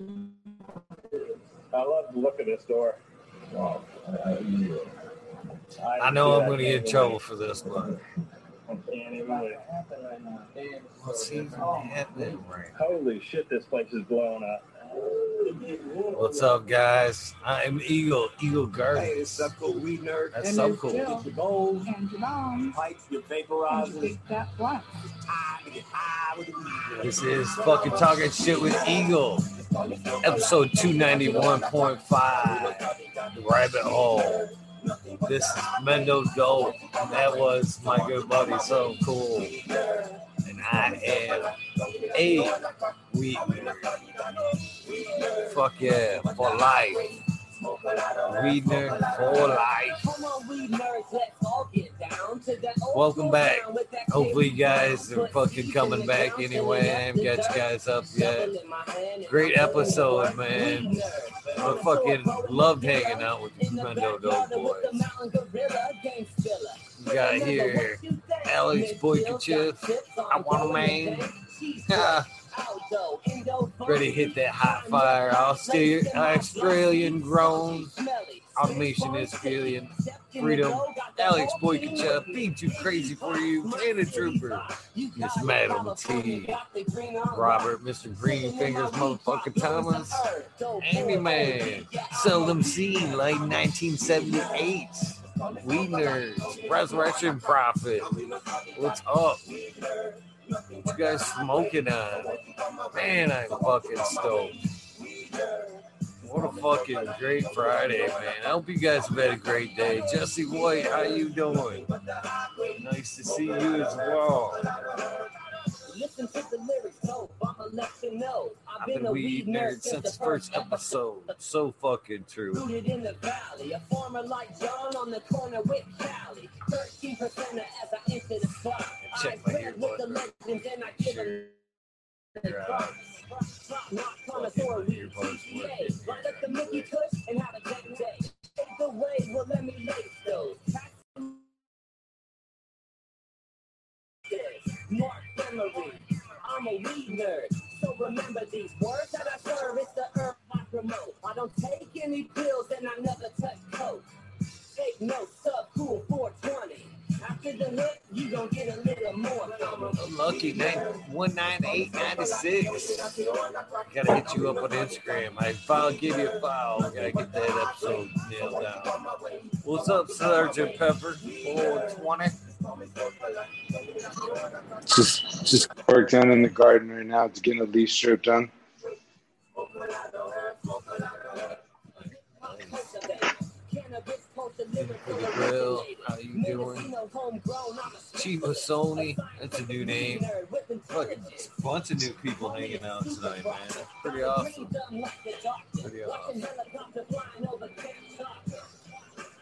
I love the look of this door. Wow. I, I, I know I'm going to get in trouble for this, but I can't even what's even happening right Holy shit, this place is blowing up. What's up, guys? I'm Eagle, Eagle Hey, Garden. it's up cool weed nerd. That's so cool. Get your bowls, And your bombs. pipes, your you vaporizers. picked up what? Time to get high with the weed nerd. This is fucking talking shit with Eagle, episode 291.5, Rabbit Hole. This is Mendo Dope, and that was my good buddy, So Cool. And I am a nerd. Fuck yeah, for life. Weed nerd for life. Welcome back. Hopefully, you guys are fucking coming back anyway. I haven't got you guys up yet. Great episode, man. I fucking loved hanging out with the Mendo Dope boys. We got here Alex Boykachev. I want a man. Ready to hit that hot fire. Austra- Australian grown. Automation is alien. Freedom. Alex Boykachev. Being too crazy for you. And a trooper. Miss Madam T. Robert, Mr. Green Fingers, motherfucking Thomas. Andy Man. Seldom seen, like 1978. We nerds. Resurrection Prophet. What's up? What you guys smoking on? Man, I'm fucking stoked. What a fucking great Friday, man. I hope you guys have had a great day. Jesse White, how you doing? Nice to see you as well. Listen to the lyrics, I'ma know. I've been a weed nerd since the first episode. So fucking true. Rooted in the valley, a farmer like John on the corner with Cali. 13 percenter as I enter the spot. Check I read with the legends and I give them the Your. Not connoisseur, we earbuds working TCA. the Mickey Kush and have a great day. Take the way, well let me lace those. Marc Emery. I'm a weed nerd, so remember these words that I serve. It's the herb I promote. I don't take any pills and I never touch coke. Take notes, sub cool 420. After the hook, you gon' get a little more. Lucky ninety six. Gotta hit you up on Instagram. I file give you a file. Gotta get that episode nailed down. What's up, Sergeant Pepper? 420. Just just work down in the garden right now. It's getting a leaf strip done. Bill, how you doing? Chiba Sony, that's a new name. Fucking bunch of new people hanging out tonight, man. Pretty awesome. Pretty awesome.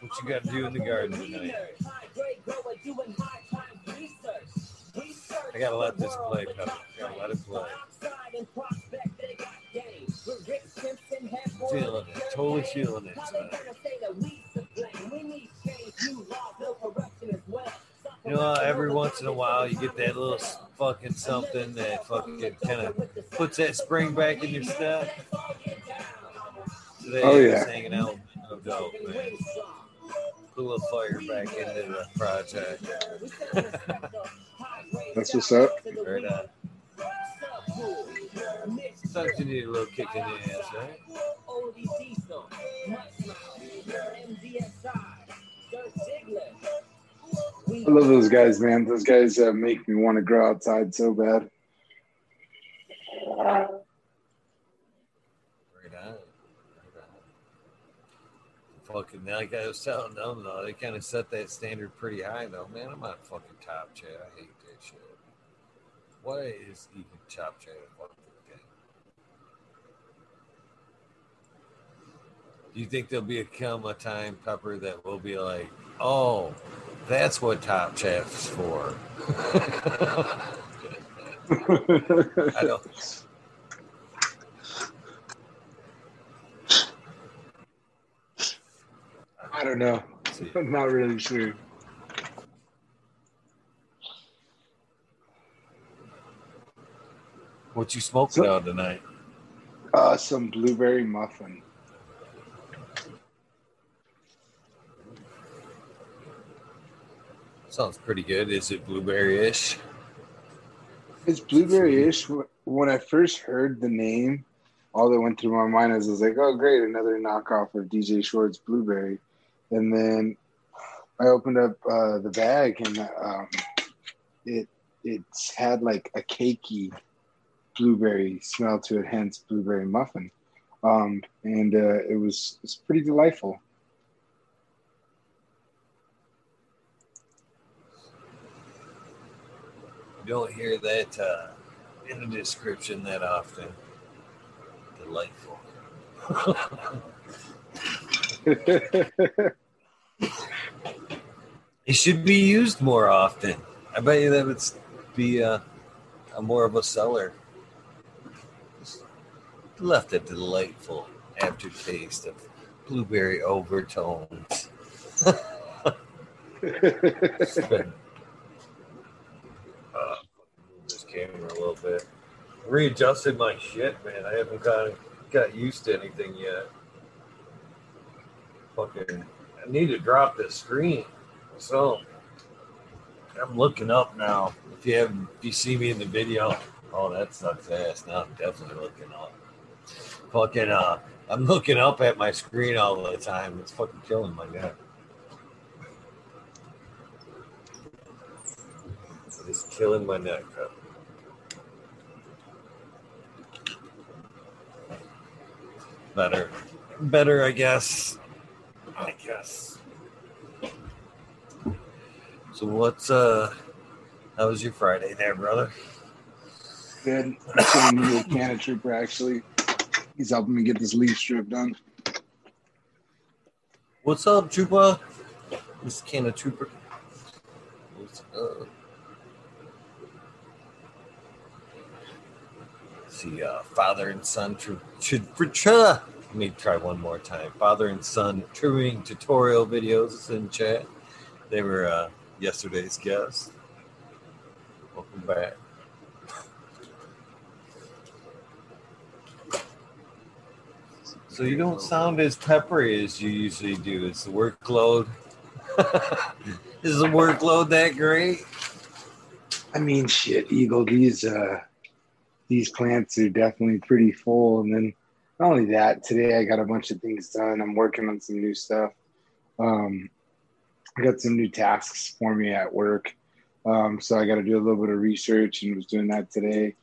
What you got to do in the garden tonight? I gotta let this play, Pepper. Gotta let it play. Feeling it, totally feeling it tonight. You know, every once in a while you get that little fucking something that fucking kind of puts that spring back in your step. Today Oh, yeah. hanging out with dope, man. Put a little fire back into the project. That's what's up. Right on. Sometimes you need a little kick in the ass, right? I love those guys, man. Those guys uh, make me want to grow outside so bad. Right on. Right on. Fucking like I was telling them though, they kind of set that standard pretty high though. Man, I'm not fucking top chat. I hate that shit. Why is even top chat a fucking thing? Do you think there'll be a come a time, Pepper, that will be like, oh, that's what top chat's for? I don't. I don't know. I'm not really sure. What you smoking So- on tonight? Uh, some blueberry muffin. Sounds pretty good. Is it blueberry-ish? It's blueberry-ish. When I first heard the name, all that went through my mind is I was like, "Oh, great, another knockoff of DJ Short's Blueberry." And then I opened up uh, the bag, and um, it it's had like a cakey blueberry smell to it, hence blueberry muffin. Um, and uh, it was it's pretty delightful. You don't hear that uh, in the description that often. Delightful. It should be used more often. I bet you that would be uh, a more of a seller. Left a delightful aftertaste of blueberry overtones. Uh, this camera a little bit. Readjusted my shit, man. I haven't got got used to anything yet. Fucking, I need to drop this screen. So, I'm looking up now. If you have, if you see me in the video, oh, that sucks ass. Now I'm definitely looking up. Fucking, uh, I'm looking up at my screen all the time. It's fucking killing my neck. It's killing my neck. Up. Better, better, I guess. I guess. So what's uh? How was your Friday there, brother? Good. I'm sitting with a can of trooper actually. He's helping me get this leaf strip done. What's up, Trooper? This can of Trooper. What's up? See, uh, father and son. Tr- tr- tr- tr- Let me try one more time. Father and son trimming tutorial videos in chat. They were uh, yesterday's guests. Welcome back. So you don't sound as peppery as you usually do. Is the workload? Is the workload that great? I mean, shit, Eagle. These uh, these plants are definitely pretty full. And then not only that, today I got a bunch of things done. I'm working on some new stuff. Um, I got some new tasks for me at work, um, so I got to do a little bit of research and was doing that today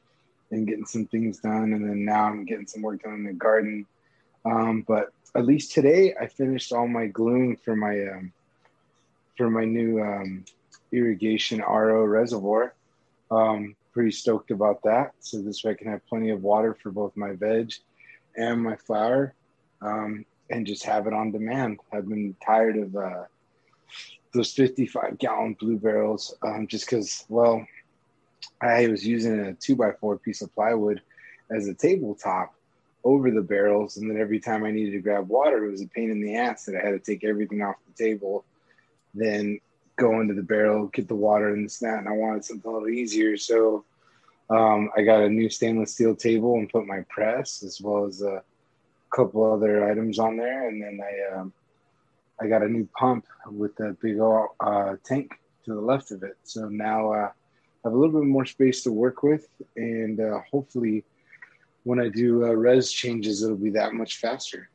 and getting some things done. And then now I'm getting some work done in the garden. Um, but at least today I finished all my gluing for my um, for my new um, irrigation RO reservoir. Um, pretty stoked about that. So this way I can have plenty of water for both my veg and my flower, um, and just have it on demand. I've been tired of uh, those 55 gallon blue barrels, um, just because well, I was using a two by four piece of plywood as a tabletop over the barrels, and then every time I needed to grab water, it was a pain in the ass that I had to take everything off the table, then go into the barrel, get the water and and that. And I wanted something a little easier, so um, I got a new stainless steel table and put my press as well as a couple other items on there, and then I um, I got a new pump with a big old uh, tank to the left of it. So now uh, I have a little bit more space to work with, and uh, hopefully when I do uh, res changes, it'll be that much faster.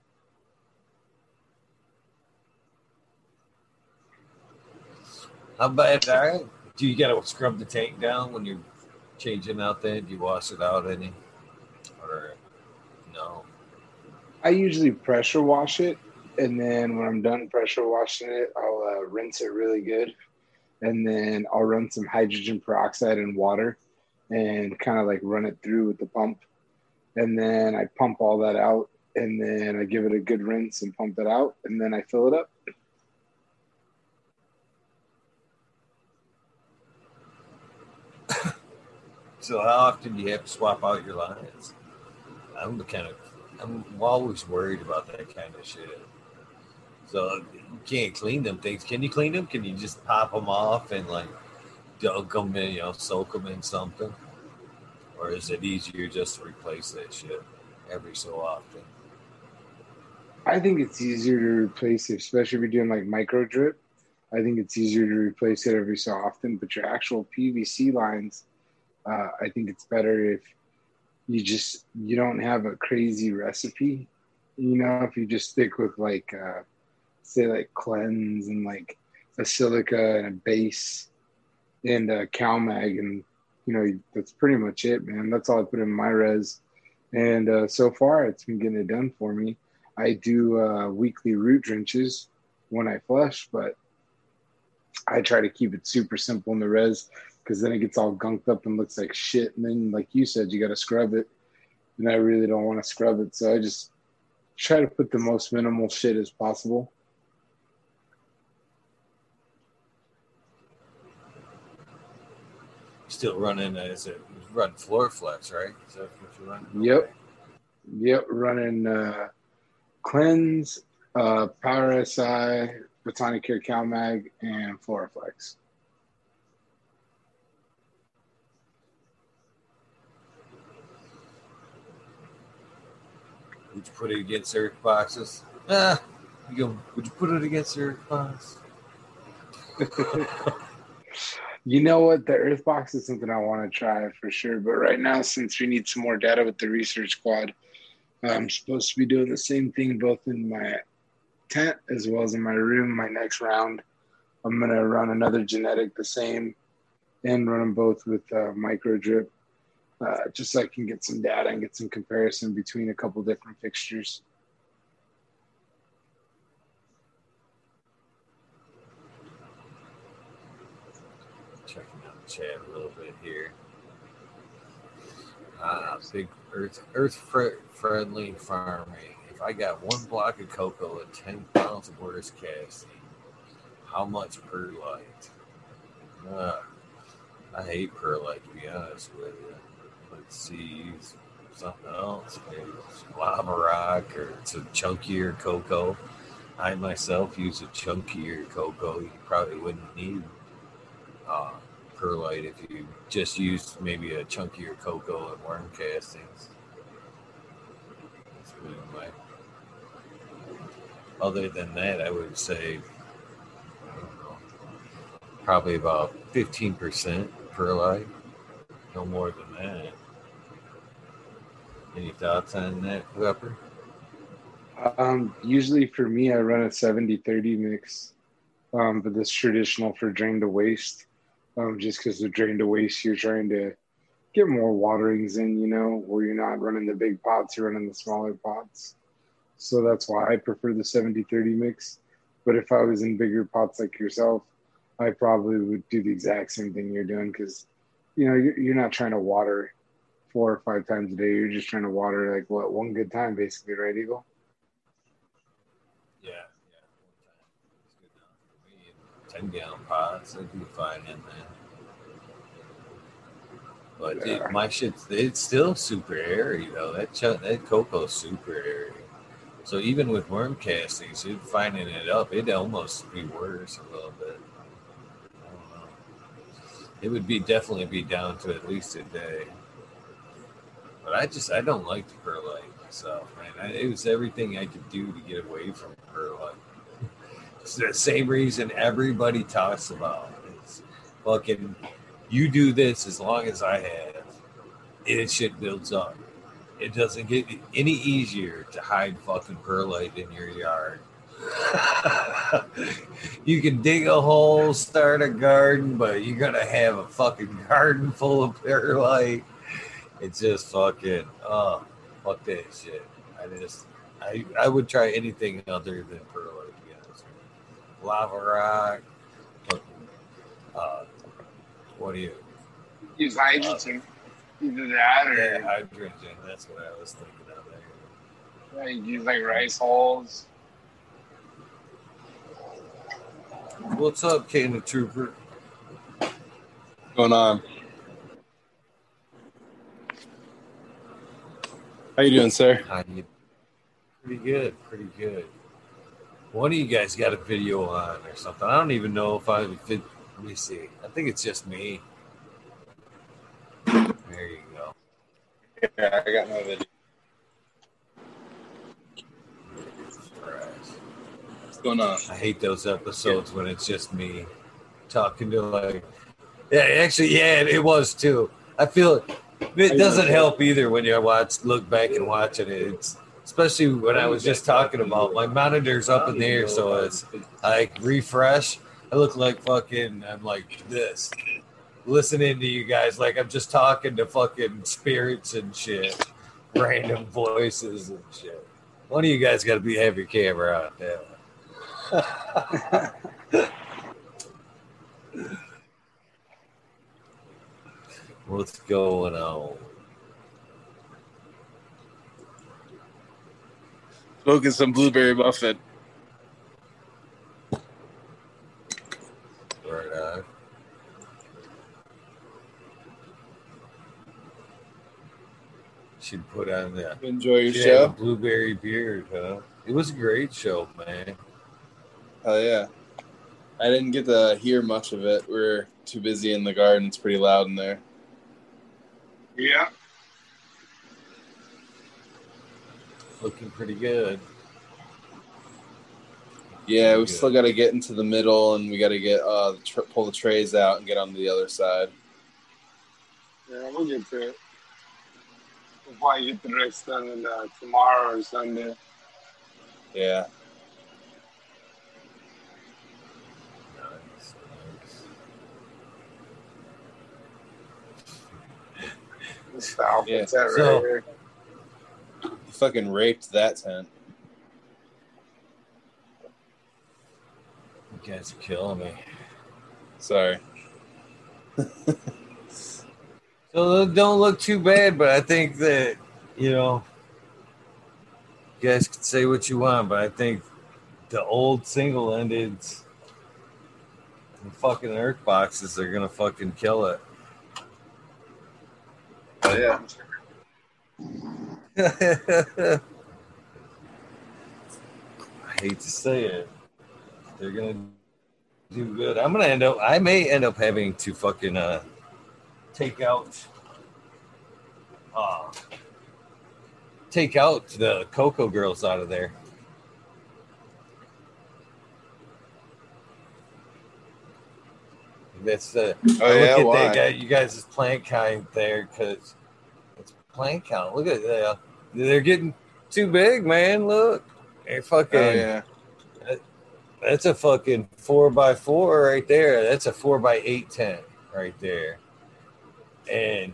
How are you? Do you gotta scrub the tank down when you're changing out there? Do you wash it out any? Or no? I usually pressure wash it, and then when I'm done pressure washing it, I'll uh, rinse it really good, and then I'll run some hydrogen peroxide and water, and kind of like run it through with the pump, and then I pump all that out, and then I give it a good rinse and pump it out, and then I fill it up. So how often do you have to swap out your lines? I'm the kind of I'm always worried about that kind of shit. So you can't clean them things. Can you clean them? Can you just pop them off and like dunk them in, you know, soak them in something? Or is it easier just to replace that shit? every so often. I think it's easier to replace it, especially if you're doing like micro drip. I think it's easier to replace it every so often. But your actual PVC lines, uh, I think it's better if you just you don't have a crazy recipe. You know, if you just stick with like uh, say like cleanse and like a silica and a base and a CalMag and you know that's pretty much it, man. That's all I put in my res, and uh, so far it's been getting it done for me. I do uh, weekly root drenches when I flush, but I try to keep it super simple in the res because then it gets all gunked up and looks like shit. And then, like you said, you got to scrub it, and I really don't want to scrub it, so I just try to put the most minimal shit as possible. Still running as it run Floraflex, right? Is that what you run? Yep. Yep, running uh, cleanse, uh, Power SI, Botanicare CalMag, and Floraflex. Would you put it against Earth boxes? Ah, you go. Would you put it against Earth box? You know what? The Earth box is something I want to try for sure. But right now, since we need some more data with the research squad, I'm supposed to be doing the same thing both in my tent as well as in my room. My next round, I'm going to run another genetic the same and run them both with uh, micro drip, uh, just so I can get some data and get some comparison between a couple different fixtures. Checking out the chat a little bit here. Ah, big earth earth fr- friendly farming. If I got one block of coco and ten pounds of worm casting, how much perlite? Uh, I hate perlite to be honest with you. Let's see, something else, maybe lava rock or some chunkier coco. I myself use a chunkier coco. You probably wouldn't need uh, perlite if you just used maybe a chunkier coco and worm castings. Other than that, I would say probably about fifteen percent perlite, no more than that. Any thoughts on that, Pepper? Um, usually for me, I run a 70 30 mix, um, but this traditional for drain to waste. Um, just because the drain to waste, you're trying to get more waterings in, you know, where you're not running the big pots, you're running the smaller pots. So that's why I prefer the 70 30 mix. But if I was in bigger pots like yourself, I probably would do the exact same thing you're doing because, you know, you're, you're not trying to water four or five times a day. You're just trying to water like what one good time, basically, right, Eagle? Yeah, yeah. It's good for me. Ten gallon pots, I'd be fine in there. But Yeah. it, my shit's it's still super airy though. That ch- that coco's super airy. So even with worm castings, you're finding it up, it'd almost be worse a little bit. I don't know. It would be definitely be down to at least a day. But I just I don't like the perlite myself, man. I, it was everything I could do to get away from perlite. It's the same reason everybody talks about. It's fucking you do this as long as I have, and shit builds up. It doesn't get any easier to hide fucking perlite in your yard. you can dig a hole, start a garden, but you're gonna have a fucking garden full of perlite. It's just fucking oh fuck that shit. I just I I would try anything other than perlite to be honest. with you. Lava rock, fucking, uh, what do you? Use hydroton. Either that or Yeah, hydroton. That's what I was thinking of there. yeah, you use like rice hulls. What's up, Candy Trooper? What's going on? How you doing, sir? You? Pretty good, pretty good. One of you guys got a video on or something. I don't even know if I fit. Let me see. I think it's just me. There you go. Yeah, I got my video. What's going on? I hate those episodes yeah. when it's just me talking to like. Yeah, actually, yeah, it was too. I feel it doesn't help either when you watch, look back and watch it. It's especially when I was just talking about my monitor's up in the air, so it's like refresh. I look like fucking. I'm like this, listening to you guys like I'm just talking to fucking spirits and shit, random voices and shit. One of you guys got to be have your camera out there. What's going on? Smoking some blueberry muffin. Right on. Should put on that. Enjoy your she show. blueberry beard, huh? It was a great show, man. Hell yeah. I didn't get to hear much of it. We're too busy in the garden. It's pretty loud in there. Yeah. Looking pretty good. Yeah, we still got to get into the middle, and we got to get uh the tr- pull the trays out and get on the other side. Yeah, we'll get to it. We'll probably get the rest done uh, tomorrow or Sunday. Yeah, Nice, nice. This the outfit's Yeah. at right So- here. you fucking raped that tent. You guys are killing me. Sorry. So it don't look too bad, but I think that you know, you guys can say what you want, but I think the old single ended the fucking earth boxes are gonna fucking kill it. Oh yeah. I hate to say it. They're gonna do good. I'm gonna end up. I may end up having to fucking uh take out. Uh, take out the Coco Girls out of there. That's the Oh I yeah. look at Why? that guy, you guys' plant count there because it's plant count. Look at that. They're getting too big, man. Look. They're fucking Oh yeah. that's a fucking four by four right there. That's a four by eight tent right there. And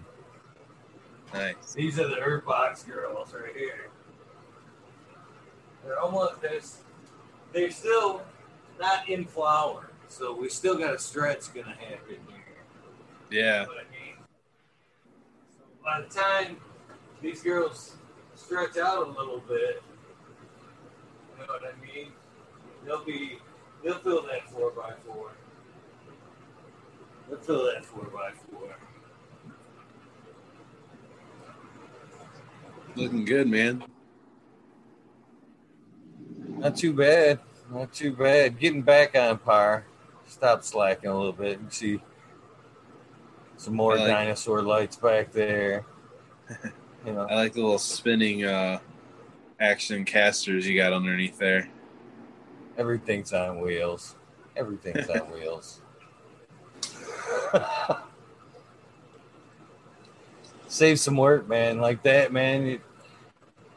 Nice. these are the Earth Box girls right here. They're almost there's they're still not in flower. So we still got a stretch gonna happen here. Yeah. what I mean. So by the time these girls stretch out a little bit, you know what I mean? They'll be they'll fill that four by four. They'll fill that four by four. Looking good, man. Not too bad. Not too bad. Getting back on par. Stop slacking a little bit and see some more like- dinosaur lights back there. You know. I like the little spinning uh action casters you got underneath there. Everything's on wheels. Everything's on wheels. Save some work, man. Like that, man. It-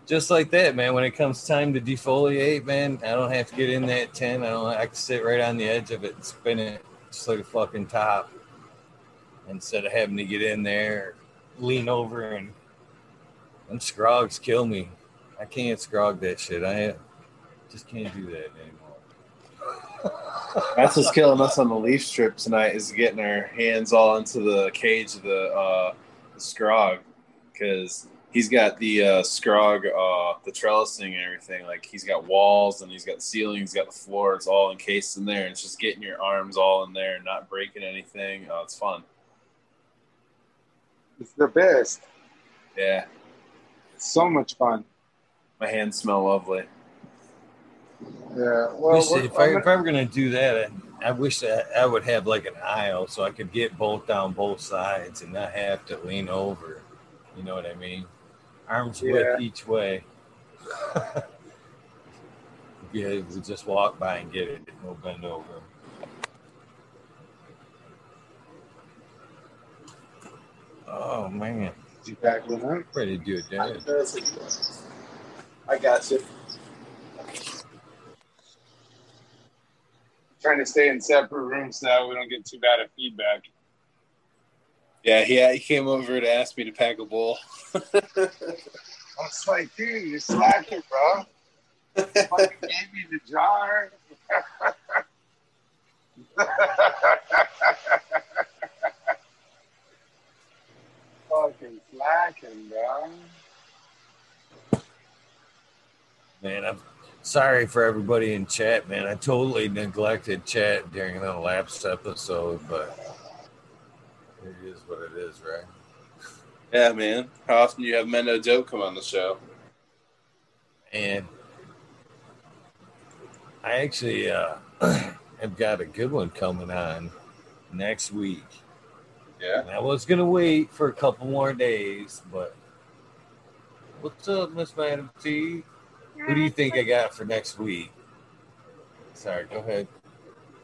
just like that, man. When it comes time to defoliate, man, I don't have to get in that tent. I don't. I can sit right on the edge of it and spin it just like a fucking top, instead of having to get in there, lean over, and them scrogs kill me. I can't scrog that shit. I just can't do that anymore. That's what's killing us on the leaf strip tonight is getting our hands all into the cage of the uh the scrog because he's got the uh scrog uh the trellising and everything like he's got walls and he's got the ceiling he's got the floor it's all encased in there and it's just getting your arms all in there and not breaking anything oh it's fun It's the best. yeah It's so much fun. my hands smell lovely Yeah. Well, Wish- if, I, I'm if I were gonna do that, I, I wish that I would have like an aisle so I could get both down both sides and not have to lean over. You know what I mean? Arms Yeah. width each way. Yeah, we just walk by and get it. No bend over. Oh man, Did you pack one up? ready to do it, Dan. I got you. Trying to stay in separate rooms now we don't get too bad of feedback. Yeah, he, he came over to ask me to pack a bowl. I was like, dude, you're slacking, bro. Fucking gave me the jar. Fucking slacking, bro. Man, I'm sorry for everybody in chat, man. I totally neglected chat during the last episode, but it is what it is, right? Yeah, man. How often do you have Mendo Dope come on the show? And I actually uh, have got a good one coming on next week. Yeah. And I was gonna wait for a couple more days, but what's up, Miss Madam T? Who do you think I got for next week? Sorry, go ahead.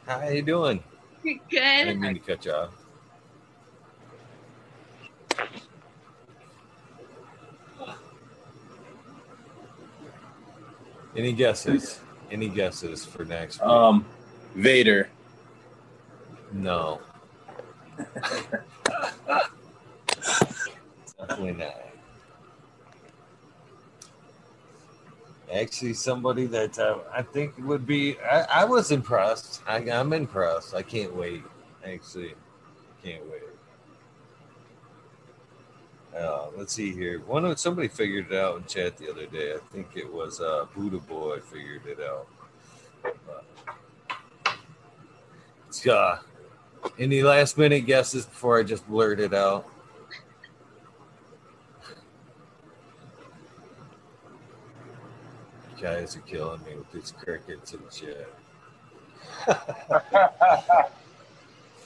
How are you doing? Good. I didn't mean to cut you off. Any guesses? Any guesses for next week? Um, Vader. no. Definitely not. Actually, somebody that uh, I think would be. I, I was impressed. I, I'm impressed. I can't wait. Actually, can't wait. Uh, let's see here. One of somebody figured it out in chat the other day. I think it was uh, Buddha Boy figured it out. But, it's, uh, any last minute guesses before I just blurt it out? You guys are killing me with these crickets and shit.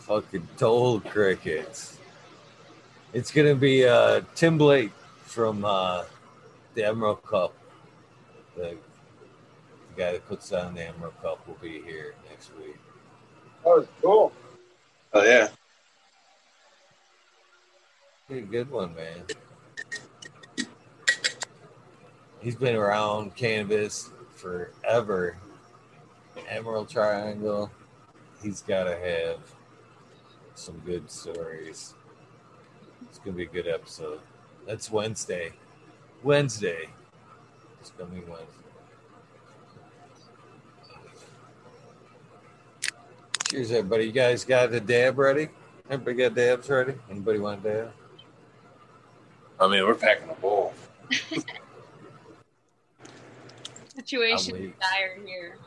Fucking told crickets. It's gonna be uh, Tim Blake from uh, the Emerald Cup. The, the guy that puts on the Emerald Cup will be here next week. That was cool. Oh yeah. Be a good one, man. He's been around cannabis forever. Emerald Triangle. He's got to have some good stories. It's gonna be a good episode. That's Wednesday. Wednesday. It's coming Wednesday. Cheers, everybody. You guys got the dab ready? Everybody got dabs ready? Anybody want a dab? I mean, we're packing a bowl. Situation I'll is wait. dire here.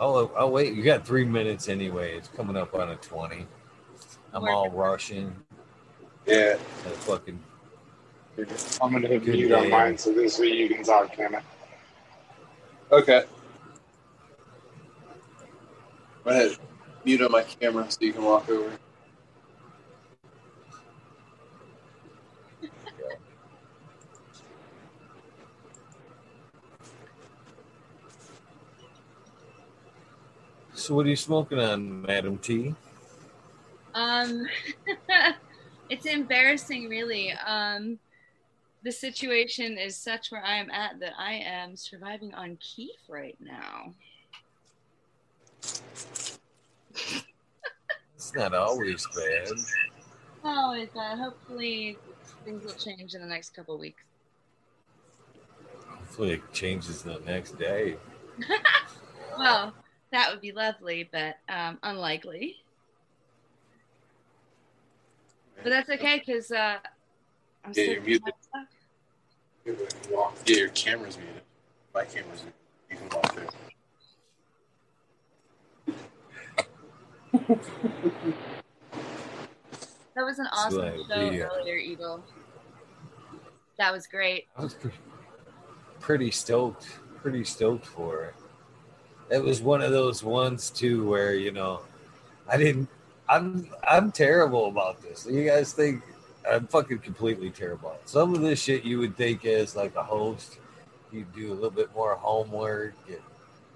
Oh, oh, wait. You got three minutes anyway. It's coming up on a 20. I'm all rushing. Yeah. That fucking I'm gonna hit mute on day. mine so this way you can talk, Kenna. Okay. Go ahead. Mute on my camera so you can walk over. So, what are you smoking on, Madam T? Um, it's embarrassing, really. Um, the situation is such where I am at that I am surviving on keef right now. It's not always bad. Oh, is that hopefully things will change in the next couple of weeks. Hopefully, it changes the next day. Well, that would be lovely, but um, unlikely. But that's okay because uh, I'm Yeah, still you're muted. doing. Walk. Yeah, your camera's muted. My camera's muted. You can walk through. That was an awesome that show be, uh, earlier, Eagle. That was great. I was pre- pretty stoked, pretty stoked for it. It was one of those ones too where you know, I didn't. I'm I'm terrible about this. You guys think I'm fucking completely terrible. Some of this shit you would think as like a host, you do a little bit more homework and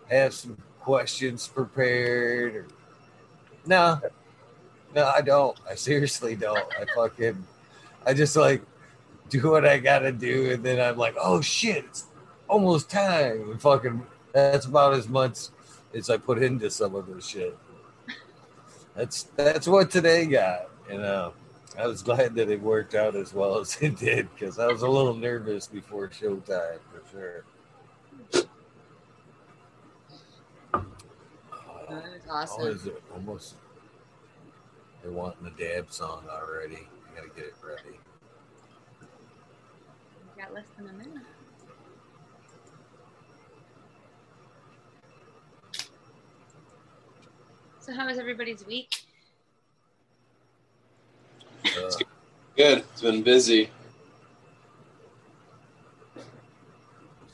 have some questions prepared. Or... No, no, I don't. I seriously don't. I fucking, I just like do what I gotta do, and then I'm like, oh shit, it's almost time. And fucking, that's about as much as I put into some of this shit. That's that's what today got, you know. I was glad that it worked out as well as it did because I was a little nervous before showtime for sure. That was Oh, awesome. is it almost? They're wanting the dab song already. I gotta get it ready. We got less than a minute. So, how was everybody's week? Uh, Good. It's been busy.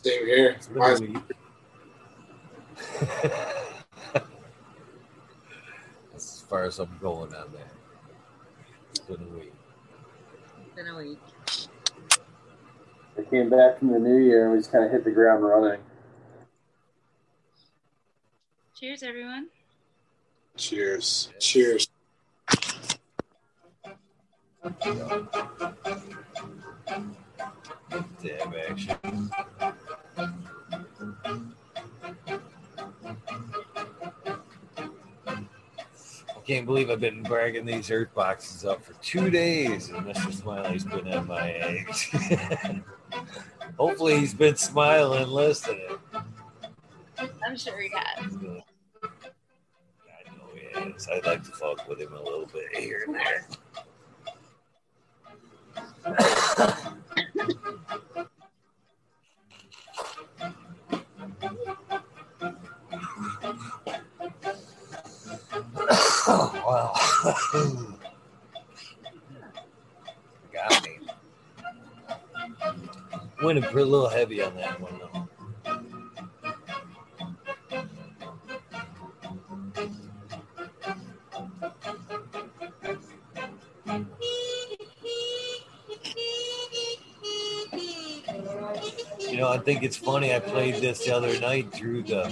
Same here. it's been a week. as far as I'm going on that. It's been a week. It's been a week. I came back from the new year and we just kind of hit the ground running. Cheers, everyone. Cheers. Cheers. Dab action. I can't believe I've been bragging these earth boxes up for two days, and Mr. Smiley's been at my age. Hopefully, he's been smiling listening. I'm sure he has. I is. I'd like to fuck with him a little bit here and there. wow. Got me. Went a little heavy on that one though. Know, I think it's funny. I played this the other night through the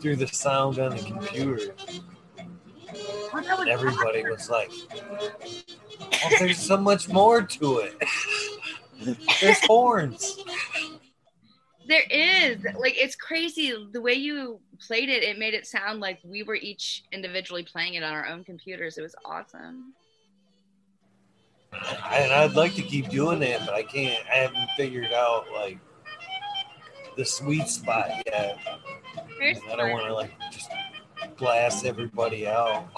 through the sound on the computer. And everybody was like, "Oh, there's so much more to it. there's horns." There is like it's crazy the way you played it. It made it sound like we were each individually playing it on our own computers. It was awesome. And I'd like to keep doing that, but I can't. I haven't figured out like the sweet spot yet. Here's I don't want to like just blast everybody out.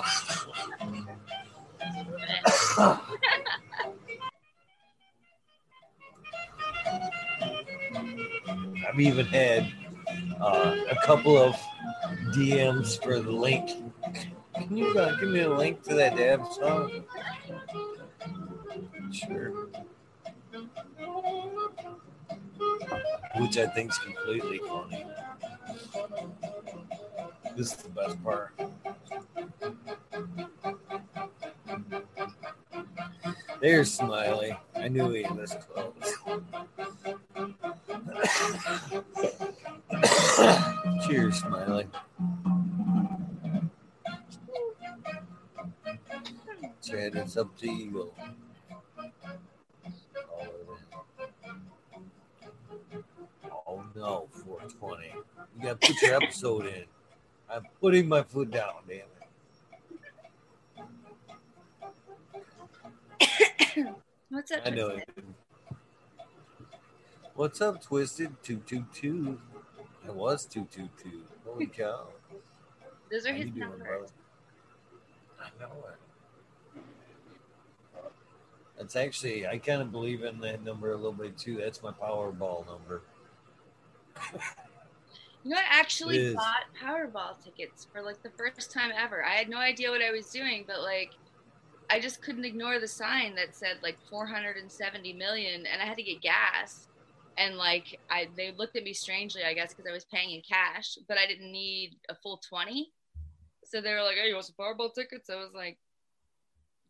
I've even had uh, a couple of DMs for the link. Can you uh, give me a link to that dab song? Sure. Which I think is completely funny. This is the best part. There's Smiley. I knew he was close. Cheers, Smiley. Chad, it's up to you. 20. You got to put your episode in. I'm putting my foot down, damn it. What's up? I know it. What's up, Twisted? 222. It was 222. Holy cow. Those are How his numbers. Doing, I know it. That's actually, I kind of believe in that number a little bit too. That's my Powerball number. You know, I actually bought Powerball tickets for like the first time ever. I had no idea what I was doing, but like, I just couldn't ignore the sign that said like 470 million, and I had to get gas. And like, I they looked at me strangely, I guess, because I was paying in cash, but I didn't need a full 20. So they were like, "Hey, you want some Powerball tickets?" I was like,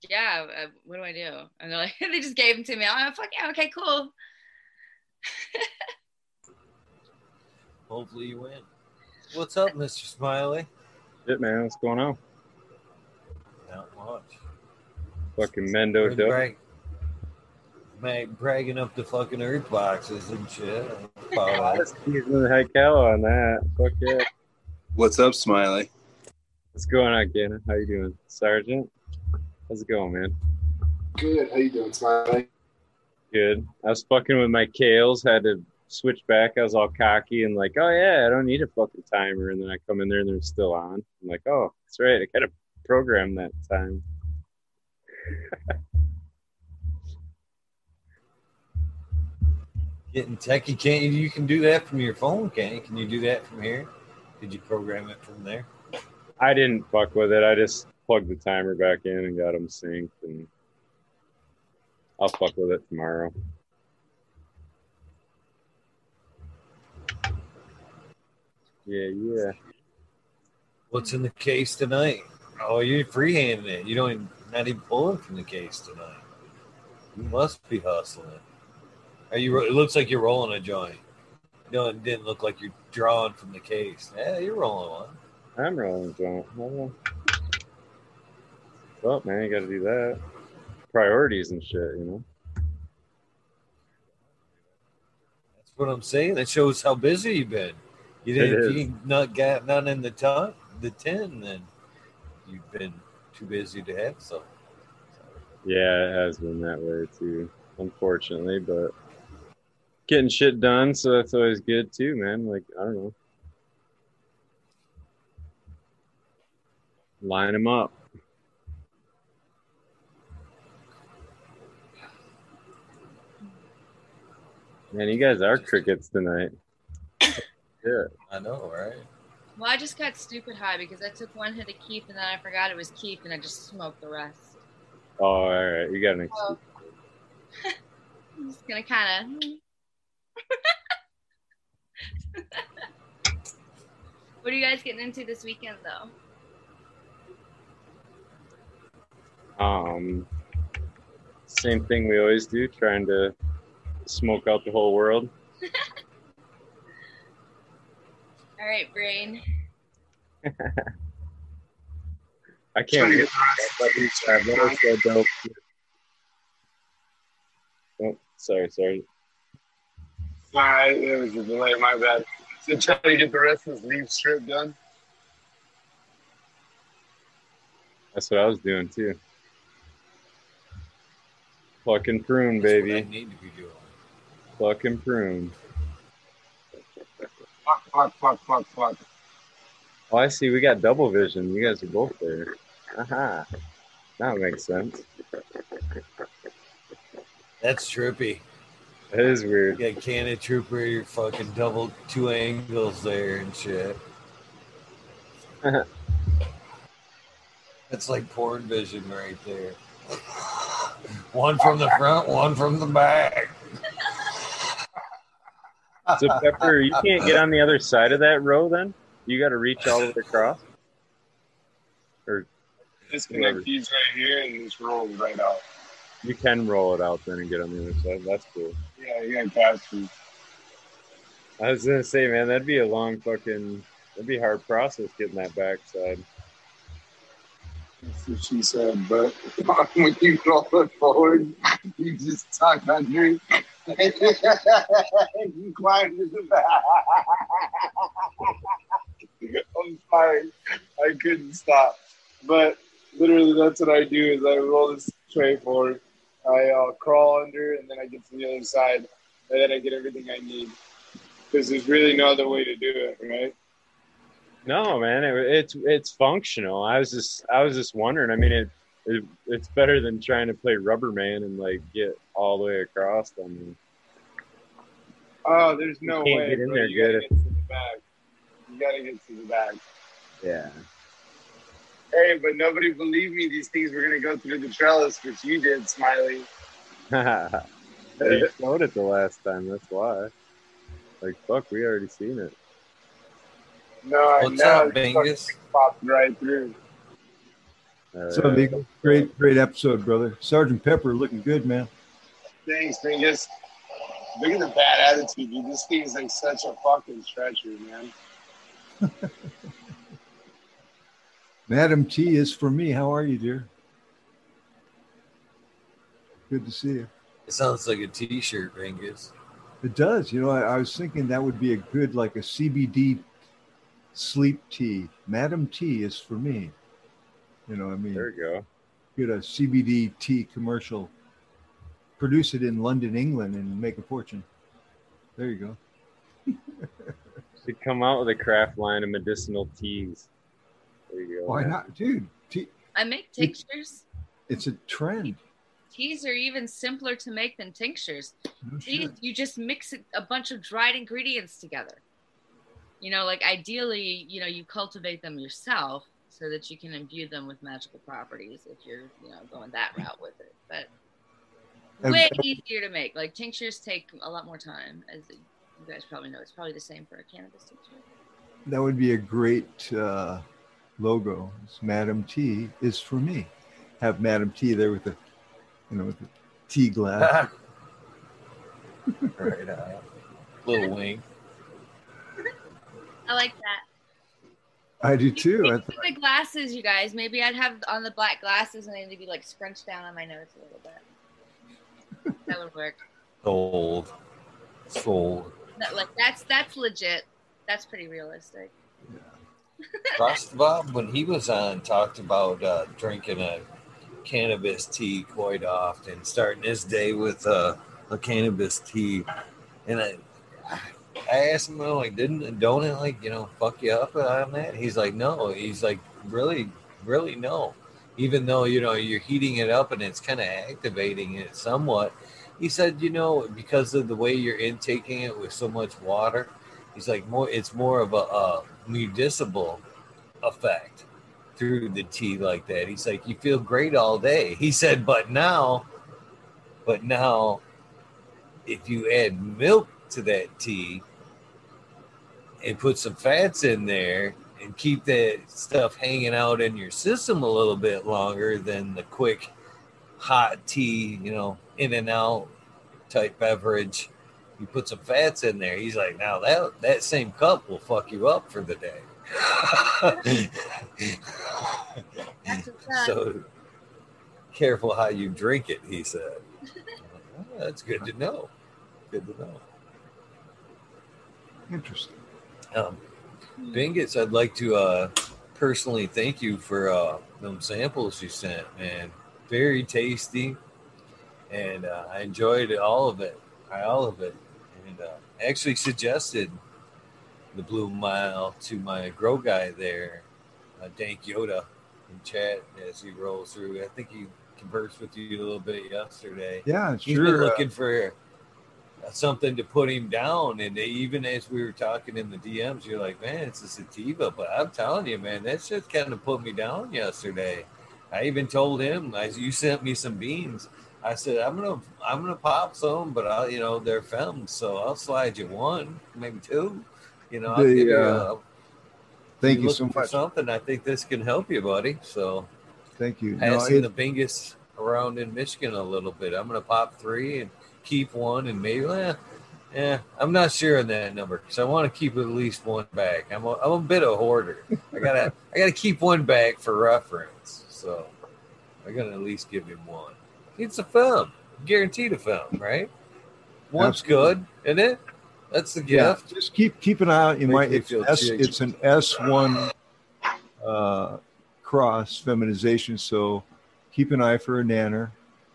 "Yeah, uh, what do I do?" And they're like, they just gave them to me. I'm like, "Fuck yeah, okay, cool." Hopefully you win. What's up, Mr. Smiley? Shit, man, what's going on? Not much. Fucking Mendo Been dope. brag- Mag bragging up the fucking earth boxes and shit. Follow that. Using the heck out on that. Fuck yeah. What's up, Smiley? What's going on, Gannon? How you doing, Sergeant? How's it going, man? Good. How you doing, Smiley? Good. I was fucking with my kales. Had to switch back. I was all cocky and like, oh yeah, I don't need a fucking timer. And then I come in there and they're still on. I'm like, oh, that's right. I gotta program that time. Getting techie, can't you? You can do that from your phone, can't you? Can you do that from here? Did you program it from there? I didn't fuck with it. I just plugged the timer back in and got them synced, and I'll fuck with it tomorrow. Yeah, yeah. What's in the case tonight? Oh, you're freehanding it. You don't even, not even pulling from the case tonight. You must be hustling. Are you? It looks like you're rolling a joint. No, it didn't look like you're drawing from the case. Yeah, you're rolling one. I'm rolling a joint. Well, well, man, you got to do that. Priorities and shit, you know. That's what I'm saying. That shows how busy you've been. You didn't. You not got none in the ton, the ten, then you've been too busy to have some. Yeah, it has been that way too, unfortunately. But getting shit done, so that's always good too, man. Like I don't know, line them up. Man, you guys are crickets tonight. Yeah. I know, right? Well, I just got stupid high because I took one hit of kief and then I forgot it was kief and I just smoked the rest. Oh, all right. You got an So I'm just gonna kind of. what are you guys getting into this weekend, though? Um, same thing we always do, trying to smoke out the whole world. All right, brain. I can't get that. That was so dope. Oh, sorry, sorry. Alright, it was a delay, my bad. So try to get the rest of this leaf strip done. That's what I was doing too. Fucking prune, That's what I baby. need to be doing. Fucking prune. Fuck, fuck, fuck, fuck, fuck. Oh, I see. We got double vision. You guys are both there. Aha. That makes sense. That's trippy. That is You weird. got Canna Trooper, you're fucking double two angles there and shit. It's like porn vision right there. One from the front, one from the back. So, Pepper, you can't get on the other side of that row then? You got to reach all the way across? Or Disconnect these right here and just roll right out. you can roll it out then and get on the other side. That's cool. Yeah, you got pass through. I was gonna say, man, that'd be a long fucking, that'd be a hard process getting that backside. That's what she said, but when you roll it forward, you just tuck under you climb to the back. I'm sorry, I couldn't stop. But literally, that's what I do: is I roll this tray forward, I uh, crawl under, and then I get to the other side, and then I get everything I need. Because there's really no other way to do it, right? No, man, it, it's it's functional. I was just I was just wondering. I mean, it, it it's better than trying to play Rubber Man and like get all the way across. I mean, Oh, there's no can't way. get in there you gotta get to the back. You gotta get to the back. yeah. Hey, but nobody believed me. These things were gonna go through the trellis, which you did, Smiley. you showed it the last time. That's why. Like fuck, we already seen it. No, I What's know. up, Bingus? Popped right through. All What's up, right. Eagle? Great, great episode, brother. Sergeant Pepper looking good, man. Thanks, Regis. Look at the bad attitude, dude. This thing is like such a fucking stretcher, man. Madam T is for me. How are you, dear? Good to see you. It sounds like a T-shirt, Ringus. It does. You know, I, I was thinking that would be a good, like a CBD sleep tea. Madam T is for me. You know, what I mean, There you go. get a CBD tea commercial, produce it in London, England, and make a fortune. There you go. Should come out with a craft line of medicinal teas. There you go. Why not, dude? Tea, I make tinctures. it's a trend. Teas are even simpler to make than tinctures. No Teas, shit. you just mix it- a bunch of dried ingredients together. You know, like ideally, you know, you cultivate them yourself so that you can imbue them with magical properties if you're, you know, going that route with it. But And- way easier to make. Like tinctures take a lot more time, as you guys probably know. It's probably the same for a cannabis tincture. That would be a great uh, logo. It's Madam T is for me. Have Madam T there with the, you know, with the tea glass. right on. Little wing. I like that. I do too. I Maybe the glasses, you guys. Maybe I'd have on the black glasses and they'd be like scrunched down on my nose a little bit. That would work. Sold. Sold. That, like that's that's legit. That's pretty realistic. Ross Bob, when he was on, talked about uh, drinking a cannabis tea quite often, starting his day with uh, a cannabis tea. And I, I asked him, like, didn't, don't it, like, you know, fuck you up on that? He's like, no. He's like, really, really, no. Even though, you know, you're heating it up and it's kind of activating it somewhat. He said, you know, because of the way you're intaking it with so much water, he's like, more, it's more of a, uh, a medicinal effect through the tea like that. He's like, you feel great all day. He said, but now, but now, if you add milk to that tea and put some fats in there and keep that stuff hanging out in your system a little bit longer than the quick hot tea, you know, in and out type beverage. You put some fats in there. He's like, now that that same cup will fuck you up for the day. That's what's up. so careful how you drink it, he said. "Oh, that's good to know. Good to know. Interesting. Um, Bingus, I'd like to uh, personally thank you for uh, them samples you sent, man. Very tasty, and uh, I enjoyed all of it. I all of it, and uh, actually suggested the Blue Mile to my grow guy there, uh, Dank Yoda, in chat as he rolls through. I think he conversed with you a little bit yesterday. Yeah, He's sure. been uh, looking for something to put him down. And even as we were talking in the DMs, you're like, man, it's a sativa. But I'm telling you, man, that shit kind of put me down yesterday. I even told him, as you sent me some beans, I said, I'm gonna, I'm gonna pop some, but I'll, you know, they're femmed, so I'll slide you one, maybe two. You know, I'll The, give you uh, a, thank you're so much. Something I think this can help you, buddy. So Thank you. No, passing it- the bingus around in Michigan a little bit. I'm gonna pop three and keep one, and maybe, eh, yeah, I'm not sure on that number because I want to keep at least one back. I'm a, I'm a bit of a hoarder. I gotta I gotta keep one back for reference. So I gotta at least give him one. It's a film, guaranteed a film, right? One's good, isn't it? That's the yeah, gift. just keep keep an eye out. You Makes might it's S, it's an S one uh, cross feminization. So keep an eye for a nanner.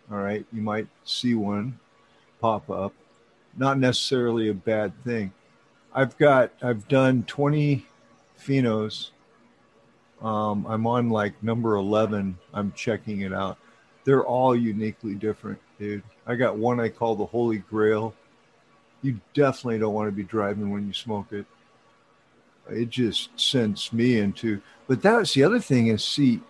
All right, you might see one pop up. Not necessarily a bad thing. I've got I've done twenty phenos. Um, I'm on like number eleven. I'm checking it out. They're all uniquely different, dude. I got one I call the Holy Grail you definitely don't want to be driving when you smoke it. It just sends me into. But that's the other thing is see,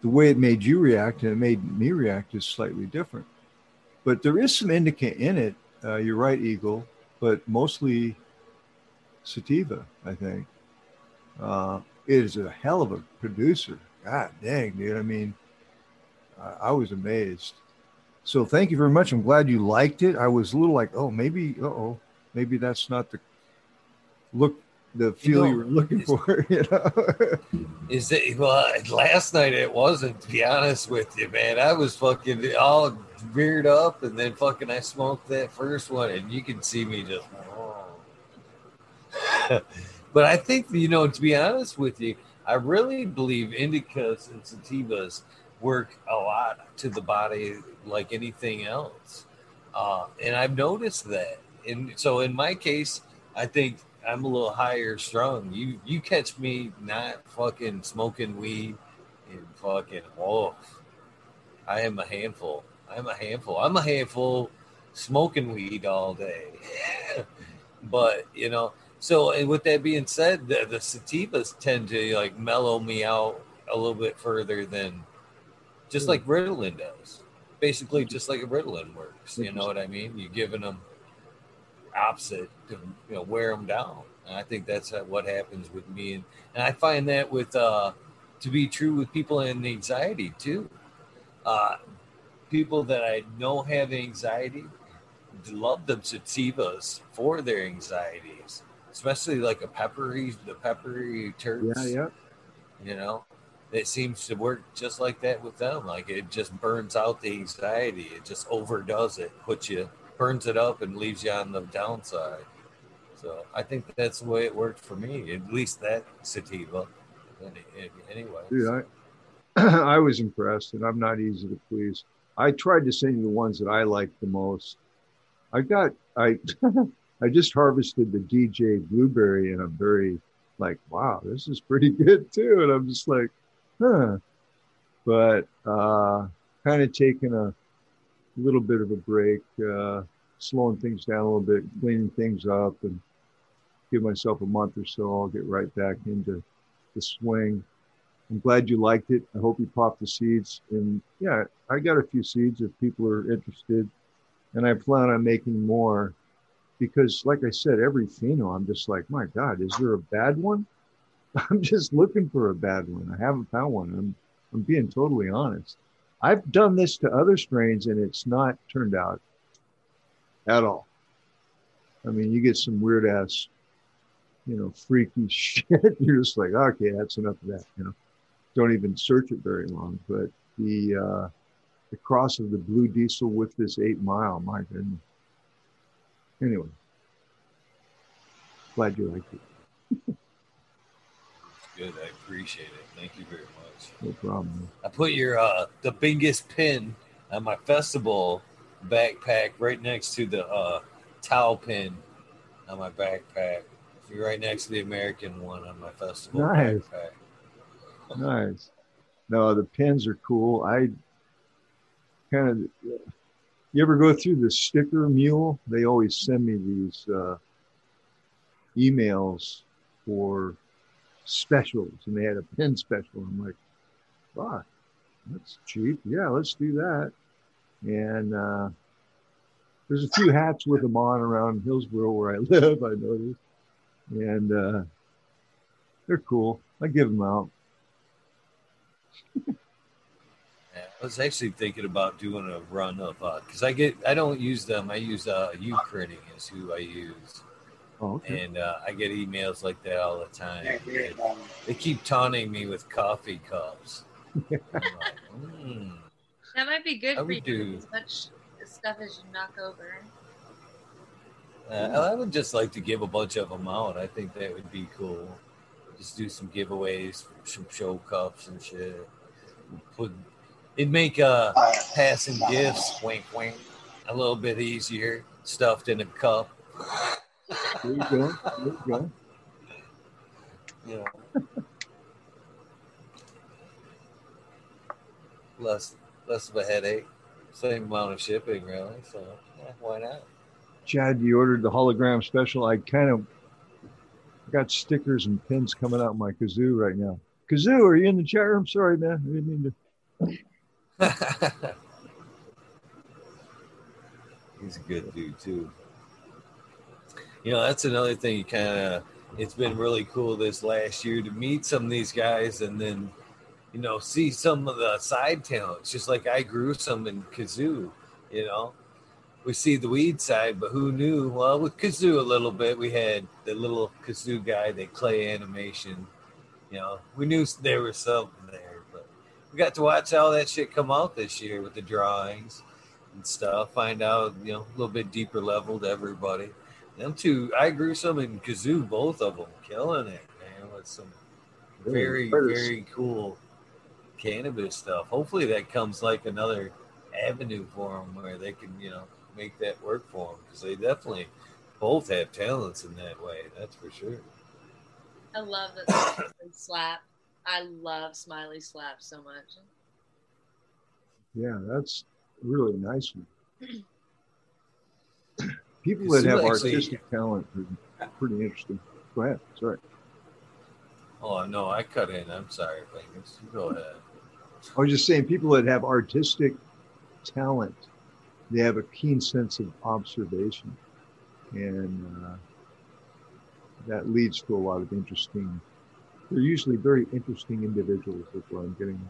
the way it made you react and it made me react is slightly different. But there is some indica in it. Uh, you're right, Eagle, but mostly sativa, I think. Uh, it is a hell of a producer. God dang, dude. I mean, I, I was amazed. So thank you very much. I'm glad you liked it. I was a little like, oh, maybe, oh, maybe that's not the look, the feel you, know, were looking for. You know? Is it well? Last night it wasn't. To be honest with you, man, I was fucking all reared up, and then fucking I smoked that first one, and you can see me just. but I think you know, to be honest with you, I really believe indicas and sativas work a lot to the body like anything else, uh, and I've noticed that. And so, in my case, I think I'm a little higher strung. You you catch me not fucking smoking weed and fucking oh, I am a handful. I'm a handful. I'm a handful smoking weed all day. but you know, so and with that being said, the, the sativas tend to like mellow me out a little bit further than just hmm. like Ritalin does. Basically, just like a Ritalin works. You know what I mean? You're giving them opposite to you know wear them down. And I think that's what happens with me, and, and I find that with uh, to be true with people in anxiety too. Uh, people that I know have anxiety love the sativas for their anxieties, especially like a peppery, the peppery terps. yeah, yeah. You know, it seems to work just like that with them. Like it just burns out the anxiety. It just overdoes it, puts you, burns it up, and leaves you on the downside. So I think that's the way it worked for me. At least that sativa. Any- Anyway, Dude, I, I was impressed, and I'm not easy to please. I tried to send you the ones that I liked the most. I got I I just harvested the DJ blueberry, and I'm very like, wow, this is pretty good too. And I'm just like, huh. But uh, kind of taking a little bit of a break, uh, slowing things down a little bit, cleaning things up, and give myself a month or so. I'll get right back into the swing. I'm glad you liked it. I hope you popped the seeds. And yeah, I got a few seeds if people are interested. And I plan on making more because, like I said, every pheno, I'm just like, my God, is there a bad one? I'm just looking for a bad one. I haven't found one. I'm, I'm being totally honest. I've done this to other strains and it's not turned out at all. I mean, you get some weird ass, you know, freaky shit. You're just like, okay, that's enough of that. You know, don't even search it very long. But the uh, the cross of the blue diesel with this eight mile, my goodness. Anyway, glad you liked it. good. I appreciate it. Thank you very much. No problem. I put your uh the biggest pin on my festival backpack right next to the uh towel pin on my backpack. You're right next to the American one on my festival Nice. backpack. Nice. No, the pins are cool. I kind of. You ever go through the sticker mule? They always send me these uh, emails for specials, and they had a pin special. I'm like, fuck, that's cheap. Yeah, let's do that. And uh, there's a few hats with them on around Hillsboro where I live. I noticed, and uh, they're cool. I give them out. Yeah, I was actually thinking about doing a run of uh because I get I don't use them. I use uh Ukrainian is who I use. Oh, okay. And uh, I get emails like that all the time. They, they keep taunting me with coffee cups. I'm like. That might be good I for you. do- As much stuff as you knock over. Uh, I would just like to give a bunch of them out. I think that would be cool. Just do some giveaways, some show cups and shit. Put it'd make uh passing gifts, wink wink, a little bit easier. Stuffed in a cup. There you go. There you go. You less less of a headache. Same amount of shipping, really. So yeah, why not? Chad, you ordered the hologram special. I kind of got stickers and pins coming out my kazoo right now. Kazoo, are you in the chat room? Sorry, man. I didn't mean to. He's a good dude too. You know, that's another thing. You kind of, it's been really cool this last year to meet some of these guys and then, you know, see some of the side talents. Just like I grew some in kazoo, You know, we see the weed side, but who knew? Well, with kazoo a little bit, we had the little kazoo guy, that clay animation. You know, we knew there was something there, but we got to watch all that shit come out this year with the drawings and stuff. Find out, you know, a little bit deeper level to everybody. Them two, I grew some in kazoo, both of them, killing it, man, with some very, very cool cannabis stuff. Hopefully, that comes like another avenue for them where they can, you know, make that work for them because they definitely both have talents in that way. That's for sure. I love that slap. I love Smiley slap so much. Yeah, that's really nice. People that see, have actually- artistic talent are pretty interesting. Go ahead. Sorry. Oh no, I cut in. I'm sorry, fingers. You Go ahead. I was just saying, people that have artistic talent, they have a keen sense of observation, and uh, that leads to a lot of interesting. They're usually very interesting individuals. That's what I'm getting.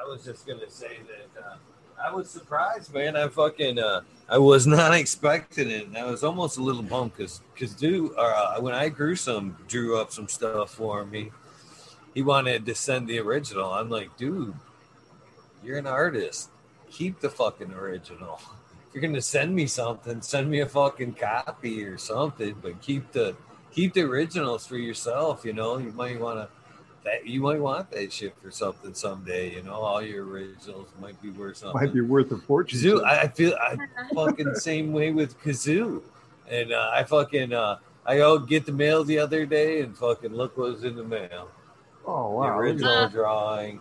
I was just gonna say that uh, I was surprised, man. I fucking uh, I was not expecting it. I was almost a little bummed because because dude, uh, when I grew some, drew up some stuff for me. He wanted to send the original. I'm like, dude, you're an artist. Keep the fucking original. If you're gonna send me something, send me a fucking copy or something. But keep the keep the originals for yourself. You know, you might want to that you might want that shit for something someday. You know, all your originals might be worth something. Might be worth a fortune. Kazoo, I I feel I fucking same way with Kazoo, and uh, I fucking uh, I go get the mail the other day and fucking look what was in the mail. Oh The wow, original drawing.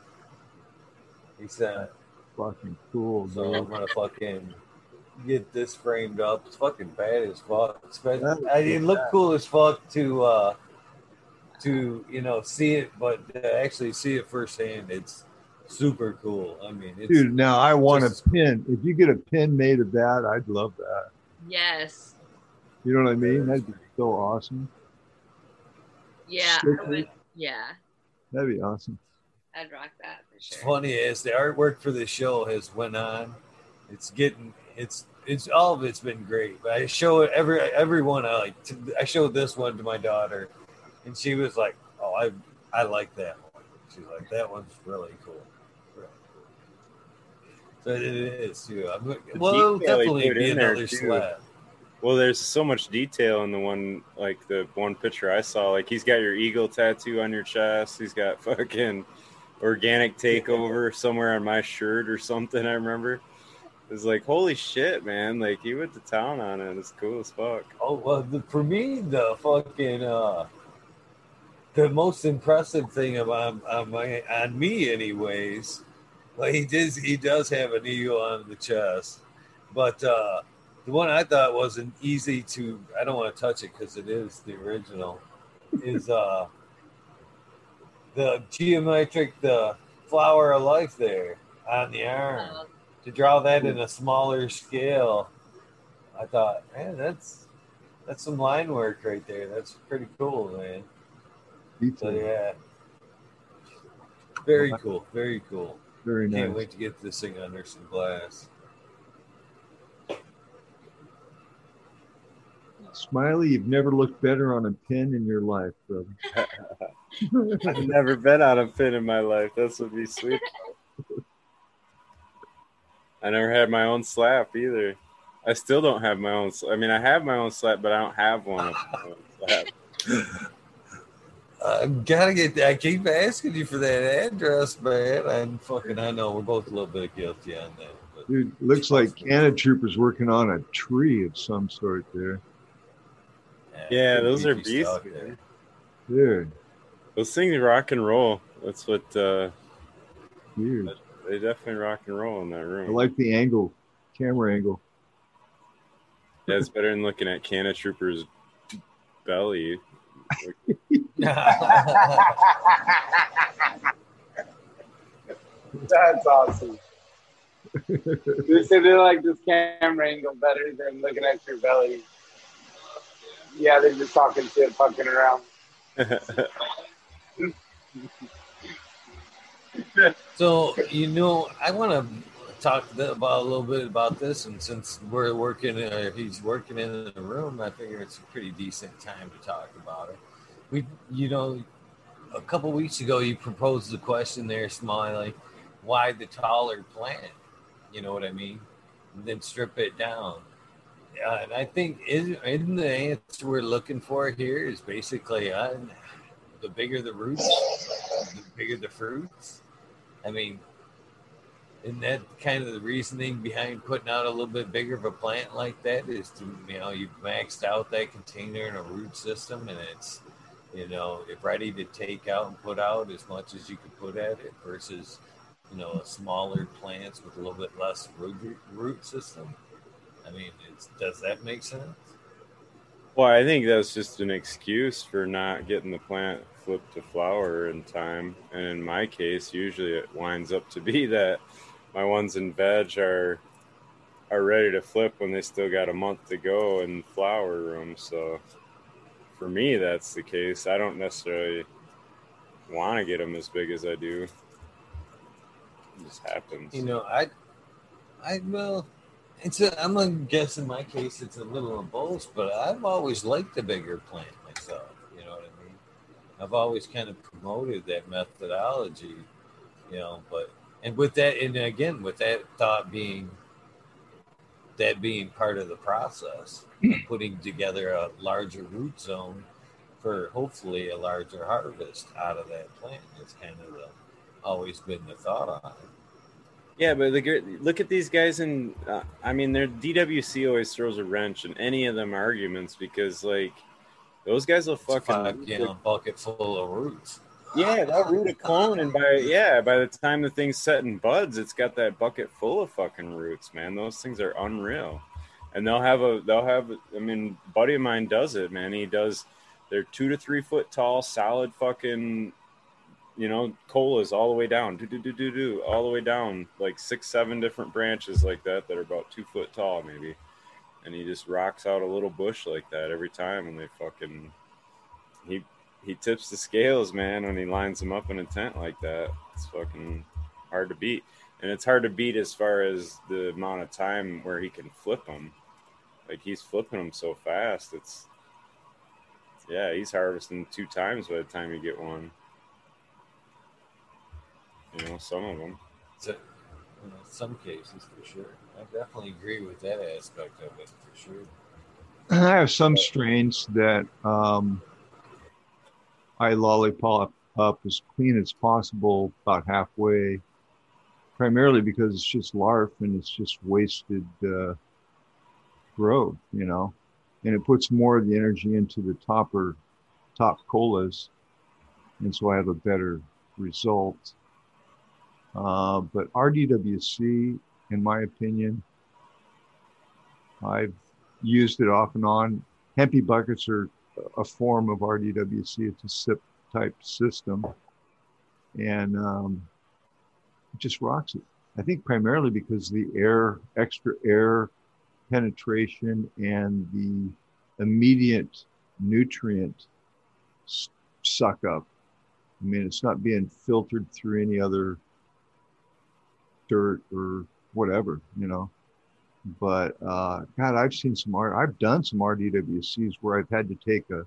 He said, fucking cool, So I'm gonna fucking get this framed up. It's fucking bad as fuck. It's bad- I, it looked cool as fuck to uh to you know see it, but to actually see it firsthand, it's super cool. I mean, it's Dude, now I want just- a pin. If you get a pin made of that, I'd love that. Yes. You know what I mean? That'd be so awesome. Yeah. I would, yeah. That'd be awesome. I'd rock that for It's sure. funny as the artwork for the show has went on. It's getting it's it's all of it's been great. But I show it every everyone I like. To, I showed this one to my daughter, and she was like, "Oh, I I like that one." She's like, "That one's really cool." Really cool. So it is too. I'm, well, it'll definitely be in there, another too. slab. Well, there's so much detail in the one, like the one picture I saw. Like he's got your eagle tattoo on your chest. He's got fucking organic takeover somewhere on my shirt or something. I remember. It's like holy shit, man! Like he went to town on it. It's cool as fuck. Oh well, the, for me, the fucking uh, the most impressive thing about on, my, on me, anyways. Like he does, he does have an eagle on the chest, but uh, the one I thought wasn't easy to. I don't want to touch it because it is the original. Is uh, the geometric, the flower of life there on the arm. To draw that in a smaller scale, I thought, man, that's that's some line work right there. That's pretty cool, man. So yeah, very cool, very cool. Very Can't wait to get this thing under some glass. Smiley, you've never looked better on a pin in your life, brother. I've never been on a pin in my life. This would be sweet. I never had my own slap either. I still don't have my own. I mean, I have my own slap, but I don't have one. of my own slap. I gotta get. I keep asking you for that address, man. And fucking, I know we're both a little bit guilty on that. Dude, looks like Canna Trooper's working on a tree of some sort there. Yeah, pretty those are beefy beasts. stuff there. Dude, Those things rock and roll. That's what uh, weird. they definitely rock and roll in that room. I like the angle, camera angle. Yeah, it's better than looking at Canna Trooper's belly. That's awesome. they said they like this camera angle better than looking at your belly. Yeah, they're just talking shit, fucking around. So you know, I want to talk about a little bit about this, and since we're working, uh, he's working in the room, I figure it's a pretty decent time to talk about it. We, you know, a couple weeks ago, you proposed the question there, Smiley, why the taller plant? You know what I mean? And then strip it down. Uh, and I think isn't the answer we're looking for here is basically uh, the bigger the roots, the bigger the fruits. I mean, isn't that kind of the reasoning behind putting out a little bit bigger of a plant like that? Is to you know you've maxed out that container in a root system and it's you know it ready to take out and put out as much as you could put at it versus you know smaller plants with a little bit less root root system. I mean, it's, does that make sense? Well, I think that's just an excuse for not getting the plant flipped to flower in time. And in my case, usually it winds up to be that my ones in veg are are ready to flip when they still got a month to go in flower room. So for me, that's the case. I don't necessarily want to get them as big as I do. It just happens. You know, I, I well, it's a, I'm gonna guess in my case it's a little of both, but I've always liked the bigger plant myself. You know what I mean? I've always kind of promoted that methodology, you know. But and with that, and again with that thought being that being part of the process, putting together a larger root zone for hopefully a larger harvest out of that plant. It's kind of the, always been the thought on it. Yeah, but the, look at these guys, and uh, I mean, their DWC always throws a wrench in any of them arguments because, like, those guys will fucking Fuck, you know, bucket full of roots. yeah, they'll root a clone, and by yeah, by the time the thing's set in buds, it's got that bucket full of fucking roots, man. Those things are unreal, and they'll have a they'll have. I mean, buddy of mine does it, man. He does. They're two to three foot tall, solid fucking you know, colas all the way down, do do do do do, all the way down, like six, seven different branches like that that are about two foot tall, maybe. And he just rocks out a little bush like that every time, and they fucking he he tips the scales, man, when he lines them up in a tent like that. It's fucking hard to beat, and it's hard to beat as far as the amount of time where he can flip them. Like he's flipping them so fast, it's yeah, he's harvesting two times by the time you get one. You know, some of them. So, you know, some cases for sure. I definitely agree with that aspect of it for sure. I have some strains that um, I lollipop up as clean as possible, about halfway, primarily because it's just larf and it's just wasted uh, growth, you know, and it puts more of the energy into the topper, top colas, and so I have a better result. Uh, but RDWC, in my opinion, I've used it off and on. Hempy buckets are a form of RDWC. It's a SIP type system, and um, it just rocks it. I think primarily because the air, extra air penetration, and the immediate nutrient suck up. I mean, it's not being filtered through any other dirt or whatever, you know. But uh, God, I've seen some art. I've done some RDWCs where I've had to take a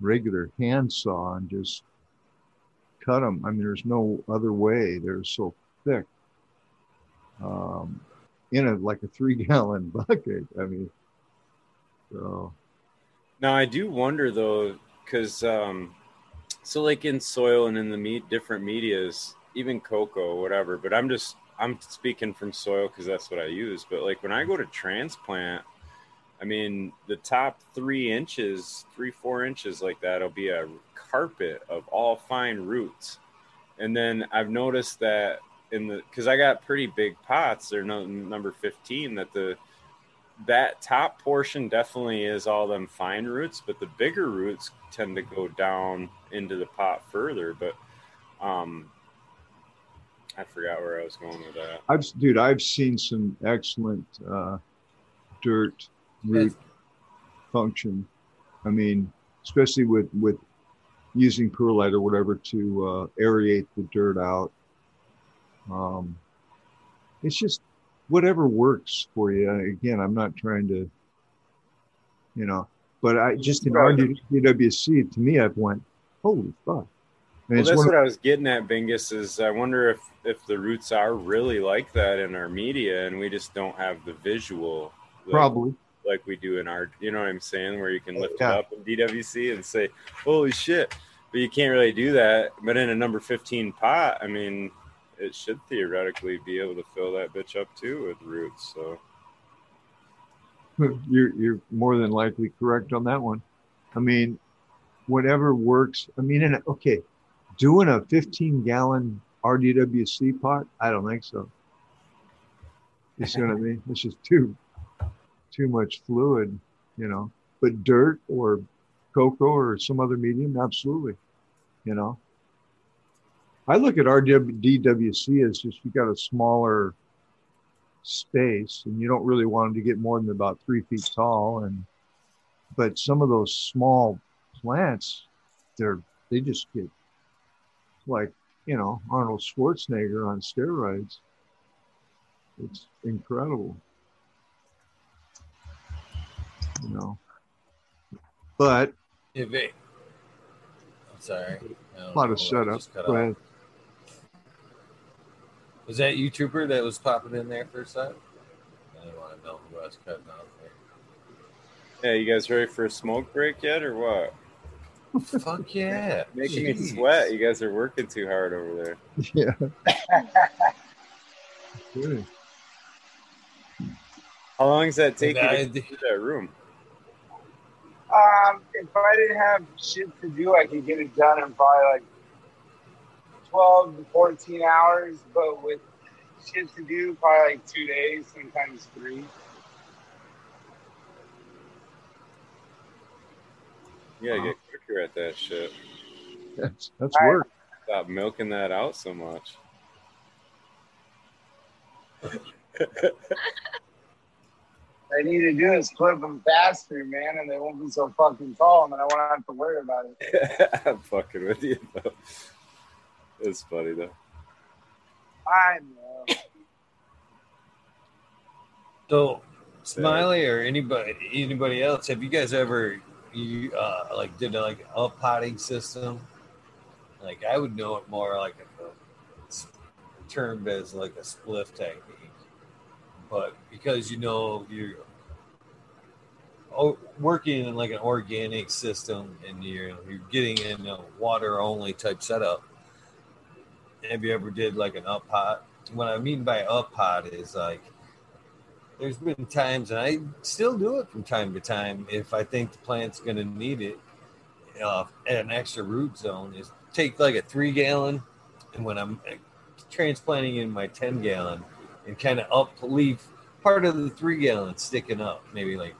regular handsaw and just cut them. I mean, there's no other way. They're so thick. Um, in a like a three gallon bucket. I mean, so Now I do wonder though, because um, so like in soil and in the meat, different medias, even coco, whatever. But I'm just I'm speaking from soil because that's what I use. But like when I go to transplant, I mean the top three inches, three four inches like that, will be a carpet of all fine roots. And then I've noticed that in the because I got pretty big pots, they're no, number fifteen. That the that top portion definitely is all them fine roots, but the bigger roots tend to go down into the pot further. But um, I forgot where I was going with that. I've dude, I've seen some excellent uh, dirt root function. I mean, especially with with using perlite or whatever to uh, aerate the dirt out. Um, it's just whatever works for you. Again, I'm not trying to, you know, but I just in Right. RDWC, to me, I've went, holy fuck. Well, that's what I was getting at, Bingus. Is I wonder if if the roots are really like that in our media, and we just don't have the visual, like, Probably. like we do in our. You know what I'm saying? Where you can oh, lift Yeah. it up in DWC and say, "Holy shit!" But you can't really do that. But in a number 15 pot, I mean, it should theoretically be able to fill that bitch up too with roots. So you're you're more than likely correct on that one. I mean, whatever works. I mean, and okay, doing a 15 gallon RDWC pot, I don't think so. You see what I mean? It's just too too much fluid, you know. But dirt or coco or some other medium, absolutely. You know. I look at RDWC as just you got a smaller space and you don't really want them to get more than about three feet tall and but some of those small plants they're they just get like you know arnold schwarzenegger on steroids it's incredible you know but If it, I'm sorry. a lot of what setup go ahead Was that YouTuber that was popping in there for a sec? I didn't want to know who I was cutting off there. yeah, you guys ready for a smoke break yet, or what? Fuck yeah. Making me sweat. You guys are working too hard over there. yeah Good. How long does that take you I- to get that room? Um, if I didn't have shit to do, I could get it done in probably like 12 to 14 hours. But with shit to do, probably like two days, sometimes three. You gotta get quicker at that shit. that's that's I- work Stop milking that out so much. What I need to do is clip them faster, man, and they won't be so fucking tall, and then I won't have to worry about it. I'm fucking with you though. It's funny though. I know. So, Smiley or anybody anybody else, have you guys ever you uh like did a, like a potting system? Like I would know it more like a, termed as like a spliff technique, but because you know you're oh, working in like an organic system and you're you're getting in a water only type setup. Have you ever did like an up pot? What I mean by up pot is like there's been times, and I still do it from time to time, if I think the plant's going to need it uh, an extra root zone, is take like a three gallon, and when I'm uh, transplanting in my 10 gallon, and kind of up leave part of the three gallon sticking up, maybe like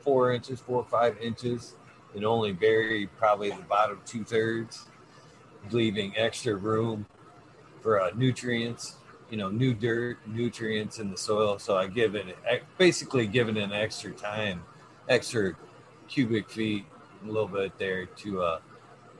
four inches, four or five inches, and only bury probably the bottom two thirds, leaving extra room for uh, nutrients you know, new dirt, nutrients in the soil. So I give it basically giving it an extra time, extra cubic feet, a little bit there to uh,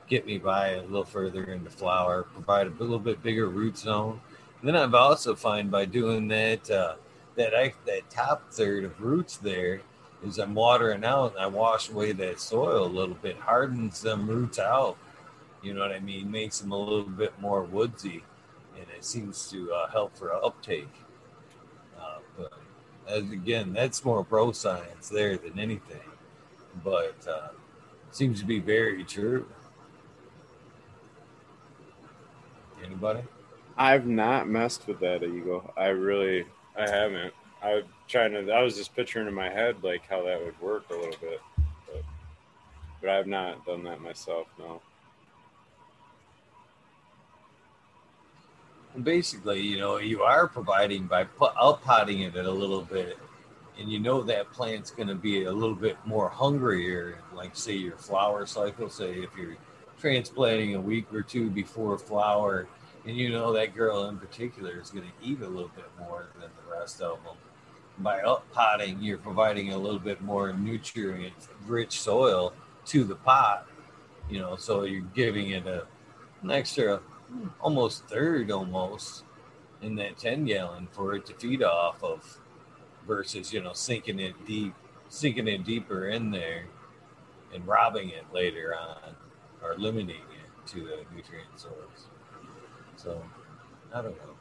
get me by a little further into flower, provide a little bit bigger root zone. And then I've also find by doing that, uh, that I, that top third of roots there is I'm watering out and I wash away that soil a little bit, hardens them roots out. You know what I mean? Makes them a little bit more woodsy and it seems to uh, help for uptake. Uh, but as, again, that's more pro science there than anything, but uh, seems to be very true. Anybody? I've not messed with that eagle. I really, I haven't. I was trying to. I was just picturing in my head like how that would work a little bit, but, but I've not done that myself. No. Basically, you know, you are providing by pu- up potting it a little bit, and you know that plant's going to be a little bit more hungrier. Like, say, your flower cycle. Say, if you're transplanting a week or two before flower, and you know that girl in particular is going to eat a little bit more than the rest of them. By up potting, you're providing a little bit more nutrient rich soil to the pot, you know, so you're giving it a, an extra almost third almost in that 10 gallon for it to feed off of versus, you know, sinking it deep, sinking it deeper in there and robbing it later on or limiting it to the nutrient source. So I don't know.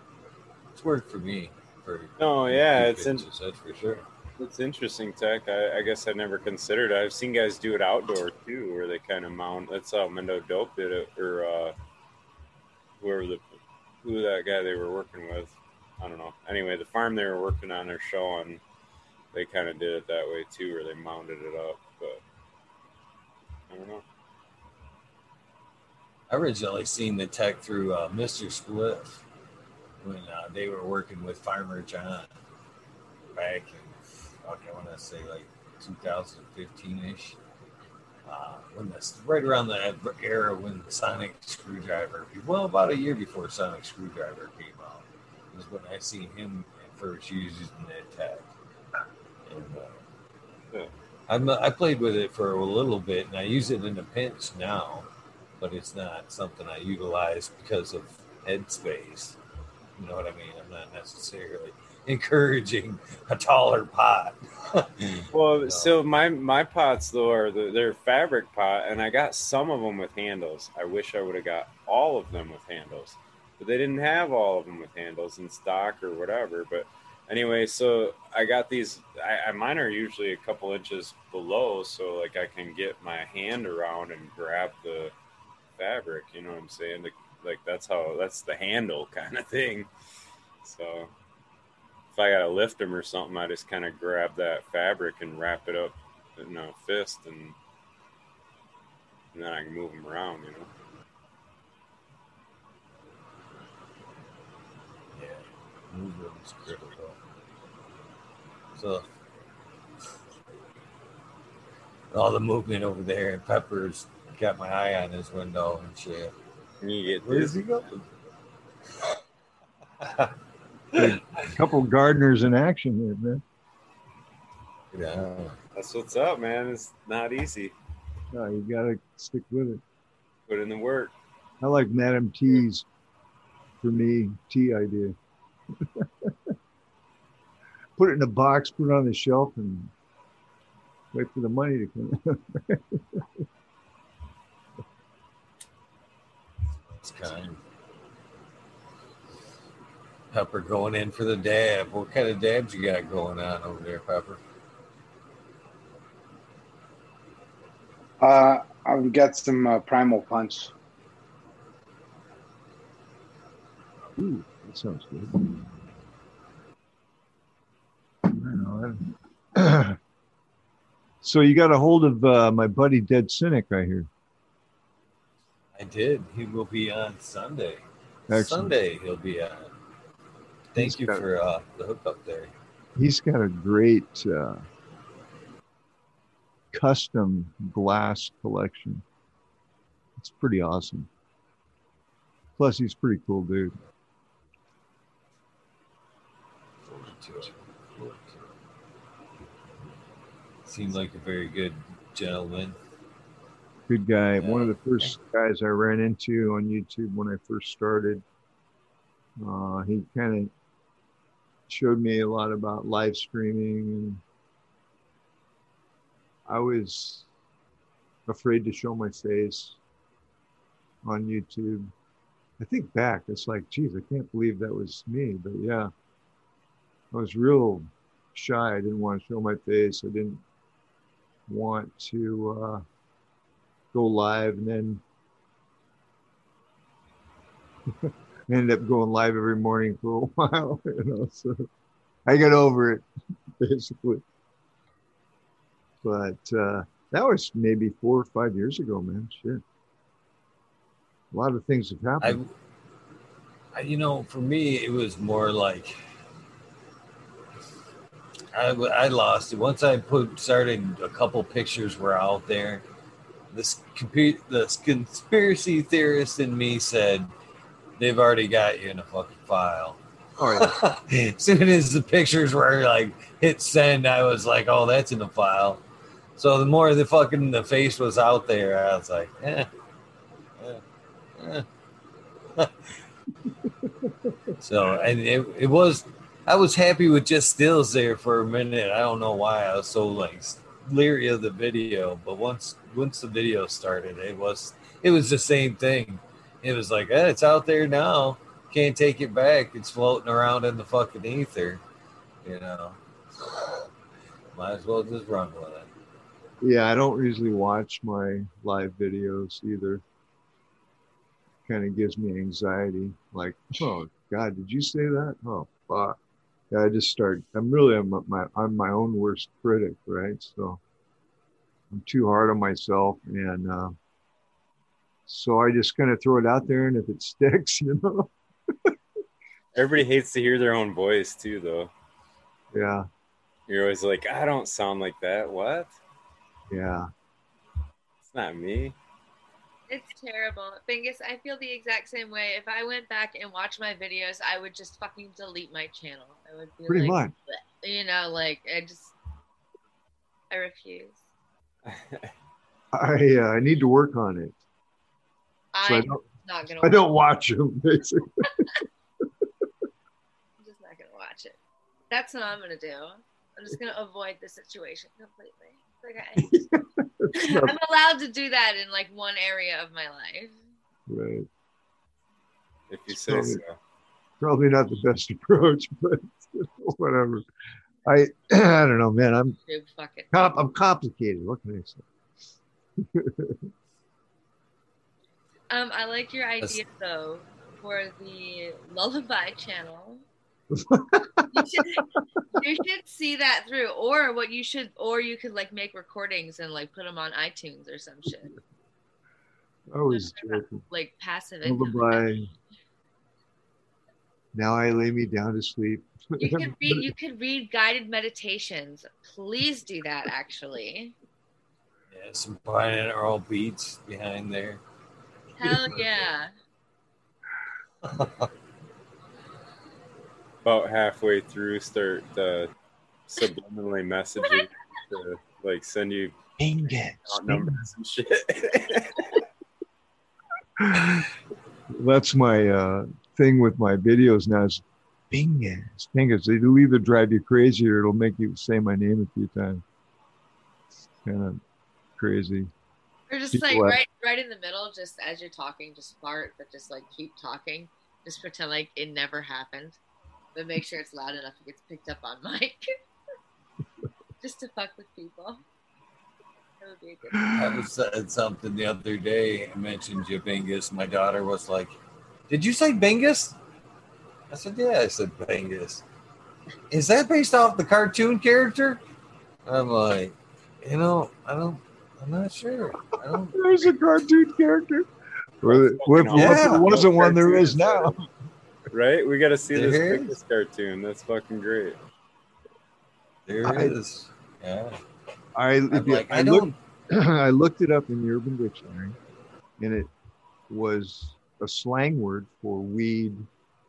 It's worked for me for oh yeah, it's in, that's for sure. it's interesting tech. I, I guess I never considered. it. I've seen guys do it outdoor too, where they kind of mount. That's how Mendo Dope did it, or uh, whoever the who that guy they were working with. I don't know. Anyway, the farm they were working on their show on, they kind of did it that way too, where they mounted it up. But I don't know. I originally seen the tech through uh, Mr. Spliff when uh, they were working with Farmer John back in, I want to say like 2015 ish. Uh, when this, right around that era when the Sonic Screwdriver, well, about a year before Sonic Screwdriver came out, was when I seen him at first using that tech. And, uh, I'm, I played with it for a little bit, and I use it in a pinch now, but it's not something I utilize because of headspace. You know what I mean? I'm not necessarily encouraging a taller pot. Well, so my my pots though are the, they're fabric pot, and I got some of them with handles. I wish I would have got all of them with handles, but they didn't have all of them with handles in stock or whatever. But anyway, so I got these. I, mine are usually a couple inches below, so like I can get my hand around and grab the fabric. You know what I'm saying? Like, like that's how that's the handle kind of thing. So if I gotta lift them or something, I just kind of grab that fabric and wrap it up in a fist, and, and then I can move them around. You know. Yeah, critical. So all the movement over there, and Pepper's got my eye on his window and shit. You get Where does he go? A couple gardeners in action here, man. Yeah. That's what's up, man. It's not easy. No, you gotta stick with it. Put in the work. I like Madam T's for me tea idea. put it in a box, put it on the shelf, and wait for the money to come. It's kind. Pepper going in for the dab. What kind of dabs you got going on over there, Pepper? Uh, I've got some uh, primal punch. Ooh, that sounds good. So you got a hold of uh, my buddy Dead Cynic, right here. I did. He will be on Sunday. Excellent. Sunday he'll be on. Thank He's you got- for uh, the hookup there. He's got a great uh, custom glass collection. It's pretty awesome. Plus, he's a pretty cool dude. Forward to it. Forward to it. Seemed like a very good gentleman. Good guy. One of the first guys I ran into on YouTube when I first started. Uh, he kind of showed me a lot about live streaming, and I was afraid to show my face on YouTube. I think back, it's like, geez, I can't believe that was me. But yeah, I was real shy. I didn't want to show my face. I didn't want to uh, go live and then ended up going live every morning for a while, you know. So I got over it basically. But uh, that was maybe four or five years ago, man. Shit. A lot of things have happened. I, you know, for me, it was more like I, I lost it once I put started. A couple pictures were out there. This compu- the conspiracy theorist in me said they've already got you in a fucking file. Oh yeah. as soon as the pictures were like hit send, I was like, oh, that's in the file. So the more the fucking the face was out there, I was like, eh, eh, eh. So and it, it was I was happy with just stills there for a minute. I don't know why I was so like leery of the video, but once once the video started, it was it was the same thing. It was like, eh, it's out there now. Can't take it back. It's floating around in the fucking ether. You know. Might as well just run with it. Yeah, I don't usually watch my live videos either. Kind of gives me anxiety. Like, oh God, did you say that? Oh fuck. Yeah, I just start. I'm really I'm my I'm my own worst critic, right? So I'm too hard on myself, and uh, so I just kind of throw it out there, and if it sticks, you know, Everybody hates to hear their own voice too, though. yeah, You're always like, I don't sound like that. What? yeah. It's not me. It's terrible. Bingus, I feel the exact same way. If I went back and watched my videos, I would just fucking delete my channel. I would be Pretty like, much. You know, like I just, I refuse. I uh, I need to work on it. So I don't, not gonna. I don't watch them basically. I'm just not gonna watch it. That's what I'm gonna do. I'm just gonna avoid the situation completely. It's Okay. I'm allowed to do that in like one area of my life. Right. If you say Probably, so. probably not the best approach, but whatever. I I don't know, man. I'm Dude, fuck it. com- I'm complicated. What can I say? Um, I like your idea though for the lullaby channel. you, should, you should see that through, or what you should, or you could like make recordings and like put them on iTunes or some shit, I was joking. like passive. Lullaby. Now I lay me down to sleep. You could read, you could read guided meditations. Please do that. Actually, Yeah, some binaural beats behind there. Hell yeah. About halfway through, start uh, subliminally messaging to like send you account numbers and shit. That's my uh, thing with my videos now. Is bingus, bingus. It'll either drive you crazy or it'll make you say my name a few times. It's kind of crazy. Or just like have- right, right in the middle, just as you're talking, just fart, but just like keep talking. Just pretend like it never happened, but make sure it's loud enough it gets picked up on mic. just to fuck with people. That would be a good. I was said something the other day. I mentioned you, Bingus. My daughter was like, "Did you say Bingus?" I said, "Yeah." I said Bingus. Is that based off the cartoon character? I'm like, you know, I don't. I'm not sure. I don't. There's a cartoon character. Well, if, Yeah. if wasn't one, there is now. right? We got to see this There Christmas cartoon. That's fucking great. There I- it is. Yeah. I, I'm if you- like, I, I looked, don't. I looked it up in the Urban Dictionary, and it was a slang word for weed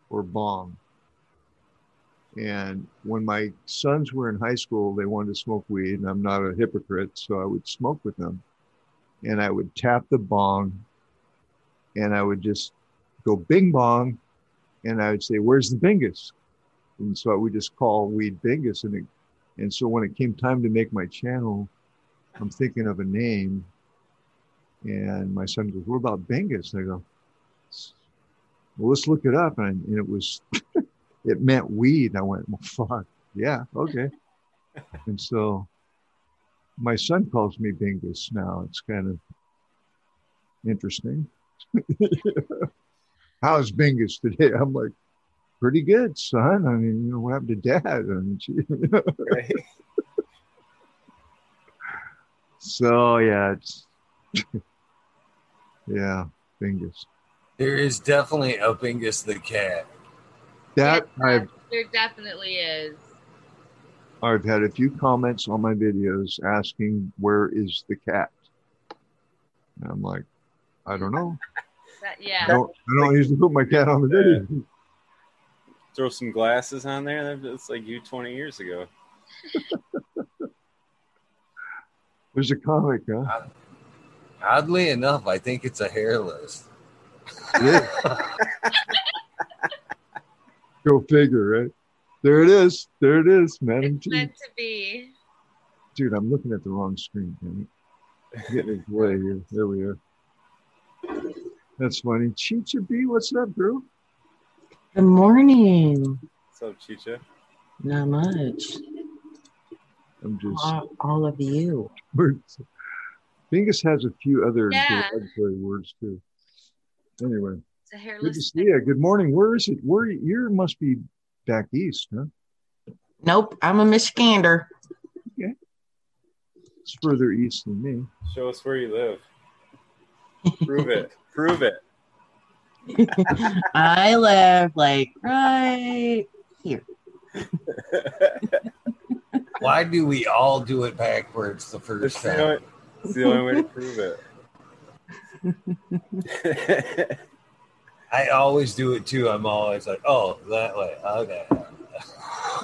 or bong. And when my sons were in high school, they wanted to smoke weed, and I'm not a hypocrite, so I would smoke with them. And I would tap the bong, and I would just go bing bong, and I would say, "Where's the bingus?" And so I would just call weed bingus, and it, and so when it came time to make my channel, I'm thinking of a name, and my son goes, "What about bingus?" And I go, "Well, let's look it up," and, and it was, it meant weed. And I went, "Well, fuck, yeah, okay." and so, my son calls me Bingus now. It's kind of interesting. How's Bingus today? I'm like, pretty good, son. I mean, you know, what happened to dad? I mean, gee, Right? so yeah, it's yeah, Bingus. There is definitely a Bingus the cat. That I've There definitely is. I've had a few comments on my videos asking where is the cat. And I'm like, I don't know. That, I don't, I don't usually put my cat on the video. Throw some glasses on there. That's like you 20 years ago. There's a comic, huh? Oddly enough, I think it's a hairless. Yeah. Go figure, right? There it is. There it is, Madam T. Meant to be. Dude, I'm looking at the wrong screen. Damn it. Getting in the way here. There we are. That's funny. Chicha B, what's up, girl? Good morning. What's up, Chicha? Not much. I'm just. All, all of you. Words. Bingus has a few other Yeah. words too. Anyway, It's a good to see you. Good morning. Where is it? Where you must be back east, huh? Nope, I'm a Michigander. It's further east than me. Show us where you live. Prove it. Prove it. I live like right here. Why do we all do it backwards the It's first the, only, time? it's the only way to prove it. I always do it too. I'm always like, oh, that way. Okay.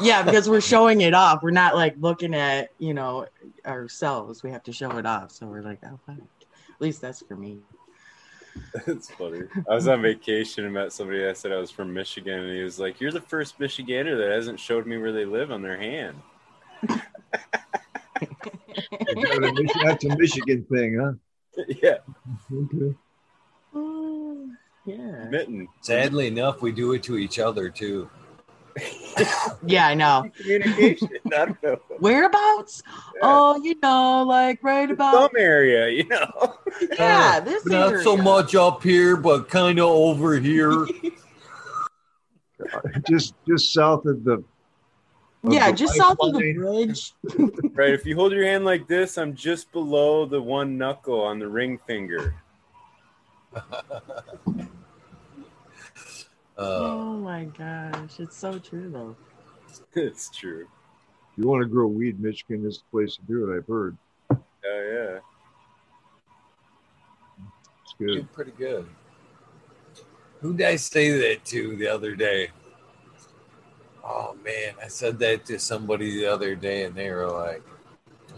Yeah, because we're showing it off. We're not like looking at, you know, ourselves. We have to show it off. So we're like, oh, fuck. At least that's for me. It's funny. I was on vacation and met somebody I said I was from Michigan, and he was like, "You're the first Michigander that hasn't showed me where they live on their hand." That's a Michigan thing, huh? yeah, Okay. Yeah. mitten. Sadly enough, we do it to each other too. Yeah, I know. Communication. I don't know. Whereabouts? Oh, you know, like right about. Some area, you know. Yeah, uh, this Not so much up here, but kind of over here. just just south of the. of Yeah, the just south of the bridge. Right. If you hold your hand like this, I'm just below the one knuckle on the ring finger. Uh, Oh my gosh, it's so true though. it's true. If you want to grow weed, Michigan is the place to do it. I've heard. Oh yeah. It's good. did pretty good. Who did I say that to the other day? Oh man, I said that to somebody the other day, and they were like,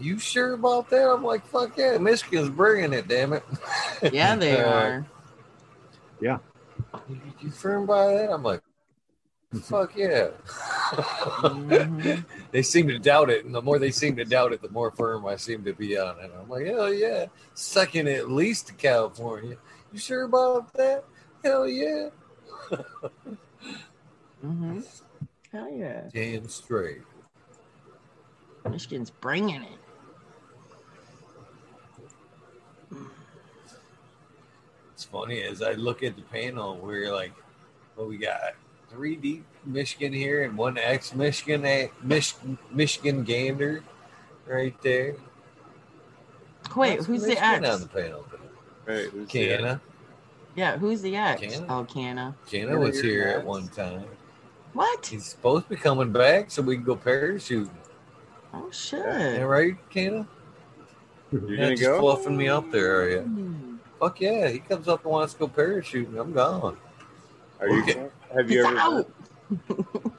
"You sure about that?" I'm like, "Fuck yeah, Michigan's bringing it, damn it." Yeah, they Uh, are. Yeah. You, you firm by that? I'm like, "Fuck yeah." Mhm. they seem to doubt it, and the more they seem to doubt it, the more firm I seem to be on it. I'm like, "Hell yeah, second at least to California." You sure about that? Hell yeah. mm-hmm. Hell yeah. Damn straight. Michigan's bringing it. It's funny as I look at the panel, we're like, well, we got three deep Michigan here and one ex Michigan eh, Mich- Michigan Gander right there. Wait, Lots of who's the Michigan ex? on the panel? Right. who's the? Canna. Yeah, who's the ex? Canna? Oh, Canna. Canna Canna, was you're here at one time. What? He's supposed to be coming back so we can go parachuting. Oh shit. Yeah, right, Canna? You're You're gonna go? fluffing me up there, are you? Fuck yeah, he comes up and wants to go parachuting. I'm gone. Are you? Okay. Have you ever? out.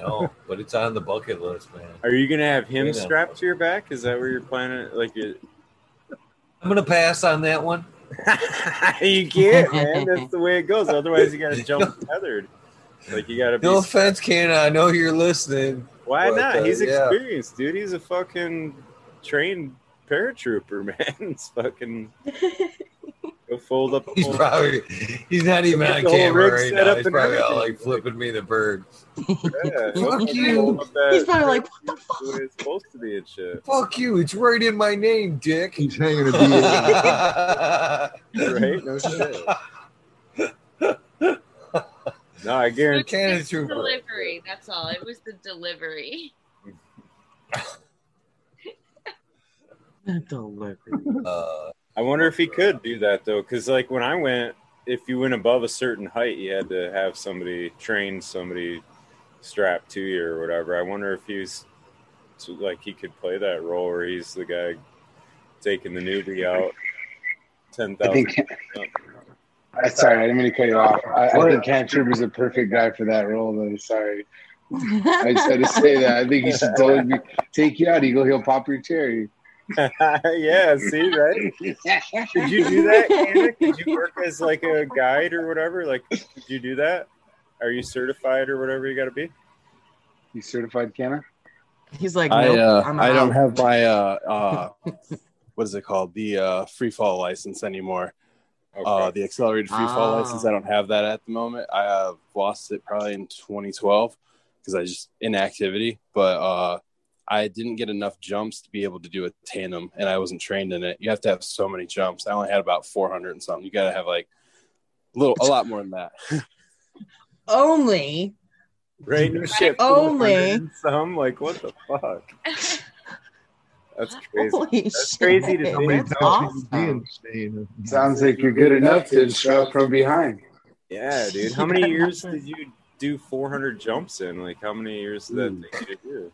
No, but it's on the bucket list, man. Are you gonna have him Yeah. strapped to your back? Is that where you're planning? Like, you, I'm gonna pass on that one. you can't, man. That's the way it goes. Otherwise, you gotta jump tethered. Like, you gotta be. No offense, Canna. I know you're listening. Why but, not? uh, He's yeah. experienced, dude. He's a fucking trained paratrooper, man. It's fucking. Go fold up. He's probably he's not even on camera right now. He's probably all like flipping me the bird. Yeah, Fuck you. fold up that- He's probably like, what the fuck? the it's supposed to be and shit. Fuck you! It's right in my name, Dick. He's hanging a bee. Right? No shit. No, I guarantee. Canna It's the trooper. delivery. That's all. It was the delivery. Delivery. Uh, I wonder if he could do that though, because like when I went, if you went above a certain height, you had to have somebody train somebody strapped to you or whatever. I wonder if he's so, like he could play that role, or he's the guy taking the newbie out. Ten I think. I sorry, I didn't mean to cut you off. I, I think Canna Trooper's a perfect guy for that role. Though, sorry. I just had to say that. I think he should totally be, take you out, Eagle. He'll pop your cherry. yeah, see, right? Could you do that, Canna? Could you work as like a guide or whatever? Like, did you do that? are you certified or whatever you got to be? You certified Canna? He's like, I nope, uh, I'm I don't have my uh uh what is it called the uh free fall license anymore. Uh, the accelerated free fall Ah. license. I don't have that at the moment. I uh, lost it probably in 2012 because I just inactivity. But uh, I didn't get enough jumps to be able to do a tandem, and I wasn't trained in it. You have to have so many jumps. I only had about 400 and something. You got to have like a little, a lot more than that. Only. Right? No shit. Only. Some like what the fuck? That's crazy. Holy That's shit. crazy to How many think. times you being staying? Sounds like you're good enough to instruct from behind. Yeah, dude. How many years did you do 400 jumps in? Like, how many years did that take you to do?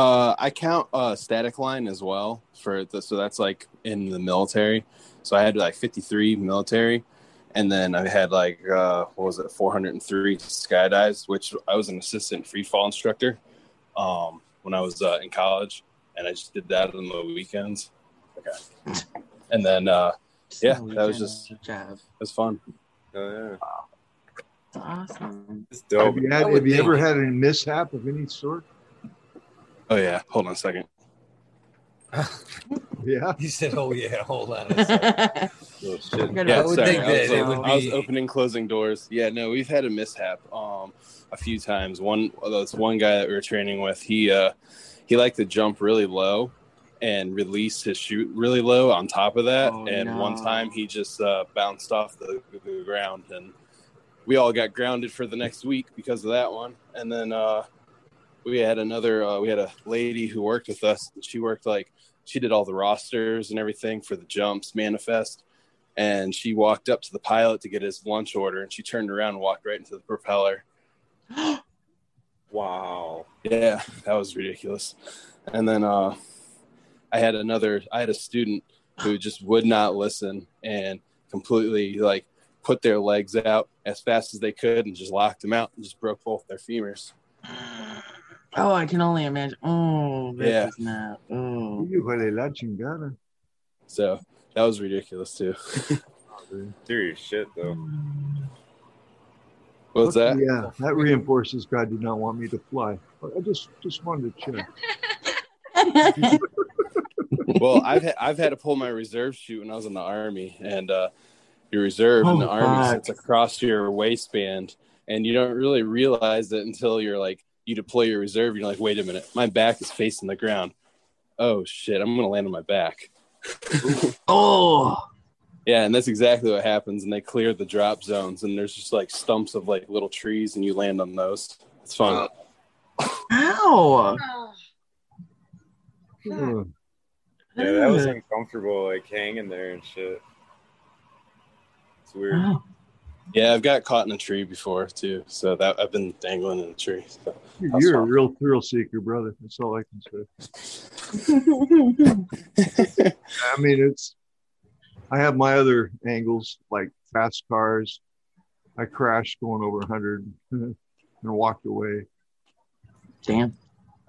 Uh, I count uh, static line as well for the, so that's like in the military. So I had like 53 military, and then I had like uh, what was it, 403 skydives, which I was an assistant free fall instructor um, when I was uh, in college, and I just did that on the weekends. Okay, and then uh, yeah, that was just it was fun. Oh yeah, awesome. It's Have dope. you, had, have you ever had any mishap of any sort? Oh yeah, hold on a second. Yeah. He said, "Oh yeah, hold on." A second. Oh, shit. Yeah, I would sorry. think I was, that it would I was opening, closing doors. Yeah, no, we've had a mishap um, a few times. One, this one guy that we were training with, he uh, he liked to jump really low and release his shoot really low on top of that. Oh, and one time he just uh, bounced off the, the ground, and we all got grounded for the next week because of that one. And then uh, we had another, uh, we had a lady who worked with us, and she worked like she did all the rosters and everything for the jumps manifest and she walked up to the pilot to get his lunch order and she turned around and walked right into the propeller Wow. yeah that was ridiculous and then uh i had another i had a student who just would not listen and completely like put their legs out as fast as they could and just locked them out and just broke both their femurs Oh, I can only imagine. Oh, this Yeah. is not. Oh. Hijo de la so that was ridiculous too Serious shit though. What's was that Yeah, that reinforces God did not want me to fly. I just just wanted to check. well, I've had, I've had to pull my reserve chute when I was in the army, and uh, your reserve in Oh, the army sits across your waistband, and you don't really realize it until you're like you deploy your reserve. You're like, wait a minute, my back is facing the ground. Oh shit, I'm gonna land on my back. Oh. Yeah, and that's exactly what happens. And they clear the drop zones, and there's just like stumps of like little trees, and you land on those. It's fun. Oh. Ow. Hmm. Ugh. Yeah, that was hmm. uncomfortable, like hanging there and shit. It's weird. Oh. Yeah, I've got caught in a tree before too, so that I've been dangling in a tree. So You're a real thrill seeker, brother. That's all I can say. I mean, it's. I have my other angles like fast cars. I crashed going over 100 and walked away. Damn.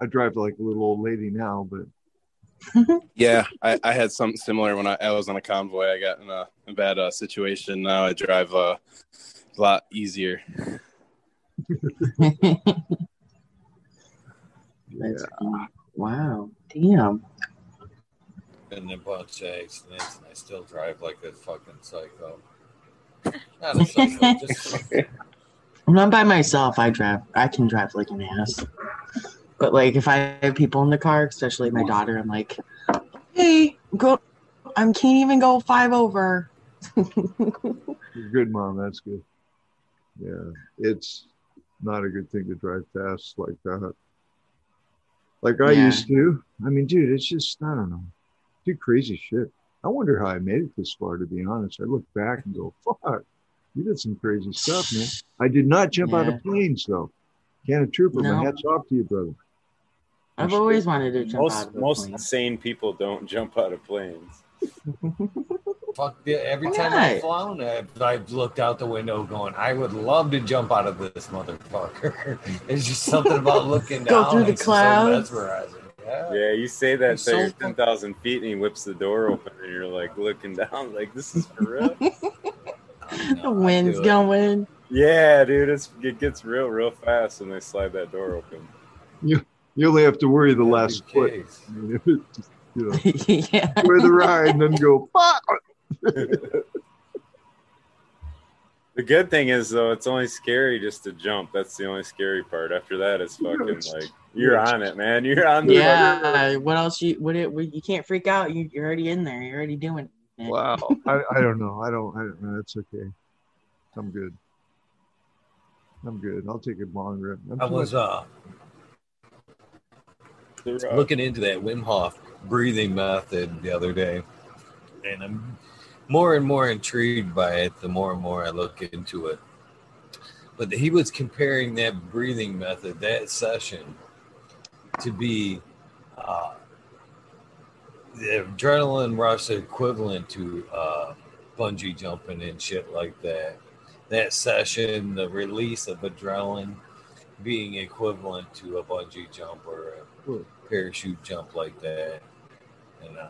I drive like a little old lady now, but Yeah, I, I had something similar when I, I was on a convoy. I got in a, a bad uh, situation. Now I drive uh, a lot easier. That's wow. Damn. and a bunch of accidents, and I still drive like a fucking psycho. Not a psycho, just When I'm not by myself, I drive. I can drive like an ass. But like, if I have people in the car, especially my daughter, I'm like, "Hey, go! I can't even go five over." good, mom. That's good. Yeah, it's not a good thing to drive fast like that. Like I Yeah. used to. I mean, dude, it's just I don't know. Do crazy shit. I wonder how I made it this far. To be honest, I look back and go, "Fuck, you did some crazy stuff, man." I did not jump out of planes though. Canna Trooper, No. my hats off to you, brother. I've always wanted to jump out Most of a most plane. sane people don't jump out of planes. fuck. Yeah, every Why time not? I've flown, I've, I've looked out the window, going, "I would love to jump out of this motherfucker." It's just something about looking Go down. through the it's just so clouds. mesmerizing. Yeah. Yeah, you say that It's till you're ten thousand feet, and he whips the door open, and you're like looking down, like this is for real. the wind's going. Yeah, dude, it's it gets real, real fast when they slide that door open. You you only have to worry the last foot. I mean, if it just, you know, yeah. enjoy the ride and then go. "Fuck." The good thing is though, it's only scary just to jump. That's the only scary part. After that, it's fucking like you're on it, man. You're on the Yeah. What else? You what? It, what- you can't freak out. You, you're already in there. You're already doing it. Wow. I, I don't know. I don't. I don't know. It's okay. I'm good. I'm good. I'll take a long rip. I'm I was much- uh The rock. Looking into that Wim Hof breathing method the other day, and I'm more and more intrigued by it the more and more I look into it. But he was comparing that breathing method, that session, to be uh, the adrenaline rush equivalent to uh, bungee jumping and shit like that. That session, the release of adrenaline being equivalent to a bungee jump or a parachute jump like that. And uh,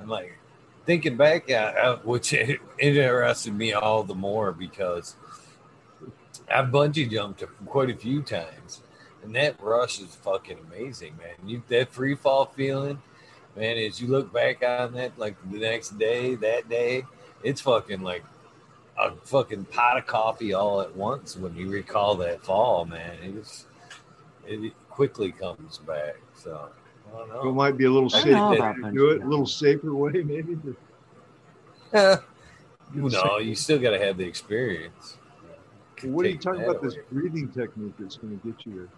I'm like thinking back, uh, uh, which interested me all the more because I've bungee jumped quite a few times, and that rush is fucking amazing, man. You that free fall feeling, man. As you look back on that, like the next day, that day, it's fucking like a fucking pot of coffee all at once when you recall that fall, man. It was it quickly comes back. So I don't know. It might be a little safer way to do it, a little safer way, maybe. but- Yeah. No, you still got to have the experience. What are you talking that about? This breathing technique that's going to get you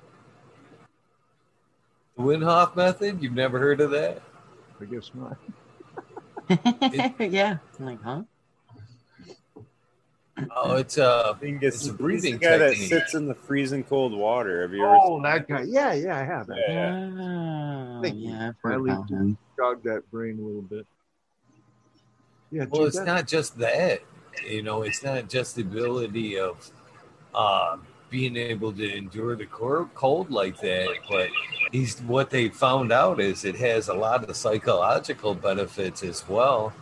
The Wim Hof method? You've never heard of that? I guess not. yeah. I'm like, huh? Oh, it's a It's, it's a breathing the guy that technique. sits in the freezing cold water. Have you ever? Oh, that guy. Yeah, yeah, I have. Yeah. Oh, Thank you. yeah, I think heard Finally about him. jog that brain a little bit. Yeah, Well, it's that- not just that. You know, it's not just the ability of uh, being able to endure the cold like that, but he's what they found out is it has a lot of psychological benefits as well.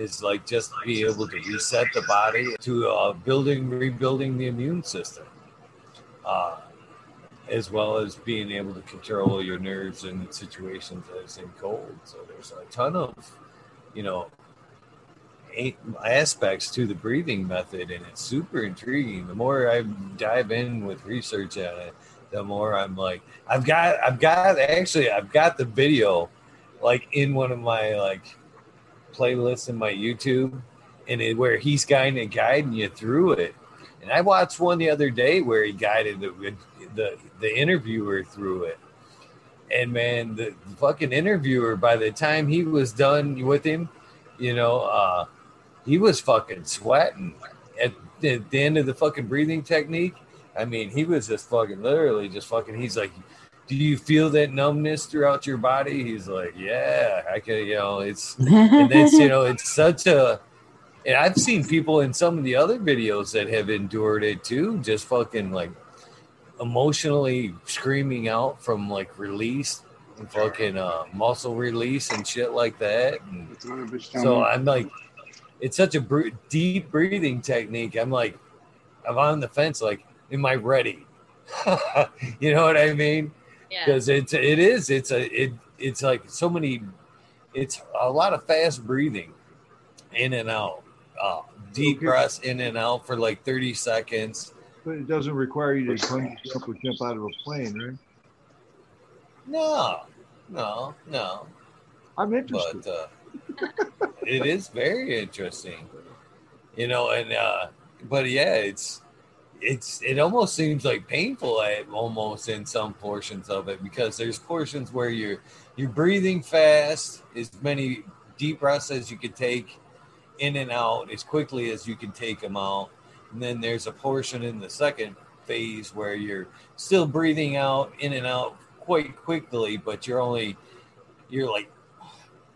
Is like just be able to reset the body to uh, building, rebuilding the immune system, uh, as well as being able to control your nerves in situations as in cold. So there's a ton of, you know, aspects to the breathing method and it's super intriguing the more i dive in with research on it the more i'm like i've got i've got actually i've got the video like in one of my like playlists in my youtube and it, where he's kind of guiding you through it and i watched one the other day where he guided the the, the interviewer through it and man the, the fucking interviewer by the time he was done with him you know uh he was fucking sweating at, at the end of the fucking breathing technique. I mean, he was just fucking literally just fucking. He's like, "Do you feel that numbness throughout your body?" He's like, "Yeah, I can." You know, it's and that's you know, it's such a. And I've seen people in some of the other videos that have endured it too, just fucking like emotionally screaming out from like release and fucking uh, muscle release and shit like that. And so I'm like, it's such a br- deep breathing technique. I'm like, I'm on the fence. Like, am I ready? you know what I mean? Yeah. Because it's it is it's a it it's like so many. It's a lot of fast breathing, in and out, uh, deep Okay. breaths in and out for like 30 seconds. But it doesn't require you to bungee jump or jump out of a plane, right? No, no, no. I'm interested. But uh, it is very interesting, you know. And uh, but yeah, it's it's it almost seems like painful at almost in some portions of it because there's portions where you're you're breathing fast, as many deep breaths as you can take in and out as quickly as you can take them out. And then there's a portion in the second phase where you're still breathing out in and out quite quickly, but you're only you're like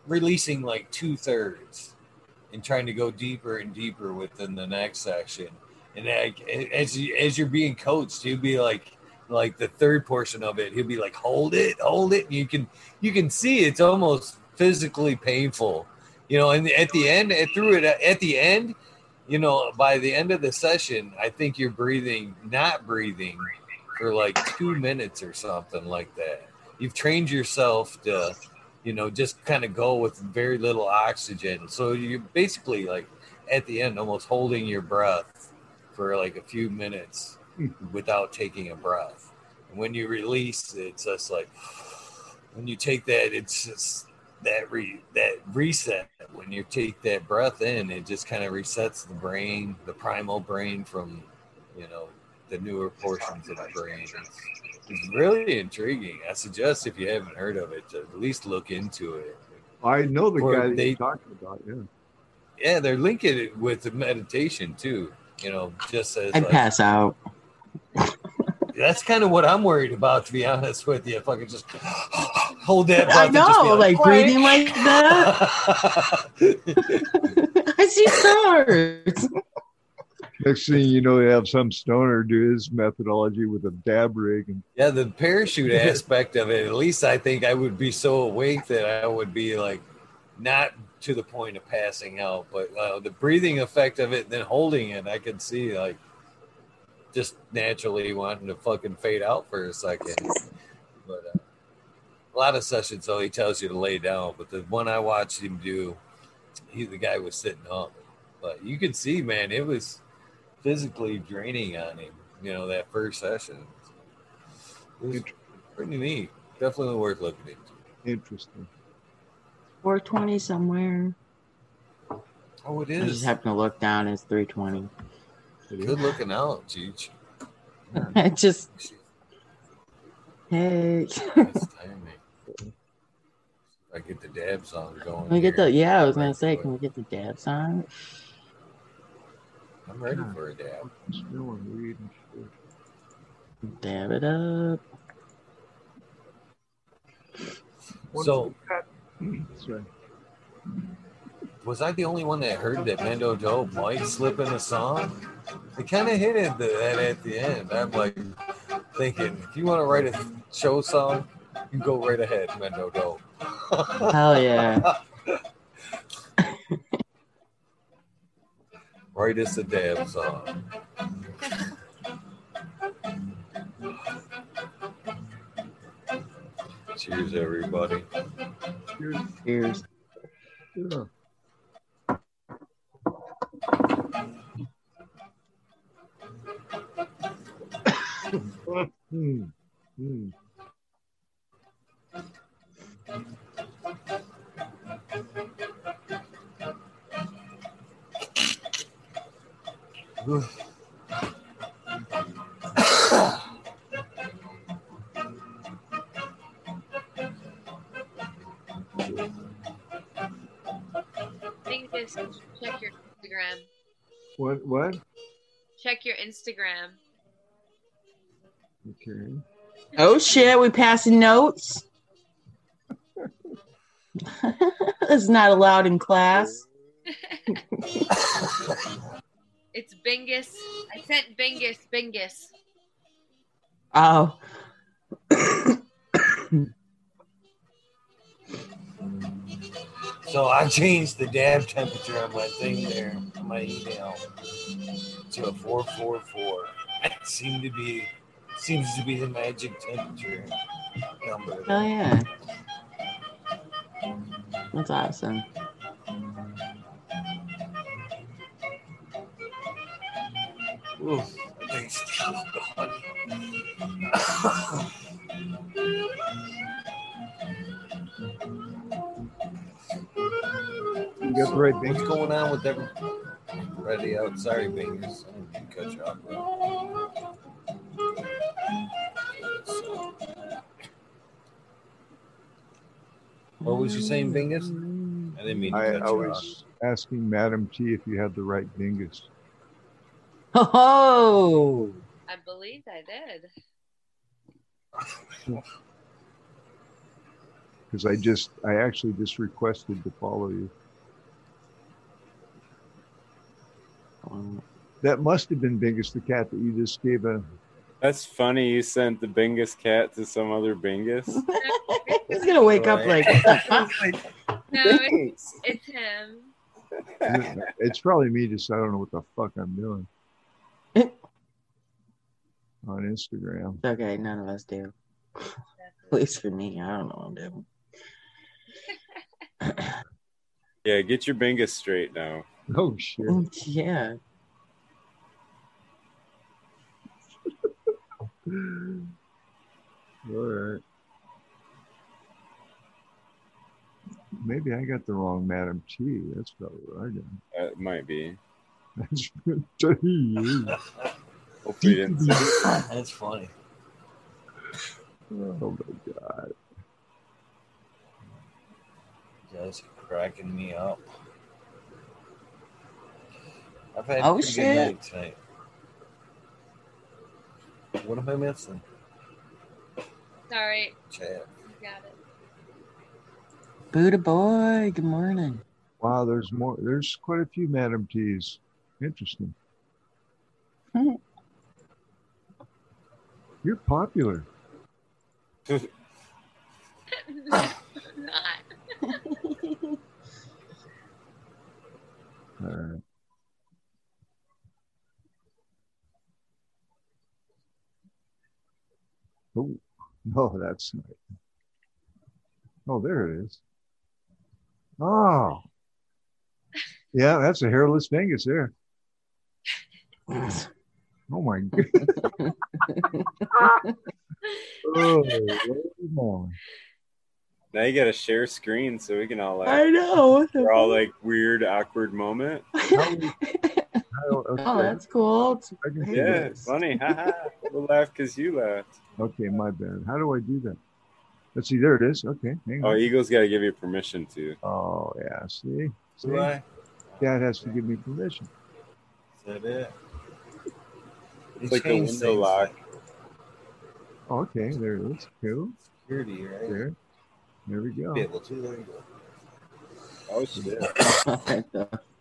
releasing like two thirds and trying to go deeper and deeper within the next section. And as as you're being coached, he'll be like like the third portion of it. He'll be like, hold it, hold it. And you can you can see it's almost physically painful, you know. And at the end, through it at the end, you know, by the end of the session, I think you're breathing, not breathing for like two minutes or something like that. You've trained yourself to, you know, just kind of go with very little oxygen. So you're basically like at the end almost holding your breath for like a few minutes hmm. without taking a breath. And when you release, it's just like when you take that, it's just that re that reset. When you take that breath in, it just kind of resets the brain, the primal brain from, you know, the newer portions of the brain. It's, it's really intriguing. I suggest if you haven't heard of it, to at least look into it. I know the Or guy that they- talking about. Yeah. Yeah, they're linking it with the meditation too. You know, just as I'd like, pass out. that's kind of what I'm worried about, to be honest with you. If I could just hold that, breath I and just be know, like "Quiet." breathing like that. I see stars. Next thing you know, you have some stoner do his methodology with a dab rig, and Yeah, the parachute aspect of it, at least I think I would be so awake that I would be like not to the point of passing out, but uh, the breathing effect of it, then holding it, I could see like just naturally wanting to fucking fade out for a second. But uh, a lot of sessions, though, he tells you to lay down. But the one I watched him do, he the guy was sitting up, but you could see, man, it was physically draining on him. You know that first session. It was pretty neat. Definitely worth looking into. interesting. 420 somewhere. Oh, it is. I is. just happen to look down. It's 320. Good looking out, Cheech. I just. Hey. I get the dab song going. Can we get here. the? Yeah, I was gonna say, can we get the dab song? I'm ready for a dab. Smelling weed and shit. Dab it up. So, That's right. was I the only one that heard that Mendo Dope might slip in a song? It kind of hit it that at the end. I'm like thinking, if you want to write a show song, you go right ahead, Mendo Dope. Hell yeah. Write us a dab song. Cheers, everybody. Cheers. Yeah. Hmm. Hmm. Dingus, check your Instagram. What? What? Check your Instagram. Okay. Oh shit, we passing notes. That's not allowed in class. It's Bingus. I sent Bingus. Bingus. Oh. Mm. So I changed the dab temperature on my thing there, on my e-nail, to a 444. It seemed to be, seems to be the magic temperature number. Oh yeah. That's awesome. Ooh, still going. You got the right thing. What's going on with everybody out? Sorry, Bingers. I didn't cut you off. bro. What was you saying, Bingus? I didn't mean to I, cut I you was asking Madam T if you had the right dingus. Oh. I believe I did. Because I just, I actually just requested to follow you. That must have been Bingus the cat that you just gave a. That's funny. You sent the Bingus cat to some other Bingus. He's gonna wake up like, what the fuck? No, it's, it's him. it's probably me. Just I don't know what the fuck I'm doing on Instagram. Okay, none of us do. At least for me, I don't know what I'm doing. Yeah, get your bingus straight now. Oh shit! Mm, yeah. All right. Maybe I got the wrong Madam T. That's probably what I got. That might be. That's Hopefully you didn't. That's funny. Oh my god. You guys are cracking me up. I've had Oh, a pretty shit. good night tonight. What am I missing? Sorry. Chat. You got it. Buddha boy, good morning. Wow, there's more. There's quite a few Madam T's. Interesting. You're popular. Not. All right. Oh, no, that's not. Oh, there it is. Oh, yeah, that's a hairless Venus there. Oh my god. oh, Lord. Now you gotta share screen so we can all like I know. What we're all like weird, awkward moment. Oh, oh, that's cool. It's- I can see Yeah, it's funny. We'll laugh because you laughed. Okay, my bad. How do I do that? Let's see. There it is. Okay. Hang Oh, on. Eagle's gotta give you permission to. Oh, yeah. See? See? Do I? Dad has to give me permission. Is that it? They It's like the window things lock. like oh, Okay, there it is. Cool. Security, right? There. There we go. Be able to. There you go. Oh shit.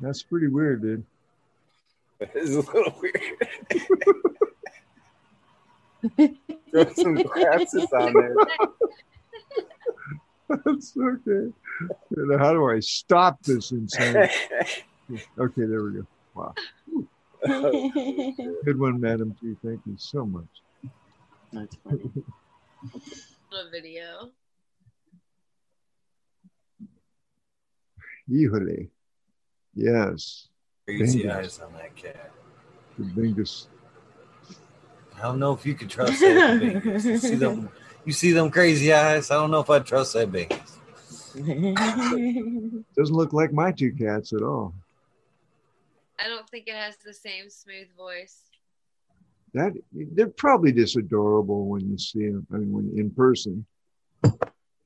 That's pretty weird, dude. It is a little weird. Throw some glasses on there. That's okay. Now, How do I stop this insanity? Okay, there we go. Wow. Good one, Madam T. Thank you so much. That's funny. A video. Híjole. Yes. Crazy Bingus. eyes on that cat. The biggest. I don't know if you could trust that Bingus. You see them, you see them crazy eyes. I don't know if I trust that Bingus. Doesn't look like my two cats at all. I don't think it has the same smooth voice. That they're probably just adorable when you see them. I mean, when in person.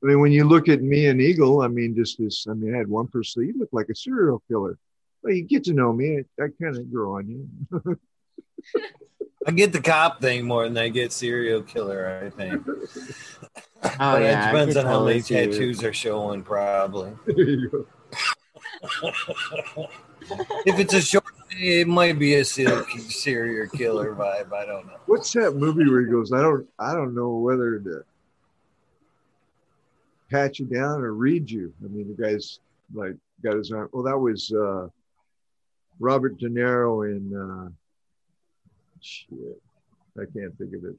I mean, when you look at me and Eagle, I mean, just this. I mean, I had one person. You look like a serial killer. Well, you get to know me. I, I kind of grow on you. I get the cop thing more than I get serial killer. I think. Oh but yeah, it depends on how many totally see tattoos are showing, probably. there you go. if it's a short, it might be a serial serial killer vibe. I don't know. What's that movie where he goes? I don't. I don't know whether to pat you down or read you. I mean, the guy's like got his arm. Well, that was uh, Robert De Niro in. Uh, shit, I can't think of it.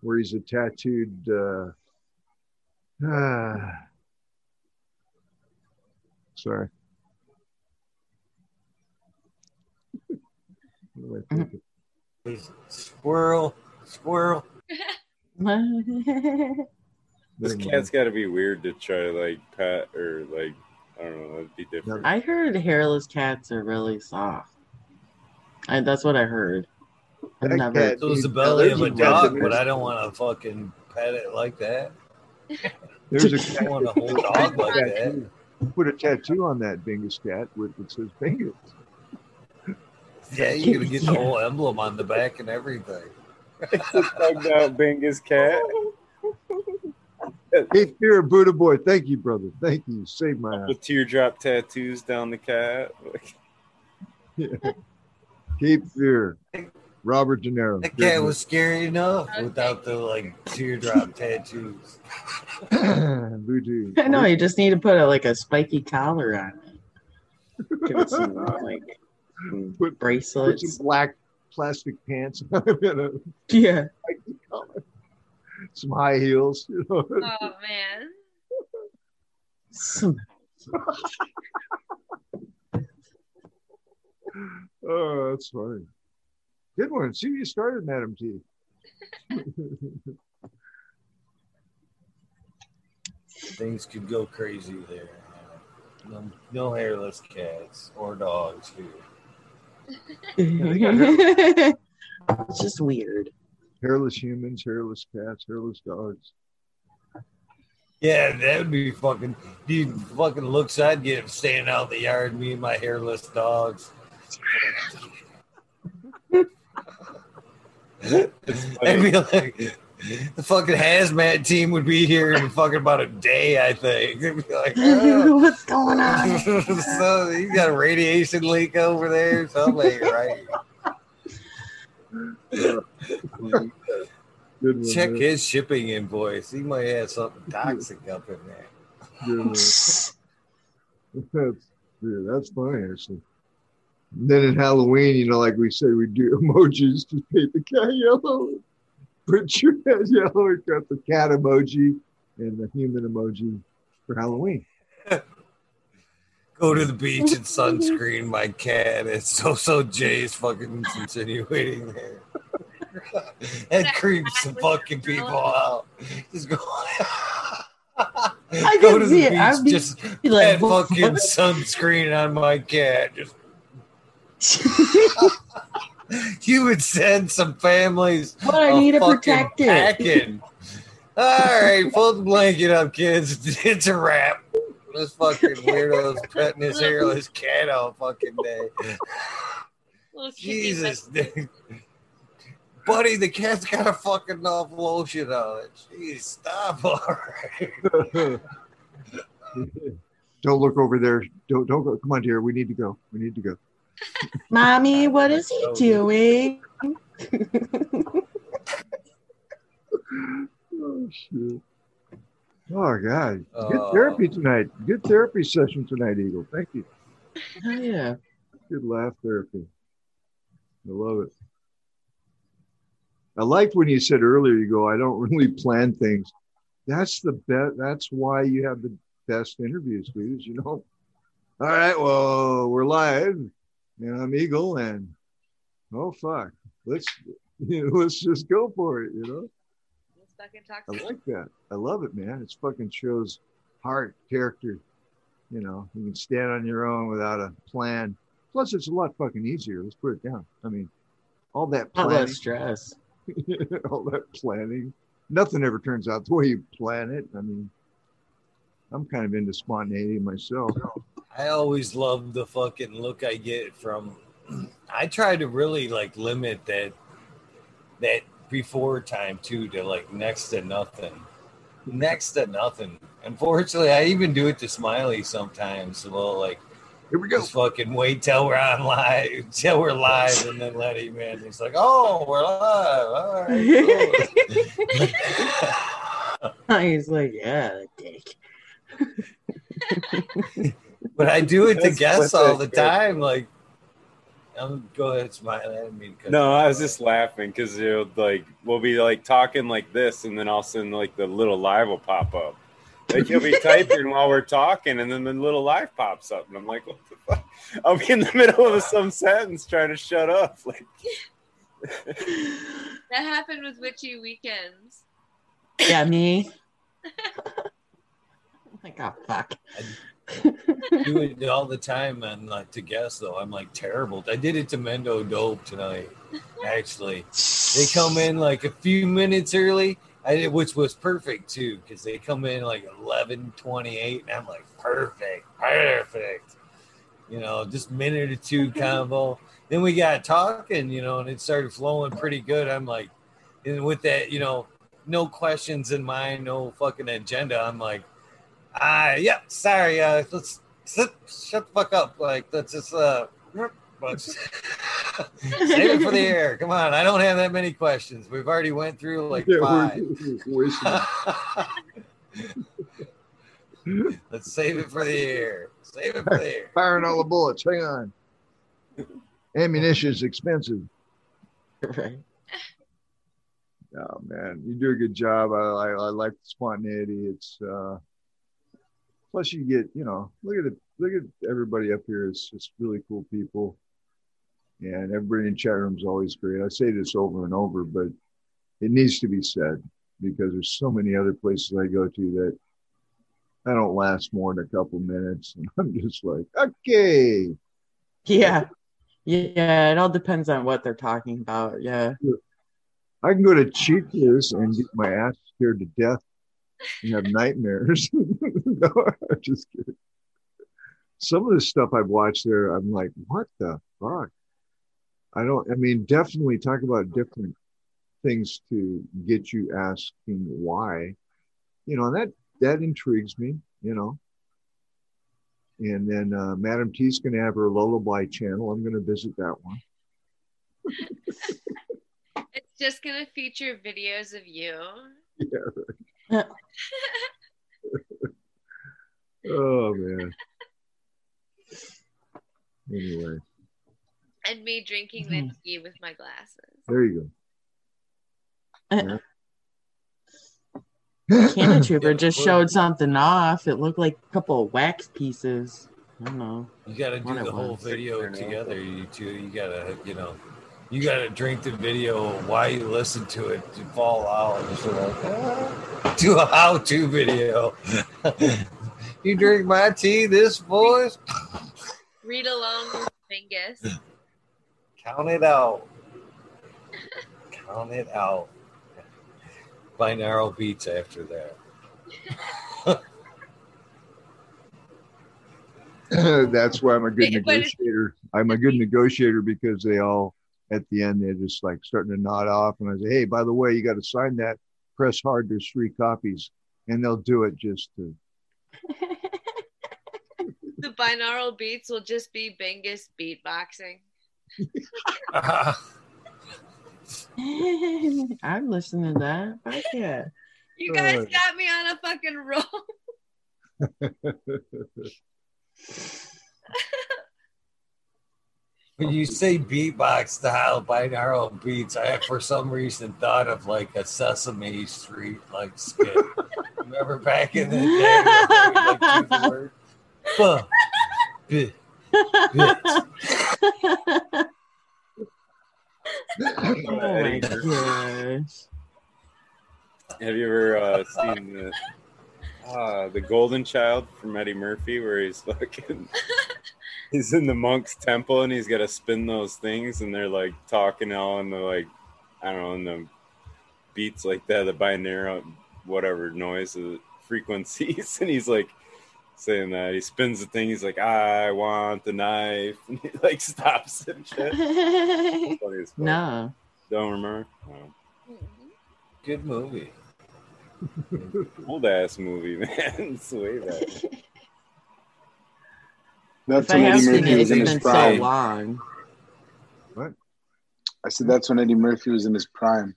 Where he's a tattooed. Uh, ah, sorry. What am I thinking? Squirrel, squirrel. This cat's got to be weird to try to like pet or like I don't know. That'd be different. I heard hairless cats are really soft. I, that's what I heard. I've That never. cat- So is the belly of a a dog, but I don't want to fucking pet it like that. There's a I cat. don't want a whole dog like that. Put a tattoo on that Bingus cat with it says Bingus. Yeah, you're gonna get the whole emblem on the back and everything. Bugged out Bingus cat. Hey, fear Buddha boy. Thank you, brother. Thank you. Saved my ass. With teardrop tattoos down the cat. Like, Keep fear. Robert De Niro. That cat was scary enough without the like teardrop tattoos. Voodoo. I know you just need to put a, like a spiky collar on it. Give it some uh, like Put, put bracelets. some black plastic pants on him and Yeah. Spiky collar. Some high heels. You know? Oh man. Oh, that's funny. Good one. See, where you started, Madam T. Things could go crazy there. No, no hairless cats or dogs here. it's just weird. Hairless humans, hairless cats, hairless dogs. Yeah, that would be fucking. Dude, fucking looks I'd get him standing out in the yard, me and my hairless dogs. I'd be like, the fucking hazmat team would be here in fucking about a day, I think. They'd be like, "Oh." What's going on? so you got a radiation leak over there, something ain't right. Good one, Check man. his shipping invoice. He might have something toxic up in there. Good one. That's, yeah, that's funny, actually. And then in Halloween, you know, like we said, we do emojis to paint the cat yellow. Put your head yellow. We got the cat emoji and the human emoji for Halloween. Go to the beach and sunscreen my cat. It's so so Jay's fucking insinuating there. that creeps the fucking people out. Just go. I go to the beach, I'd be just like, add what? fucking sunscreen on my cat. Just you would send some families. But I need to protect it. Packing. All right, pull the blanket up, kids. It's a wrap. This fucking weirdo's petting his hairless cat all fucking day. Jesus, dude. Buddy, the cat's got a fucking enough lotion on it. Jeez, stop already. Don't look over there. Don't don't go. Come on, dear. We need to go. We need to go. Mommy, what is he oh, doing? Oh shit. Oh god. Good Oh. therapy tonight. Good therapy session tonight, Eagle. Thank you. Oh, yeah. Good laugh therapy. I love it. I liked when you said earlier, you go, I don't really plan things. That's the best. That's why you have the best interviews, dude. You know, all right, well, we're live, and I'm Eagle, and oh fuck, let's you know, let's just go for it. You know, Let's fucking talk. I like that. I love it, man. It's fucking shows heart, character. You know, you can stand on your own without a plan. Plus, it's a lot fucking easier. Let's put it down. I mean, all that All that stress. all that planning. Nothing ever turns out the way you plan it. I mean, I'm kind of into spontaneity myself. I always love the fucking look I get from. I try to really like limit that that before time too to like next to nothing, next to nothing. Unfortunately, I even do it to Smiley sometimes. Well, like here we go. Just fucking wait till we're on live, till we're live, and then let him in. He's like, "Oh, we're live. All right." cool." Oh, he's like, yeah, dick. but I do it to That's- guests all the time. Like, I'm go ahead, smile. I didn't mean No, I was just laughing because you know, like we'll be like talking like this, and then all of a sudden, like the little live will pop up. Like you'll be typing while we're talking, and then the little live pops up, and I'm like, "What the fuck?" I'll be in the middle of some sentence trying to shut up. Like, That happened with Witchy Weekends. Yeah, me. like, oh, fuck. do it all the time and like to guess though. I'm like terrible. I did it to mendo dope tonight actually. They come in like a few minutes early I did, which was perfect too because they come in like 11 28 and i'm like perfect perfect. You know just minute or two combo. Then we got talking you know and it started flowing pretty good. I'm like and with that you know no questions in mind no fucking agenda. I'm like Ah, yeah, sorry. Uh, let's sit, shut the fuck up. Like, let's just uh, let's Save it for the air. Come on, I don't have that many questions. We've already went through like Yeah, five. we're- we're- Let's save it for the air. Save it for the air. Firing all the bullets. Hang on. Ammunition is expensive. Right. Oh man, you do a good job. I, I, I like the spontaneity. It's uh plus you get, you know, look at it look at everybody up here. It's just really cool people. And everybody in chat room is always great. I say this over and over, but it needs to be said because there's so many other places I go to that I don't last more than a couple minutes. And I'm just like, okay. Yeah. Yeah, it all depends on what they're talking about. Yeah. I can go to Chico's and get my ass scared to death and have nightmares. no, I'm just kidding. Some of the stuff I've watched there, I'm like, what the fuck? I don't, I mean, definitely talk about different things to get you asking why. You know, and that that intrigues me, you know. And then uh, Madam T's going to have her lullaby channel. I'm going to visit that one. It's just gonna feature videos of you. Yeah, right. Oh man. Anyway, and me drinking Mhm. whiskey with my glasses. there you go. Canna Trooper just showed something off. It looked like a couple of wax pieces. I don't know. You got to do the whole was. video together. You two, you gotta, you know, you gotta drink the video while you listen to it to fall out. Like, ah. do a how-to video. you drink my tea, this voice. Read along with Bingus. Count it out. Count it out. Binaural beats after that. That's why I'm a good But- but it's- negotiator. I'm a good negotiator because they all, at the end, they're just like starting to nod off. And I say, hey, by the way, you got to sign that. Press hard. There's three copies. And they'll do it just to. The binaural beats will just be Bingus beatboxing. I'm listening to that. Fuck yeah. You guys Uh. got me on a fucking roll. When you say beatbox style binaural beats, I for some reason thought of like a Sesame Street like skit. Remember back in the day, when like, do the word, "Buh, bit, bit." Oh my gosh. Have you ever uh, seen the uh, the Golden Child from Eddie Murphy, where he's fucking he's in the monk's temple and he's got to spin those things, and they're like talking all in the like I don't know in the beats like that, the binaural whatever noise frequencies, and he's like saying that he spins the thing. He's like, I want the knife, and he like stops and shit. Funny as fuck. no. Don't remember. No. Good movie. Old ass movie, man. it's way back. That's If I when Eddie Murphy it, was in been his so prime. long. What? I said that's when Eddie Murphy was in his prime.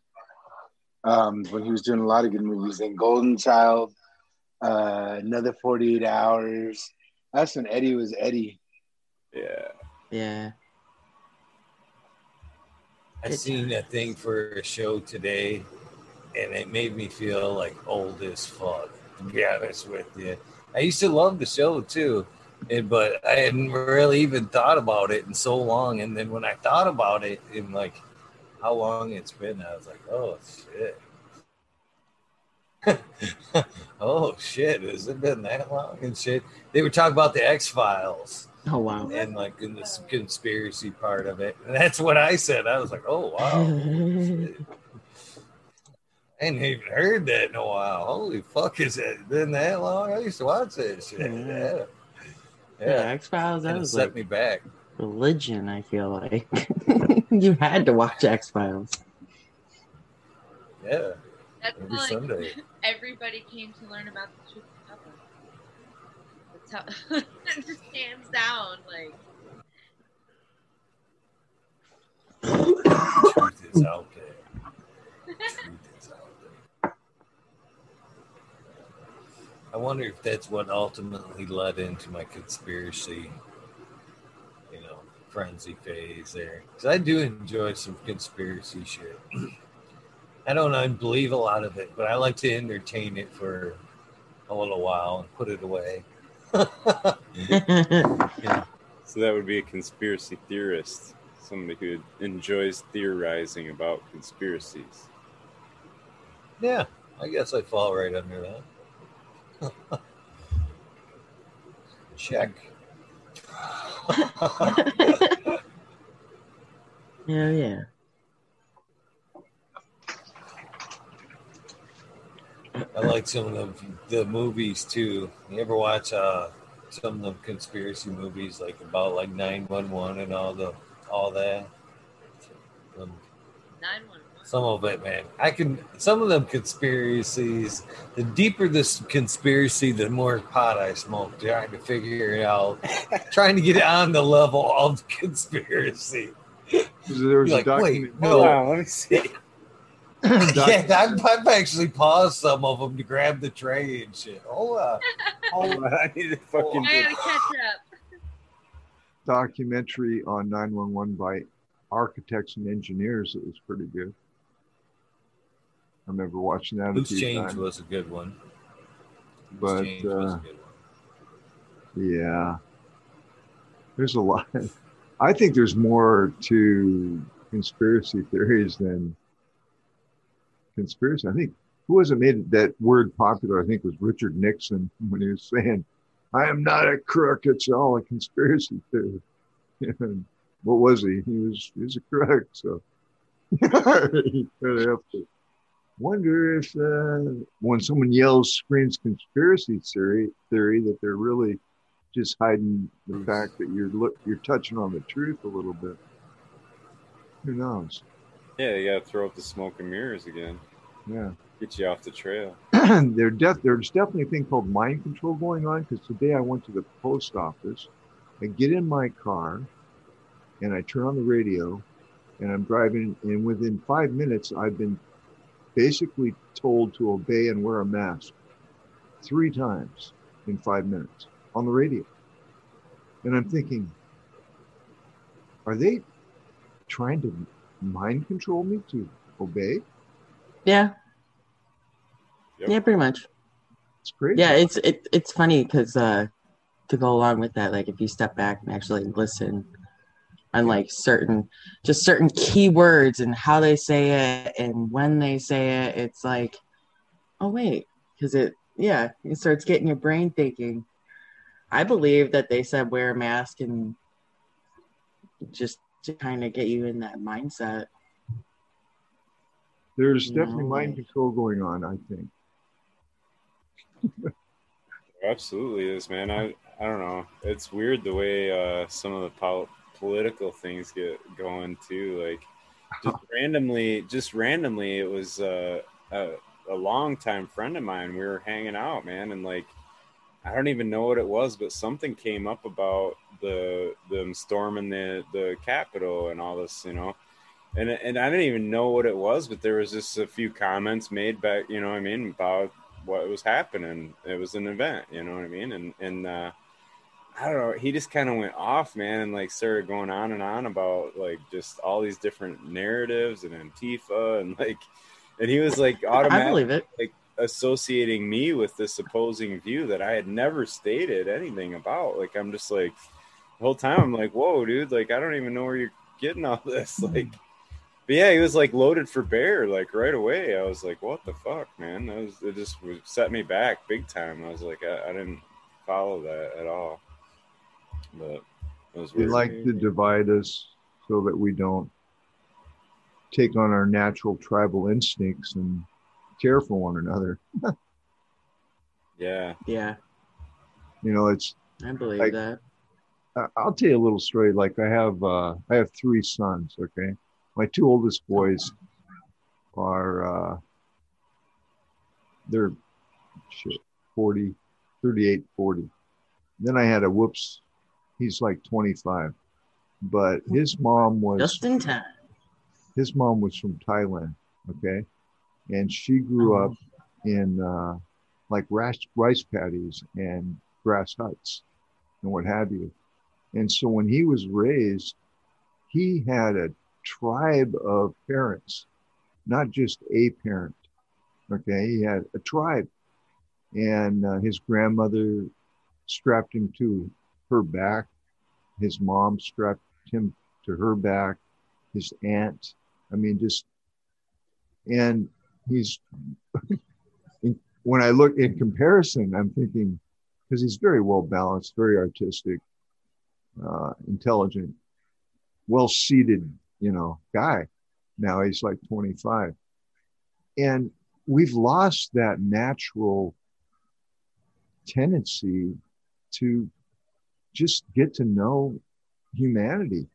Um, when he was doing a lot of good movies, in Golden Child, uh, Another Forty Eight Hours. That's when Eddie was Eddie. Yeah. Yeah. I seen a thing for a show today, and it made me feel like old as fuck. To be honest with you, I used to love the show too, but I hadn't really even thought about it in so long. And then when I thought about it, in like how long it's been, I was like, oh shit. oh shit! Has it been that long and shit? They were talking about the X Files Oh wow. and like in this conspiracy part of it. And that's what I said. I was like, oh wow. I hadn't even heard that in a while. Holy fuck, is it been that long? I used to watch that shit. Yeah. Yeah, X Files. That was set like me back. religion. I feel like you had to watch X Files. Yeah. That's Every like Sunday. everybody came to learn about the truth of cover. That's it just hands down. Like Truth is out there. Truth is out there. I wonder if that's what ultimately led into my conspiracy, you know, frenzy phase there. Because I do enjoy some conspiracy shit. I don't believe a lot of it, but I like to entertain it for a little while and put it away. yeah. So that would be a conspiracy theorist, somebody who enjoys theorizing about conspiracies. Yeah, I guess I fall right under that. Check. Oh, yeah, yeah. I like some of the, the movies too. You ever watch uh, some of the conspiracy movies, like about like nine one one and all the all that? Um, Nine one one. some of it, man. I can. Some of them conspiracies. The deeper this conspiracy, the more pot I smoke, trying to figure it out, trying to get on the level of conspiracy. There was You're a like, wait, document- no. Wow, let me see. yeah, I've, I've actually paused some of them to grab the tray and shit. Hold on. Hold on. I need to fucking. I gotta catch up. documentary on 911 by architects and engineers It was pretty good. I remember watching that a Loose change times. was a good one. Loose But, change was uh, a good one. Yeah. There's a lot. I think there's more to conspiracy theories than conspiracy. I think who was it made that word popular? I think was Richard Nixon when he was saying, I am not a crook, it's all a conspiracy theory. And what was he? He was he was a crook, so you have to wonder if uh, when someone yells screams conspiracy theory theory that they're really just hiding the fact that you're look you're touching on the truth a little bit. Who knows? Yeah, you gotta throw up the smoke and mirrors again. Yeah. Get you off the trail. there def- there's definitely a thing called mind control going on because today I went to the post office. I get in my car and I turn on the radio and I'm driving and within five minutes I've been basically told to obey and wear a mask three times in five minutes on the radio. And I'm thinking, are they trying to mind control me to obey? Yeah. Yep. Yeah, pretty much. It's crazy. Yeah, it's it, it's funny because uh, to go along with that, like if you step back and actually listen on like certain, just certain keywords and how they say it and when they say it, it's like, oh wait, because it yeah, it starts getting your brain thinking. I believe that they said wear a mask and just to kind of get you in that mindset. There's definitely No. mind control going on, I think. Absolutely is, man. I I don't know. It's weird the way uh, some of the pol- political things get going too. Like just randomly, just randomly, it was uh, a a longtime friend of mine. We were hanging out, man, and like I don't even know what it was, but something came up about the them storming the the Capitol and all this, you know. And and I didn't even know what it was, but there was just a few comments made back, you know what I mean, about what was happening. It was an event, you know what I mean? And and uh I don't know, he just kind of went off, man, and like started going on and on about like just all these different narratives and Antifa and like and he was like automatically like associating me with this opposing view that I had never stated anything about. Like I'm just like whole time I'm like, whoa, dude, like I don't even know where you're getting all this. Like but yeah, he was like loaded for bear like right away. I was like, what the fuck, man? That was it just was, set me back big time. I was like, I, I didn't follow that at all. But it was They weird. like to divide us so that we don't take on our natural tribal instincts and care for one another. yeah. Yeah, You know, it's I believe Like- that. I'll tell you a little story. Like I have, uh, I have three sons. Okay, my two oldest boys are, uh, they're shit, 40, 38, 40. Then I had a whoops. He's like 25, but his mom was Just in time. his mom was from Thailand, okay, and she grew up in uh, like rice rice paddies and grass huts and what have you. And so when he was raised, he had a tribe of parents, not just a parent. Okay, he had a tribe, and uh, his grandmother strapped him to her back. His mom strapped him to her back. His aunt, I mean, just and he's when I look in comparison, I'm thinking because he's very well balanced, very artistic, uh, intelligent, well seated, you know, guy. Now he's like 25. And we've lost that natural tendency to just get to know humanity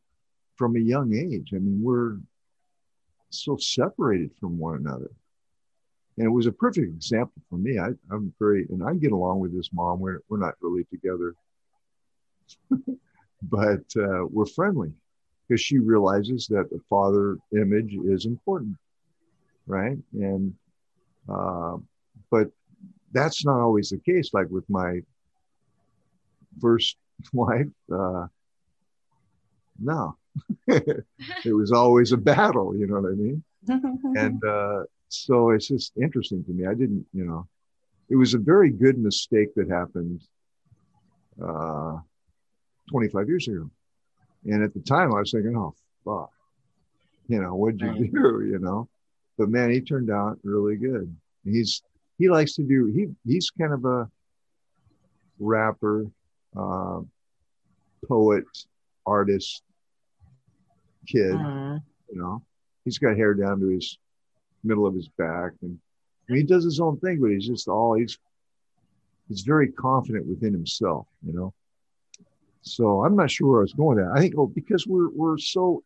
from a young age. I mean, we're so separated from one another. And it was a perfect example for me. I, I'm very, and I get along with this mom. We're, we're not really together, but uh, we're friendly because she realizes that the father image is important, right? And, uh, but that's not always the case. Like with my first wife, uh, no, it was always a battle. You know what I mean? and uh, so it's just interesting to me. I didn't, you know, it was a very good mistake that happened uh, 25 years ago. And at the time, I was thinking, oh, fuck, you know, what'd you do? You know, but man, he turned out really good. He's he likes to do he he's kind of a rapper, uh, poet, artist, kid. Aw. You know, he's got hair down to his middle of his back, and I mean, he does his own thing, but he's just all he's he's very confident within himself. You know, so I'm not sure where I was going with that. I think oh, because we're we're so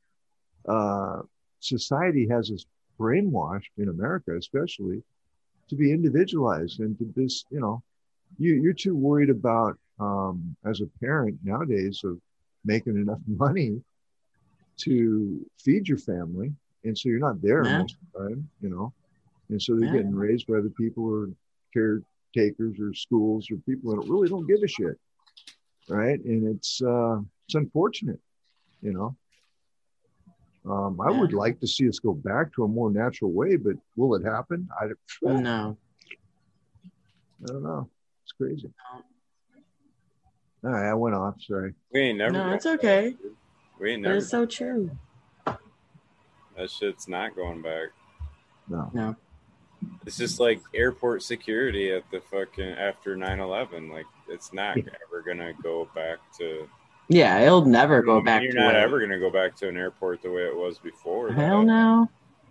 uh, society has us brainwashed in America, especially to be individualized and to this, you know, you you're too worried about um, as a parent nowadays of making enough money to feed your family, and so you're not there Yeah. most of the time, you know, and so they're Yeah. getting raised by the people or caretakers or schools or people that really don't give a shit, right? And it's uh, it's unfortunate, you know. Um, I would like to see us go back to a more natural way, but will it happen? I don't, know. I don't know. It's crazy. All right, I went off. Sorry. We ain't never. No, it's okay. back. We ain't But never. it's so true. That shit's not going back. No. No. It's just like airport security at the fucking after 9/11. Like it's not ever gonna go back to. Yeah, it'll never go back You're to not what- ever gonna go back to an airport the way it was before. Hell no.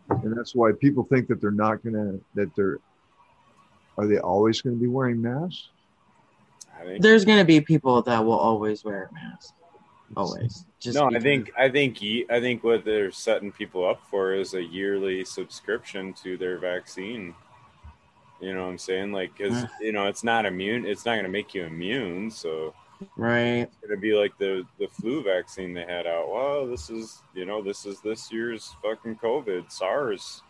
And that's why people think that they're not gonna that they're are they always gonna be wearing masks? I think. There's gonna be people that will always wear a mask. Always. Just no, I think I think ye- I think what they're setting people up for is a yearly subscription to their vaccine. You know what I'm saying? Like, cause Uh. you know it's not immune. It's not going to make you immune. So Right. it's going to be like the the flu vaccine they had out. Well, this is you know this is this year's fucking COVID SARS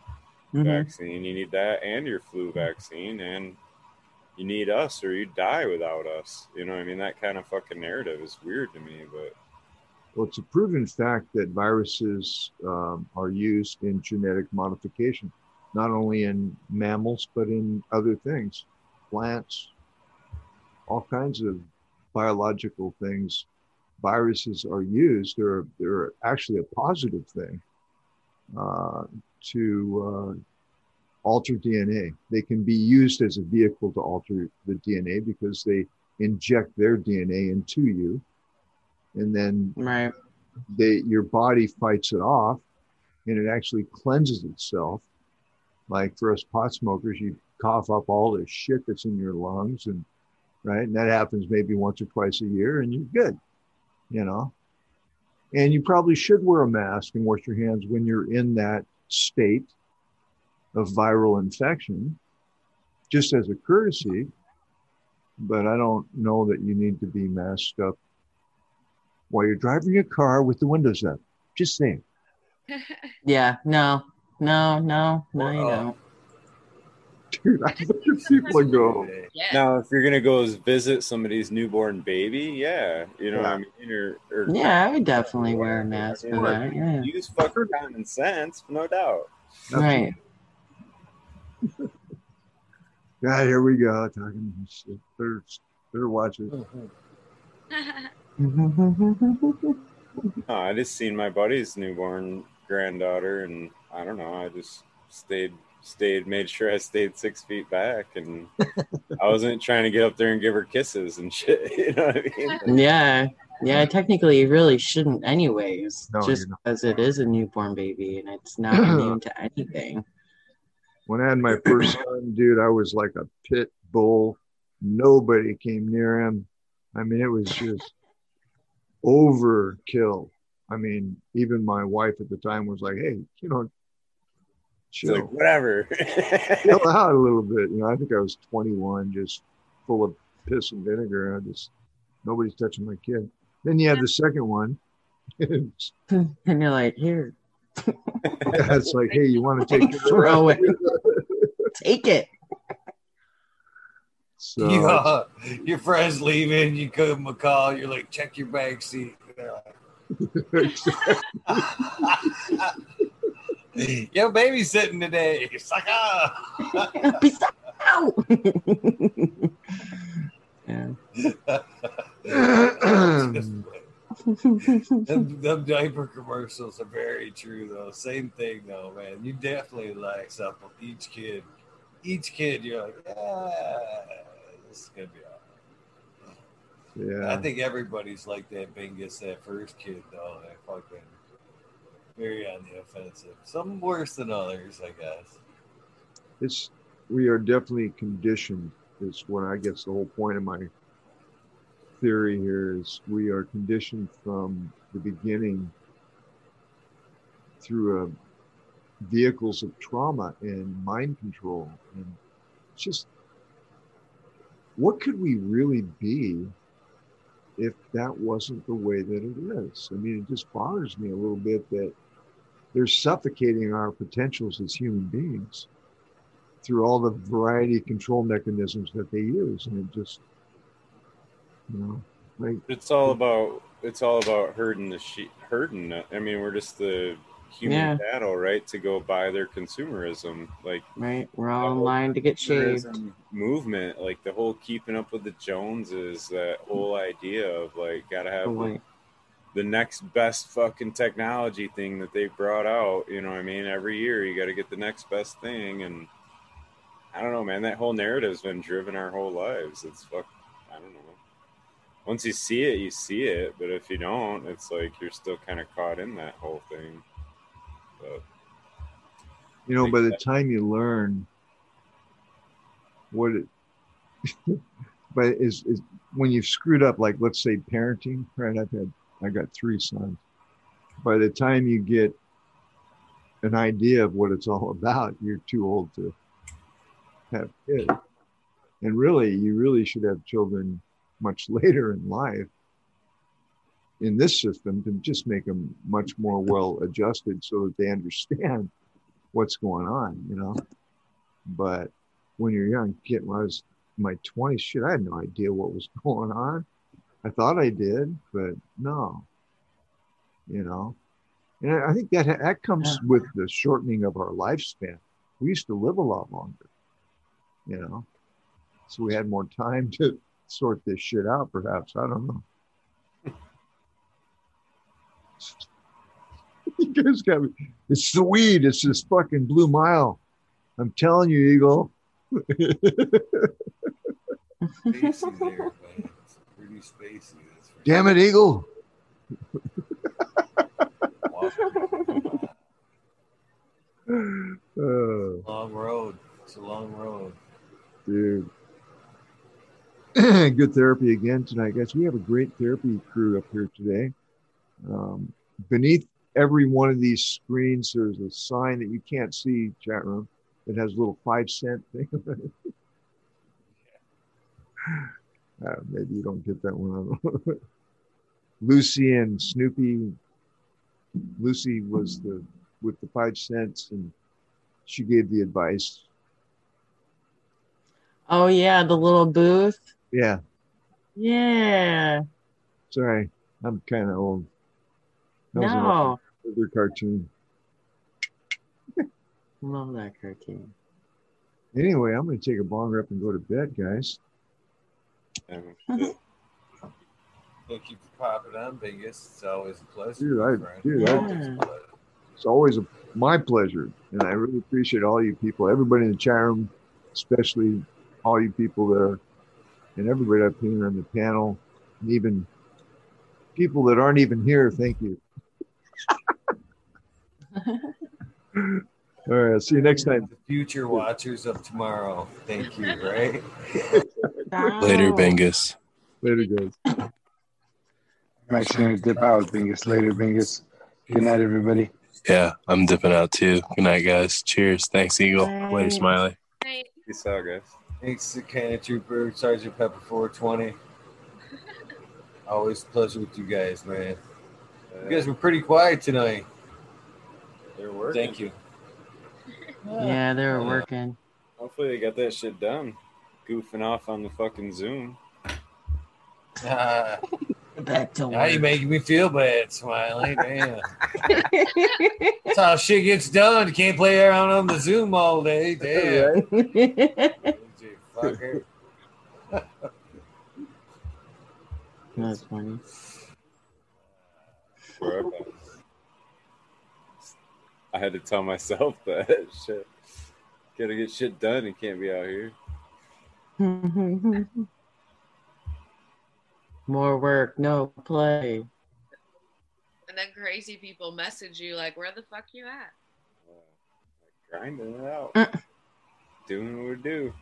Mhm. vaccine. You need that and your flu vaccine, and you need us or you die without us. You know what I mean? That kind of fucking narrative is weird to me, but. Well, it's a proven fact that viruses um, are used in genetic modification, not only in mammals, but in other things, plants, all kinds of biological things. Viruses are used, they're, they're actually a positive thing uh, to uh, alter DNA. They can be used as a vehicle to alter the DNA because they inject their DNA into you and then right. they your body fights it off and it actually cleanses itself like for us pot smokers you cough up all the shit that's in your lungs and right and that happens maybe once or twice a year and you're good you know and you probably should wear a mask and wash your hands when you're in that state of viral infection just as a courtesy but i don't know that you need to be masked up while you're driving your car with the windows up. Just saying. Yeah, no, no, no, no, you don't. Dude, I look at people and go, Now, if you're gonna go visit somebody's newborn baby, yeah, you know what I mean, or, or Yeah, I would definitely wear a mask for that. Yeah. use fucking common sense, no doubt. Right. yeah, here we go, talking shit. Better, better watch it. No, I just seen my buddy's newborn granddaughter, and I don't know. I just stayed, stayed, made sure I stayed six feet back, and I wasn't trying to get up there and give her kisses and shit. You know what I mean? Yeah. Yeah, technically you really shouldn't anyways. No, just because it is a newborn baby and it's not immune to anything. When I had my first son, dude, I was like a pit bull. Nobody came near him. I mean, it was just overkill. I mean, even my wife at the time was like, "Hey, you know, It's chill, like whatever. chill out a little bit." You know, I think I was 21, just full of piss and vinegar. I just nobody's touching my kid. Then you have the second one. and you're like, here, it's like, hey, you want to take care of throw it. Take it. So Yeah, your friends leaving, you give them a call, you're like, check your back seat. They're like, Yo, babysitting today. Sucker. Peace out. yeah. them, them diaper commercials are very true though. Same thing though, man. You definitely like something. Each kid, each kid, you're like, yeah, this is gonna be all right. yeah. I think everybody's like that. Ben gets that first kid though. That fucking very on the offensive. Some worse than others, I guess. it's we are definitely conditioned is what i guess the whole point of my theory here is we are conditioned from the beginning through uh, vehicles of trauma and mind control and just what could we really be if that wasn't the way that it is i mean it just bothers me a little bit that they're suffocating our potentials as human beings through all the variety of control mechanisms that they use and it just you know like It's all about it's all about herding the sheep, herding. I mean, we're just the human Yeah. cattle, right? To go by their consumerism, like Right. We're all in line to get shaved. movement, like the whole keeping up with the Joneses, that whole idea of like gotta have Oh, the, the next best fucking technology thing that they brought out. You know what I mean? Every year you got to get the next best thing, and I don't know, man. That whole narrative's been driven our whole lives. It's fuck. I don't know. Once you see it, you see it, but if you don't, it's like you're still kind of caught in that whole thing. But you know by the time you learn what it but is is when you've screwed up like let's say parenting right? I've had i got three sons. By the time you get an idea of what it's all about you're too old to have kids. And really you really should have children much later in life in this system to just make them much more well adjusted so that they understand what's going on, you know. But when you're young, kid, when I was in my 20s, shit, I had no idea what was going on. I thought I did, but no, you know. And I I think that that comes with the shortening of our lifespan. We used to live a lot longer, you know, so we had more time to sort this shit out. Perhaps I don't know. You guys got me. It's the weed. It's this fucking blue mile. I'm telling you, Eagle. Spacey there. It's pretty spacey. Damn it, Eagle. Long road. It's a long road. dude. Good therapy again tonight, guys. We have a great therapy crew up here today. Um, beneath every one of these screens, there's a sign that you can't see, chat room, that has a little five cent thing. on it. Uh, maybe you don't get that one. Lucy and Snoopy Lucy was the with the five cents, and she gave the advice. Oh yeah, the little booth. Yeah, Yeah. sorry, I'm kind of old. That was an No. older cartoon. Love that cartoon. Anyway, I'm going to take a bong rip and go to bed, guys. Thank you for popping on, Vegas. It's always a pleasure. Dude, I, friend. dude, I, Yeah. it's always a, my pleasure, and I really appreciate all you people, everybody in the chat room, especially all you people there, and everybody up here on the panel, and even people that aren't even here. Thank you. All right, I'll see you next time. The future watchers of tomorrow. Thank you, right? Later, Bingus. Later, guys. I'm actually gonna dip out, Bingus. Later, Bingus. Good night, everybody. Yeah, I'm dipping out too. Good night, guys. Cheers. Thanks, Eagle. Later, Smiley. Peace out, guys. Thanks to Canna Trooper, Sergeant Pepper 420. Always a pleasure with you guys, man. You guys were pretty quiet tonight. They're working. Thank you. Yeah, they were working. Hopefully they got that shit done. Goofing off on the fucking Zoom. Ah, Back to now you making me feel bad, Smiley. Damn. That's how shit gets done. You can't play around on the Zoom all day. Damn. Fucker. That's funny. Forever. I had to tell myself that shit. Gotta get shit done. You can't be out here. More work, no play. And then crazy people message you like, "Where the fuck you at?" Grinding it out. Mm. Doing what we do.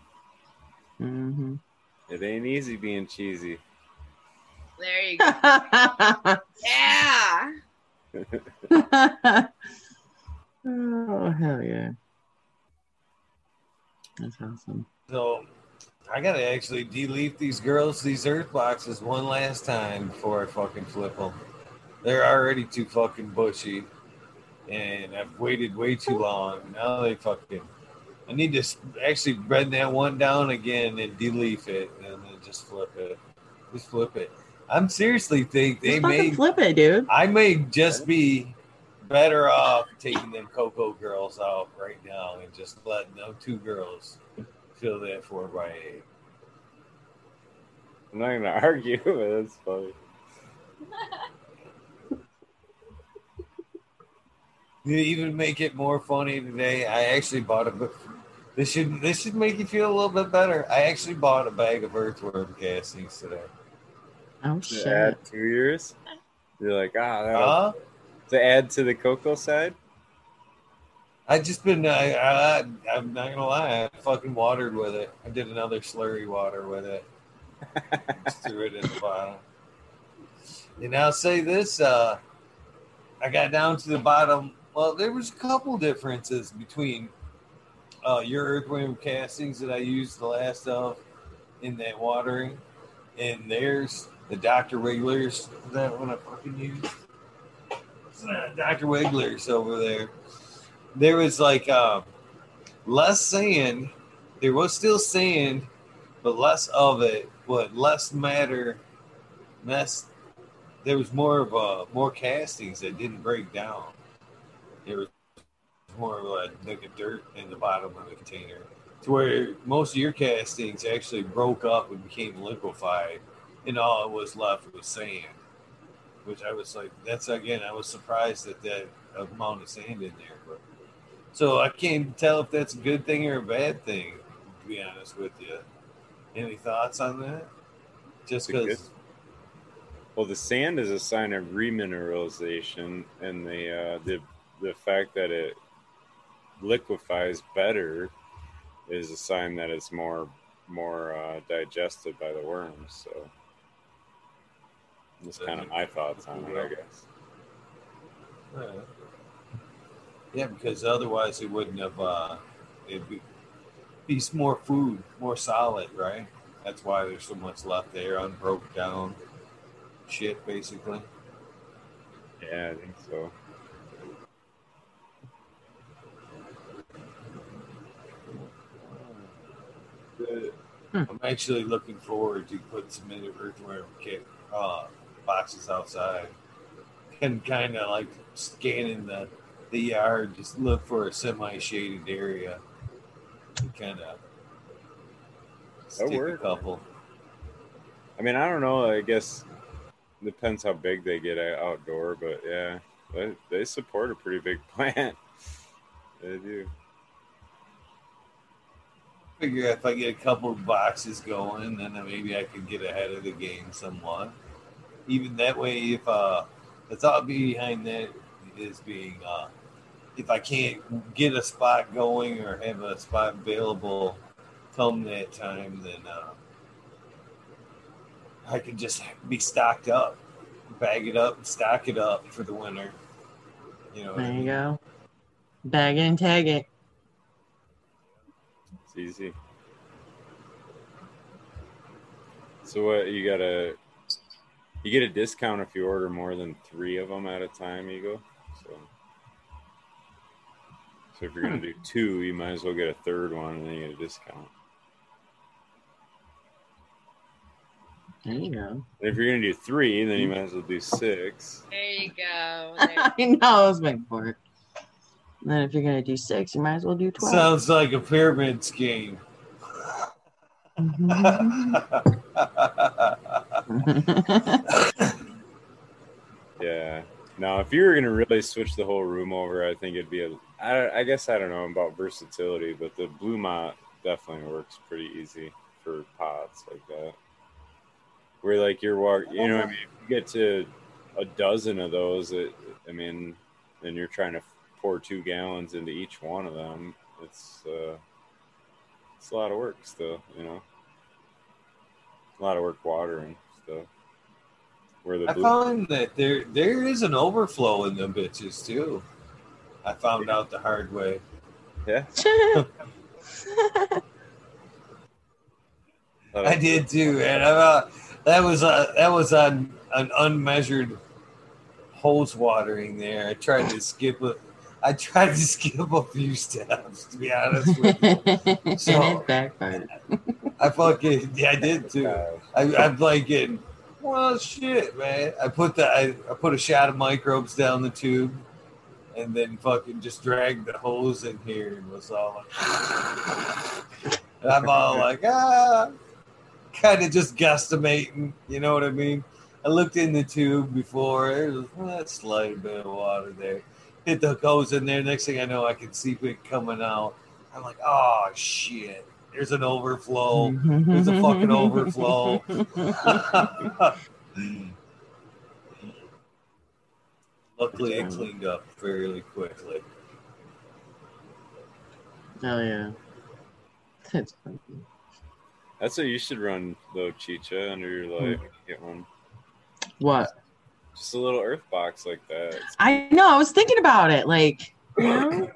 hmm It ain't easy being cheesy. There you go. yeah. Oh hell yeah! That's awesome. So I gotta actually delete these girls, these earth boxes one last time before I fucking flip them. They're already too fucking bushy, and I've waited way too long. Now they fucking. I need to actually bend that one down again and delete it, and then just flip it. Just flip it. I'm seriously think they Just may flip it, dude. I may just be better off taking them Coco girls out right now and just letting them two girls fill that four by eight. I'm not gonna argue, but that's funny. To even make it more funny today, I actually bought a. book. This should this should make you feel a little bit better. I actually bought a bag of earthworm castings today. Oh To shit! add two years, you're like, ah, that'll- Huh? To add to the coco side. I just been I, I I'm not gonna lie, I fucking watered with it. I did another slurry water with it. just threw it in the bottom. And I'll say this, uh I got down to the bottom. Well, there was a couple differences between uh, your earthworm castings that I used the last of in that watering, and there's the Dr. Wigglers. Is that what I fucking used? Dr. Wigglers over there. There was like uh, less sand. There was still sand, but less of it. But less matter. Less. There was more of uh, more castings that didn't break down. There was more of like, like a dirt in the bottom of the container, to where most of your castings actually broke up and became liquefied, and all it was left was sand. Which I was like, that's again, I was surprised at that amount of sand in there. But so I can't tell if that's a good thing or a bad thing. To be honest with you, any thoughts on that? Just It's a good- because. Well, the sand is a sign of remineralization, and the uh, the the fact that it liquefies better is a sign that it's more more uh, digested by the worms. So that's kind of my thoughts on it, I guess. Yeah. yeah, because otherwise it wouldn't have. Uh, it'd be, be more food, more solid, right? That's why there's so much left there, unbroken down shit, basically. Yeah, I think so. Hmm. I'm actually looking forward to putting some in earthworm kit uh, boxes outside and kind of like scanning the the yard, just look for a semi-shaded area and kind of stick a couple. I mean, I don't know. I guess depends how big they get outdoor, but yeah, they, they support a pretty big plant. They do. Figure if I get a couple of boxes going, then maybe I could get ahead of the game somewhat. Even that way, if uh, the thought behind that is being uh, if I can't get a spot going or have a spot available come that time, then uh, I could just be stocked up, bag it up, and stock it up for the winter. You know, There you mean? go. Bag it and tag it. It's easy. So what you gotta you get a discount if you order more than three of them at a time, Eagle. So so if you're gonna hmm. do two, you might as well get a third one and then you get a discount. There you go. And if you're gonna do three, then you might as well do six. There you go. I know I was waiting for it. And then if you're gonna do six, you might as well do twelve. Sounds like a pyramid scheme. Yeah. Now, if you were gonna really switch the whole room over, I think it'd be a. I, I guess I don't know about versatility, but the Blumat definitely works pretty easy for pots like that. Where like you're walk, you know, I mean, if you get to a dozen of those, it, I mean, and you're trying to pour two gallons into each one of them, it's uh, it's a lot of work still, you know. A lot of work watering. Where the I blue, found that there there is an overflow in them bitches too. I found out the hard way. Yeah. I did too, and uh, that was uh, that was on an unmeasured hose watering there. I tried to skip it. I tried to skip a few steps to be honest with you. So and it backfired. I fucking yeah, I did too. I, I'm like getting well shit, man. I put the I, I put a shot of microbes down the tube and then fucking just dragged the hose in here and was all like and I'm all like ah kind of just guesstimating, you know what I mean? I looked in the tube before, there was well, a slight bit of water there. Hit the hose in there, next thing I know I can see it coming out. I'm like, oh shit. There's an overflow. Mm-hmm. There's a fucking overflow. Luckily, it cleaned up fairly quickly. Oh yeah. That's funny. That's what you should run though, Chicha, under your light. when you Get one. What? Just a little earth box like that. I know. I was thinking about it. Like, you know,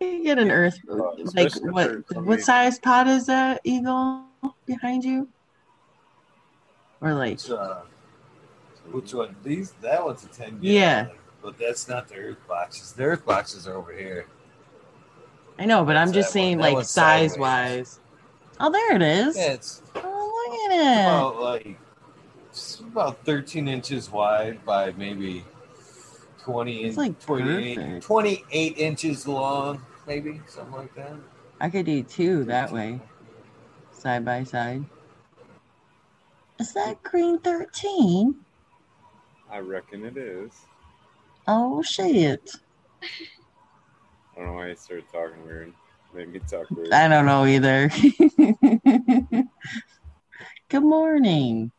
you get an earth. Like, what? What size pot is that eagle behind you? Or like, Which, uh, which one? These that one's a ten. Yeah. but that's not the earth boxes. The earth boxes are over here. I know, but I'm just one. saying, like size sideways. wise. Oh, there it is. Yeah, it's Oh, look at it. about like it's about thirteen inches wide by maybe twenty It's like 28, 28 inches long, maybe something like that. I could do two that way, side by side. Is that green 13? I reckon it is. Oh, shit. I don't know why you started talking weird. Made me talk weird. I don't know either. Good morning.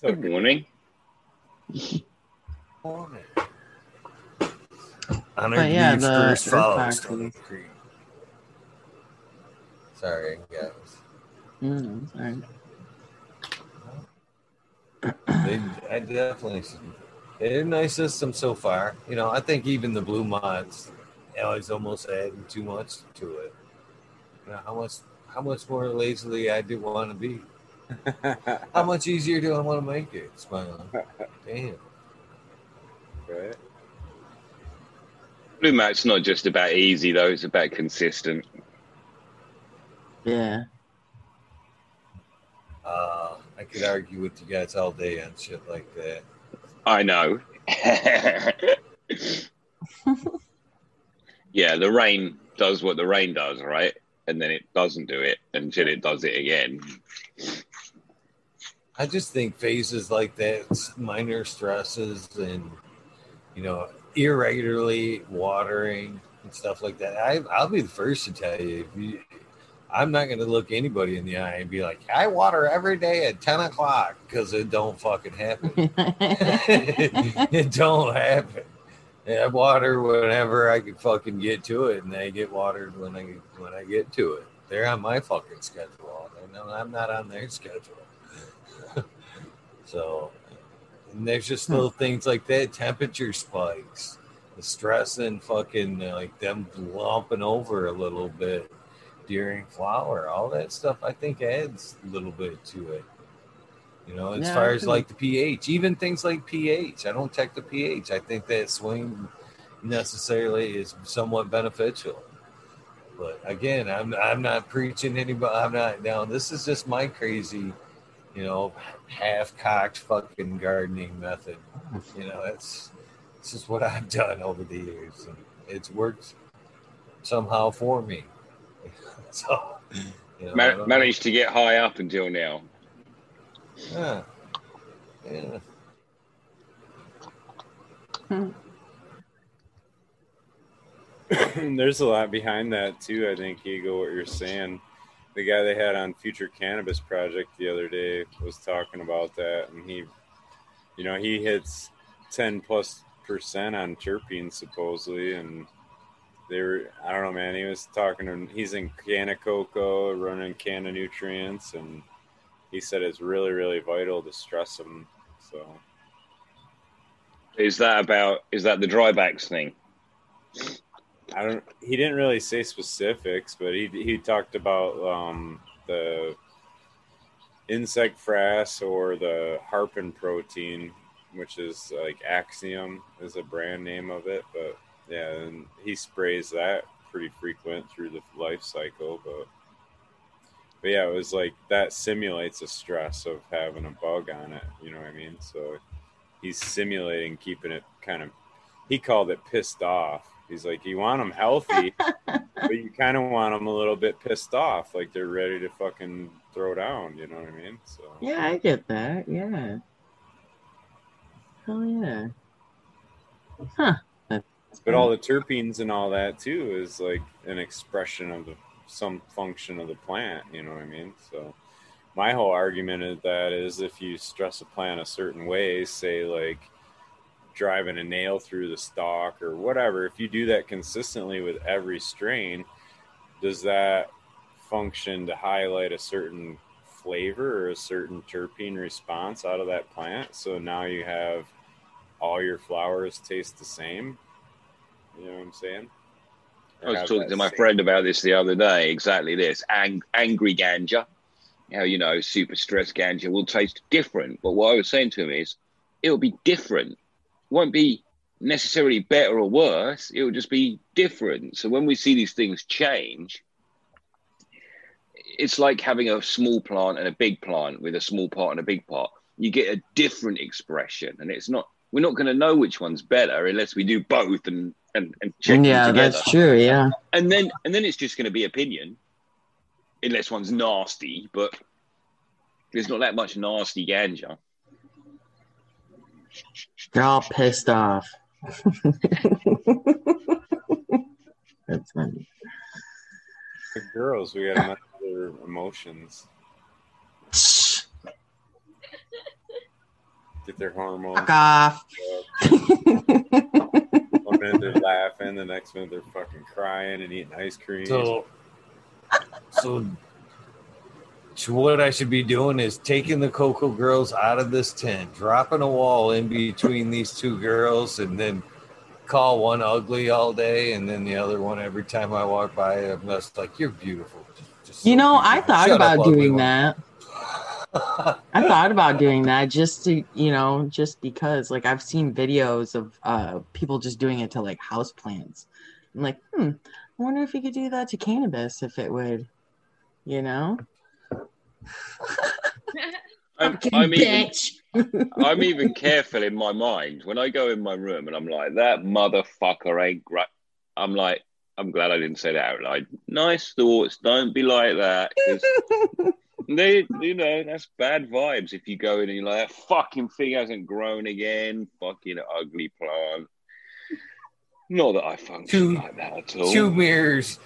Good morning. Honor But yeah, the first Earth follow boxes. Stony Creek. Sorry, guys. Mm, sorry. They, I definitely, they're nice system so far. You know, I think even the Blumats, always almost adding too much to it. You know, how much, how much more lazily I do want to be. how much easier do I want to make it? Smile. Damn. Right. Blumat's not just about easy though; it's about consistent. Yeah. Uh, I could argue with you guys all day on shit like that. I know. yeah, the rain does what the rain does, right? And then it doesn't do it until it does it again. I just think phases like that, minor stresses, and you know, irregularly watering and stuff like that. I, I'll be the first to tell you, if you, I'm not going to look anybody in the eye and be like, I water every day at 10 o'clock because it don't fucking happen. it don't happen. I water whenever I can fucking get to it, and they get watered when I when I get to it. They're on my fucking schedule. And I'm not on their schedule. so, and there's just hmm. little things like that. Temperature spikes, the stress and fucking like them lumping over a little bit during flower, all that stuff. I think adds a little bit to it. You know, as Yeah, far as like the pH, even things like pH. I don't check the pH. I think that swing necessarily is somewhat beneficial. But again, I'm I'm not preaching anybody. I'm not now. This is just my crazy, you know, half cocked fucking gardening method. You know, that's this is what I've done over the years, and it's worked somehow for me. so, you know, I Ma- know. managed to get high up until now. Yeah. Yeah. Hmm. There's a lot behind that too. I think Eagle, what you're saying. The guy they had on Future Cannabis Project the other day was talking about that, and he, you know, he hits ten plus percent on terpenes supposedly, and they were. I don't know, man. He was talking. He's in Canna Coco, running Canna Nutrients, and he said it's really, really vital to stress them. So Is that about? Is that the drybacks thing? I don't. He didn't really say specifics, but he he talked about um, the insect frass or the harpin protein, which is like Axiom is a brand name of it. But yeah, and he sprays that pretty frequent through the life cycle. But but yeah, it was like that simulates a stress of having a bug on it. You know what I mean? So he's simulating keeping it kind of. He called it pissed off. He's like, you want them healthy, but you kind of want them a little bit pissed off, like they're ready to fucking throw down. You know what I mean? So Yeah, I get that. Yeah. Hell yeah. Huh. That's but all the terpenes and all that too is like an expression of the, some function of the plant. You know what I mean? So my whole argument is that is if you stress a plant a certain way, say like driving a nail through the stalk or whatever, if you do that consistently with every strain, does that function to highlight a certain flavor or a certain terpene response out of that plant? So now you have all your flowers taste the same. You know what I'm saying? I was talking to my same- friend about this the other day. Exactly this Ang- angry ganja. How you know super stressed ganja will taste different. But what I was saying to him is, it'll be different. Won't be necessarily better or worse. It will just be different. So when we see these things change, it's like having a small plant and a big plant with a small part and a big part. You get a different expression, and it's not. We're not going to know which one's better unless we do both and and, and check them Yeah, that's true. Yeah. and then and then it's just going to be opinion unless one's nasty but there's not that much nasty ganja They're all pissed off. That's funny. For girls, we gotta manage their emotions. Get their hormones. Fuck off. One minute they're laughing, the next minute they're fucking crying and eating ice cream. So, so, so what I should be doing is taking the Coco Girls out of this tent, dropping a wall in between these two girls, and then call one ugly all day, and then the other one every time I walk by, I'm just like, "You're beautiful." Just You know, I thought Shut about doing that. I thought about doing that just to, you know, just because like I've seen videos of uh people just doing it to like house plants. I'm like, hmm, I wonder if you could do that to cannabis if it would, you know? I'm, I'm even. I'm even careful in my mind when I go in my room and I'm like, that motherfucker ain't great. I'm like, I'm glad I didn't say that out loud. Nice thoughts. Don't be like that. they, you know, that's bad vibes if you go in and you're like, that fucking thing hasn't grown again. Fucking ugly plant. Not that I function Two- like that at all. Two mirrors.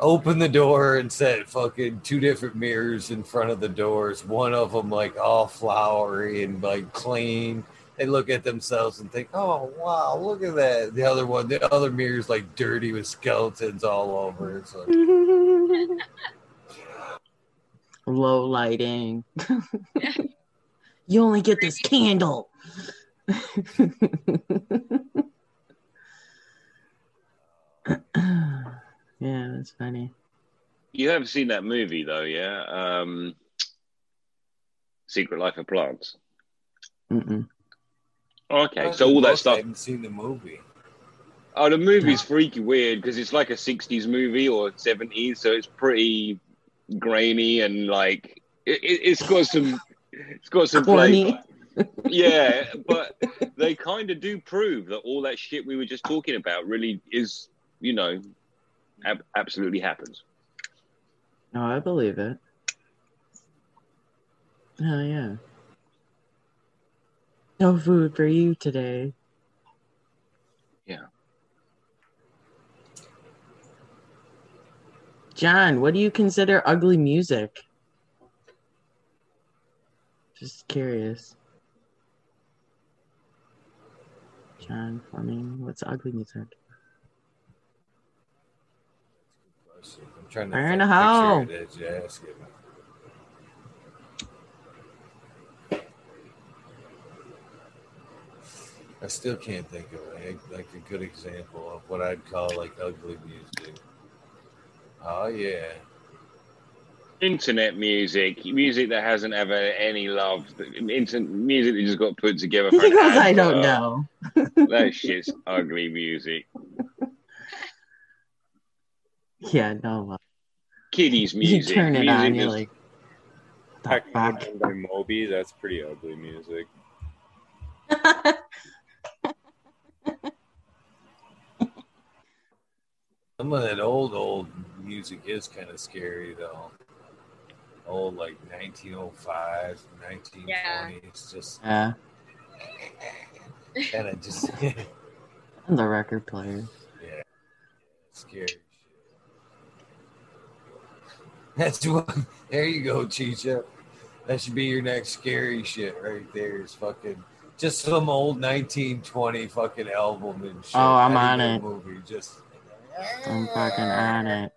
Open the door and set fucking two different mirrors in front of the doors. One of them like all flowery and like clean. They look at themselves and think, "Oh wow, look at that." The other one, the other mirror's like dirty with skeletons all over. It's like, Low lighting. you only get this candle. yeah, that's funny. You have seen that movie though, yeah? Um, Secret Life of Plants. Mm-mm. Okay, so all that stuff. I haven't seen the movie. Oh, the movie's freaky weird because it's like a '60s movie or '70s, so it's pretty grainy and like it, it, it's got some, it's got some Corny. flavor. yeah, but they kind of do prove that all that shit we were just talking about really is, you know, ab- absolutely happens. No, I believe it. Oh yeah. No food for you today. Yeah. John, what do you consider ugly music? Just curious. John Fleming, what's ugly music? I'm trying to Fire think- in the hole. picture it as you ask it. I still can't think of like, like a good example of what I'd call like ugly music. Oh yeah, Internet music, music that hasn't ever any love, internet music that just got put together. For an goes, I don't know. that shit's ugly music. Yeah, no. uh, Kiddies You turn it music on, you're that's- like, Talking about by Moby, that's pretty ugly music. some of that old old music is kind of scary though. Old like 1905, 1920s, Yeah. It's just yeah, kind of just I'm the record player. Yeah. Scary shit. That's what there you go, Chicha. That should be your next scary shit right there. Is fucking just some old 1920 fucking album and shit. Oh, I'm on it. Movie, just I'm fucking on it.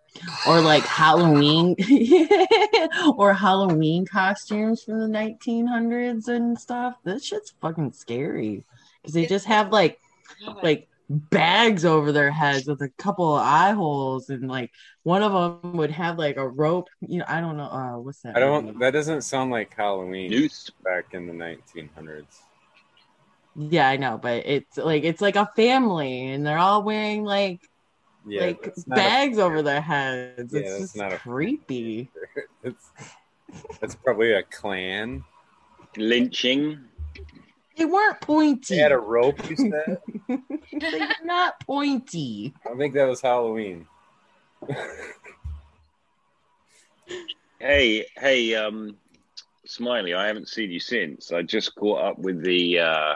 Or like Halloween, or Halloween costumes from the 1900s and stuff. This shit's fucking scary because they just have like, like bags over their heads with a couple of eye holes, and like one of them would have like a rope. You know, I don't know. Uh, what's that? I don't. That doesn't sound like Halloween Noose. back in the 1900s. Yeah, I know, but it's like it's like a family, and they're all wearing like Yeah, like that's not a- bags over their heads. Yeah, it's just not a- creepy. It's that's probably a clan. Lynching. They weren't pointy. They had a rope. You said. They're not pointy. I think that was Halloween. Hey, hey, um, Smiley, I haven't seen you since. I just caught up with the uh,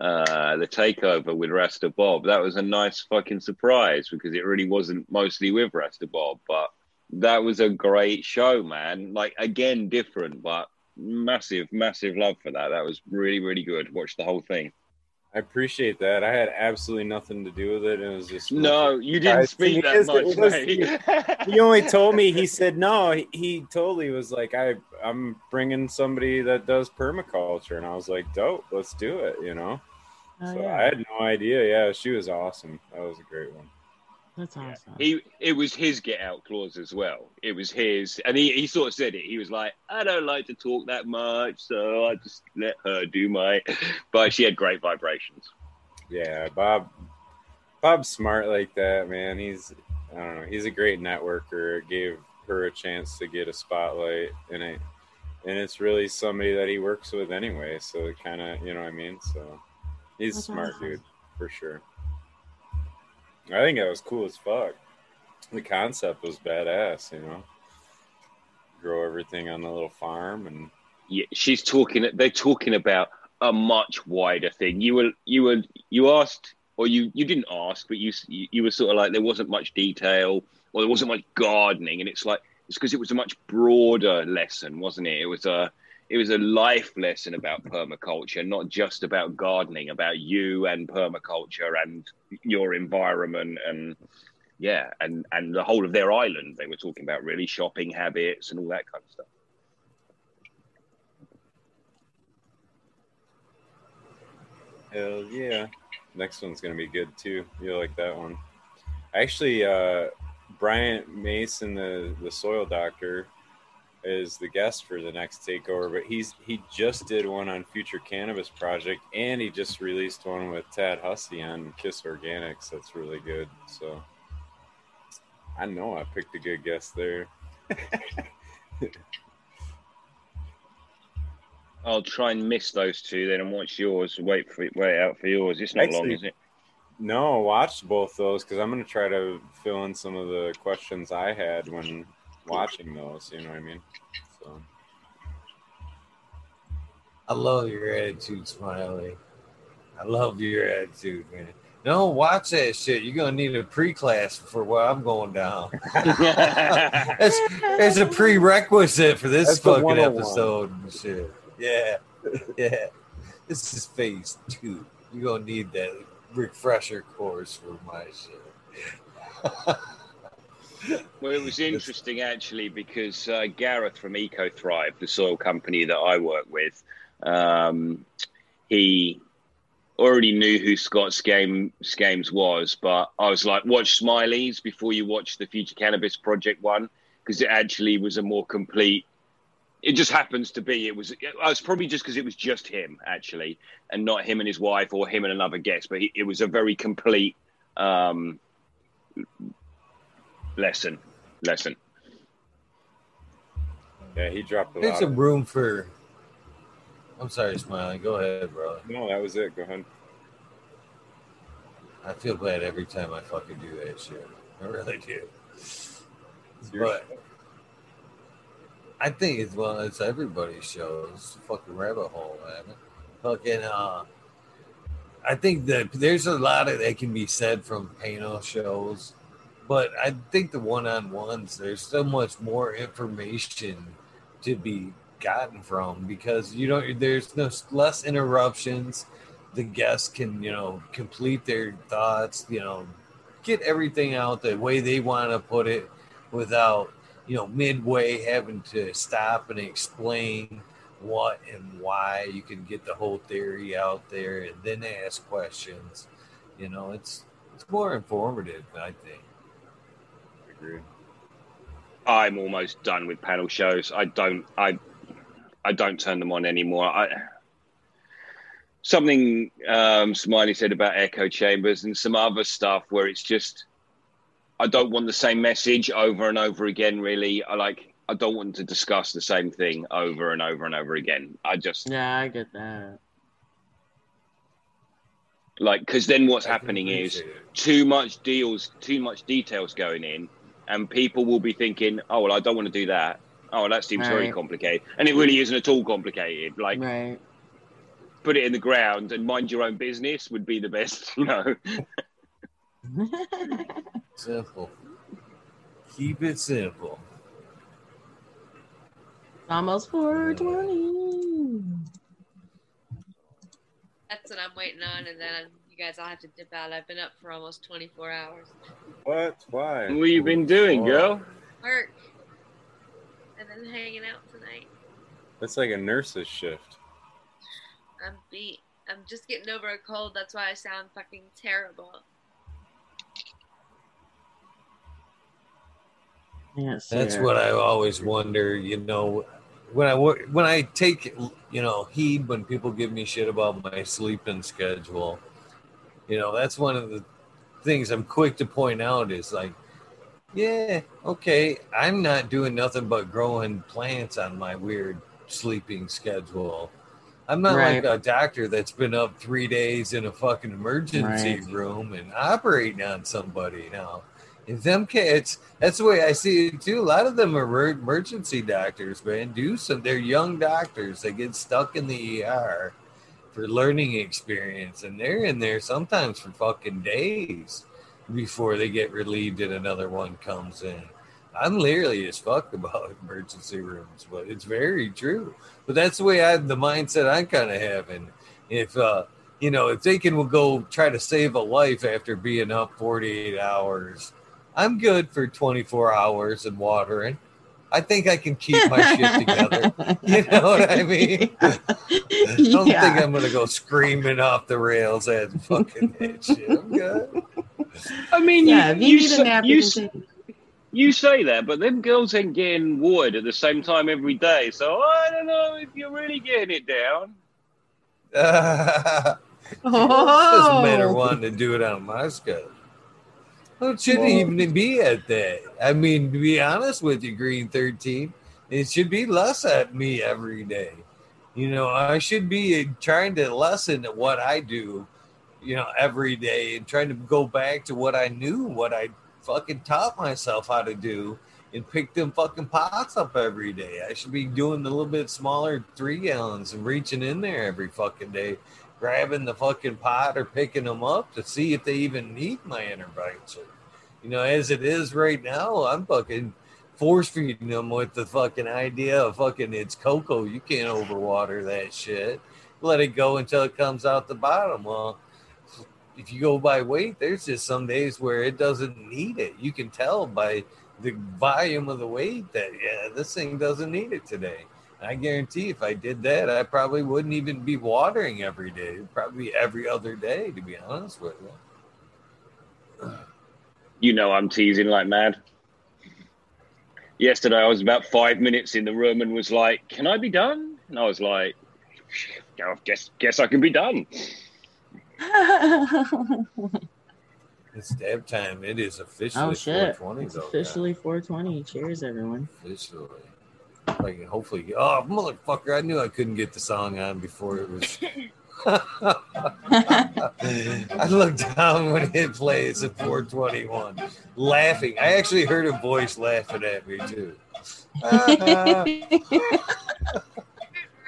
uh, the takeover with Rasta Bob. That was a nice fucking surprise because it really wasn't mostly with Rasta Bob, but that was a great show, man. Like again, different, but massive, massive love for that. That was really, really good. Watch the whole thing. I appreciate that. I had absolutely nothing to do with it. It was just No, you didn't Guys, speak it that is- much, was- mate. he only told me he said no he, he totally was like i i'm bringing somebody that does permaculture and i was like dope let's do it you know Oh, so yeah. i had no idea yeah she was awesome that was a great one That's awesome. He it was his get out clause as well. It was his, and he, he sort of said it. He was like, "I don't like to talk that much, so I just let her do my." But she had great vibrations. yeah bob bob's smart like that man he's i don't know he's a great networker gave her a chance to get a spotlight, and it and it's really somebody that he works with anyway. So it kind of you know what I mean. So he's That's smart awesome. dude for sure. I think that was cool as fuck. The concept was badass, you know. Grow everything on the little farm and yeah, she's talking. They're talking about a much wider thing. You were, you were, you asked, or you, you didn't ask, but you, you were sort of like there wasn't much detail, or there wasn't much gardening, and it's like it's because it was a much broader lesson, wasn't it? It was a, it was a life lesson about permaculture, not just about gardening, about you and permaculture and your environment and yeah, and and the whole of their island. They were talking about really shopping habits and all that kind of stuff. Hell yeah. Next one's gonna be good too. You'll like that one. Actually, uh Bryant Mason, the the soil doctor, is the guest for the next takeover, but he's he just did one on Future Cannabis Project and he just released one with Tad Hussey on KIS Organics. That's really good. So I know I picked a good guest there. I'll try and miss those two then and watch yours. Wait for it, wait out for yours. It's not long, is it? No, watch both those because I'm going to try to fill in some of the questions I had when watching those. You know what I mean? So I love your attitude, Smiley. I love your attitude, man. No, watch that shit. You're gonna need a pre-class for where I'm going down. That's it's a prerequisite for this That's fucking episode and shit. Yeah, yeah. This is phase two. You're gonna need that refresher course for my shit. Well, it was interesting actually because uh, Gareth from Eco Thrive, the soil company that I work with, um, he already knew who Scott Scam- Scames was, but I was like, watch Smileys before you watch the Future Cannabis Project one because it actually was a more complete. It just happens to be. It was. It was probably just because it was just him actually, and not him and his wife or him and another guest. But he, it was a very complete um, lesson. Lesson. yeah, he dropped a There's lot. some room for. I'm sorry, Smiley. Go ahead, bro. No, that was it. Go ahead. I feel bad every time I fucking do that shit. I really do. But I think it's well, it's everybody's show. It's a fucking rabbit hole, man. Fucking uh I think that there's a lot of that can be said from panel shows, but I think the one-on-ones there's so much more information to be gotten from because you don't there's no less interruptions. The guests can you know complete their thoughts, you know, get everything out the way they want to put it without you know midway having to stop and explain what and why. You can get the whole theory out there and then ask questions. You know it's it's more informative i think Agreed. I'm almost done with panel shows. I don't. I. I don't turn them on anymore. I. Something um, Smiley said about echo chambers and some other stuff where it's just. I don't want the same message over and over again. Really, I like. I don't want to discuss the same thing over and over and over again. I just Yeah, I get that. like because then what's I happening is it. too much deals, too much details going in, and people will be thinking, "Oh, well, I don't want to do that. Oh, that seems very complicated," and it really isn't at all complicated. Like, Right. put it in the ground and mind your own business would be the best, you know. simple keep it simple Almost 420. That's what I'm waiting on, and then you guys all have to dip out. I've been up for almost 24 hours. What? Why? What you been doing, girl? Work. And then hanging out tonight. That's like a nurse's shift. I'm beat. I'm just getting over a cold. That's why I sound fucking terrible. Yes. That's what I always wonder. You know, when I work, when I take, you know, heed when people give me shit about my sleeping schedule. You know, that's one of the things I'm quick to point out is like, Yeah, okay. I'm not doing nothing but growing plants on my weird sleeping schedule. I'm not Right. like a doctor that's been up three days in a fucking emergency Right. room and operating on somebody now. If them kids, that's the way I see it too. A lot of them are emergency doctors, man. Do some, they're young doctors. They get stuck in the ER for learning experience, and they're in there sometimes for fucking days before they get relieved and another one comes in. I'm leery as fuck about emergency rooms, but it's very true. But that's the way I the mindset I'm kind of having. If uh, you know, if they can go try to save a life after being up 48 hours, I'm good for 24 hours and watering. I think I can keep my shit together. You know what I mean? I don't Yeah. think I'm gonna go screaming off the rails at fucking that shit. I'm good. I mean, Yeah, you, you you, need say, nap, you, you you say that, but them girls ain't getting watered at the same time every day. So I don't know if you're really getting it down. Uh, doesn't matter Oh. wanting to do it on my schedule. Well, it shouldn't Well- even be at that. I mean, to be honest with you, Green 13, it should be less at me every day. You know, I should be trying to lessen what I do, you know, every day and trying to go back to what I knew, what I fucking taught myself how to do and pick them fucking pots up every day. I should be doing the little bit smaller three gallons and reaching in there every fucking day, grabbing the fucking pot or picking them up to see if they even need my intervention. You know, as it is right now, I'm fucking force feeding them with the fucking idea of fucking it's coco. You can't overwater that shit. Let it go until it comes out the bottom. Well, if you go by weight, there's just some days where it doesn't need it. You can tell by the volume of the weight that yeah, this thing doesn't need it today. I guarantee if I did that, I probably wouldn't even be watering every day. Probably every other day, to be honest with you. You know I'm teasing like mad. Yesterday I was about five minutes in the room and was like, "Can I be done?" And I was like, "I guess guess I can be done." It's dab time. It is officially oh shit! 420 It's though. officially 420. Cheers, everyone. Officially. Like hopefully oh motherfucker, I knew I couldn't get the song on before it was I looked down when it plays at 421, laughing. I actually heard a voice laughing at me too.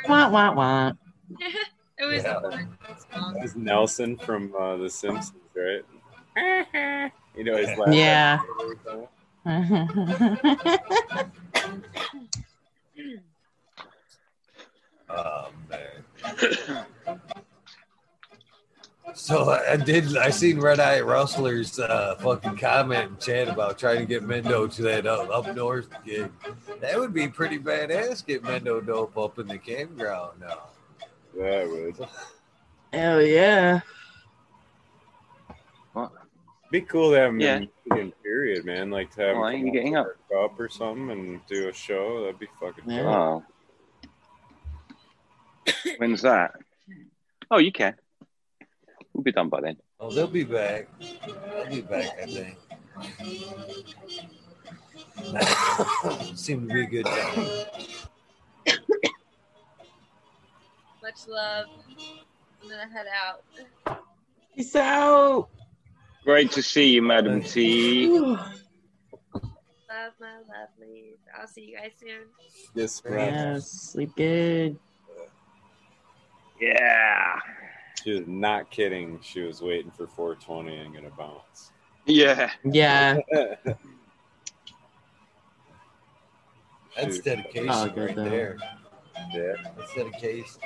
Wah wah wah. it was Yeah. a fun song. That was Nelson from uh, The Simpsons, right? You know, he's laughing. Yeah. Oh man. So I I did. I seen Red Eye Rustler's uh, fucking comment and chat about trying to get Mendo to that uh, up north gig. That would be pretty badass. Get Mendo dope up in the campground now. Yeah, it would. Hell yeah. Be cool to have him Yeah. in period, man. Like to have Why him are you come getting up for or something and do a show. That'd be fucking Yeah. dope. Oh, when's that? Oh, you can. We'll be done by then. Oh, they'll be back. They'll be back. I think. Seemed to be a good time. Much love. I'm gonna head out. Peace out. Great to see you, Madam T. Love my lovelies. I'll see you guys soon. Yes, Yes. Sleep good. Yeah. She was not kidding. She was waiting for 420 and gonna bounce. Yeah. Yeah. That's dedication Oh, right though. there. Yeah. That's dedication.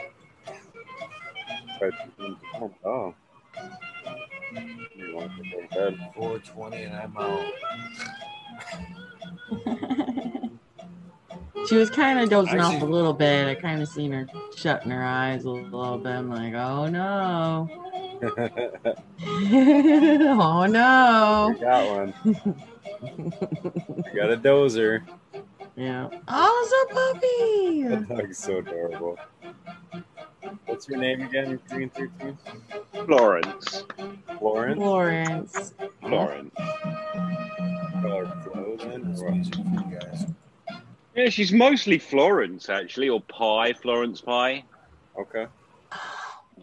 Oh. You want to go to bed? 420 and I'm out. She was kind of dozing off a little bit. I kind of seen her shutting her eyes a little bit. I'm like, oh no. oh no. You got one. You got a dozer. Yeah. Oh, it's a puppy. That dog's so adorable. What's your name again, Green 13? Florence. Florence? Florence. Florence. Call her Flo. send Yeah, she's mostly Florence actually, or Pie, Florence Pie. Okay.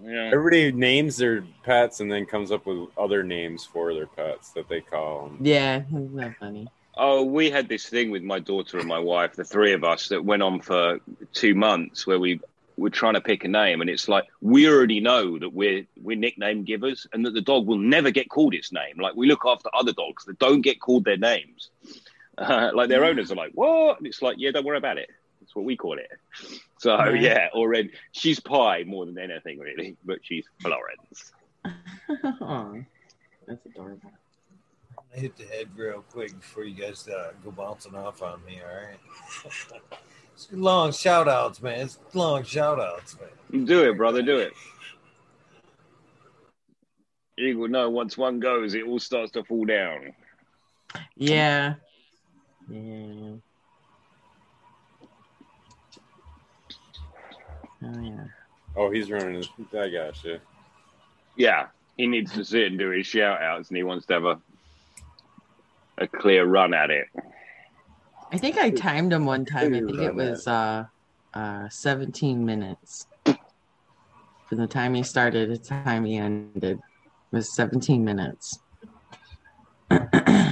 Yeah. Everybody names their pets and then comes up with other names for their pets that they call them. Yeah, isn't that funny? Oh, we had this thing with my daughter and my wife, the three of us, that went on for two months where we were trying to pick a name, and it's like we already know that we're we're nickname givers, and that the dog will never get called its name. Like we look after other dogs that don't get called their names. Uh, like their owners are like, "What?" And it's like, "Yeah, don't worry about it. That's what we call it." So Yeah. yeah, already she's Pie more than anything really, but she's Florence. Aw, that's adorable. I'm gonna hit the head real quick before you guys uh, go bouncing off on me. All right. it's long shout outs, man. It's long shout outs, man. Do it, brother. Do it. You will know once one goes, it all starts to fall down. Yeah. Yeah. Oh yeah. Oh, he's running. I got you. Yeah, he needs to sit and do his shout outs, and he wants to have a a clear run at it. I think I timed him one time. I think it was uh uh 17 minutes. From the time he started to the time he ended was 17 minutes.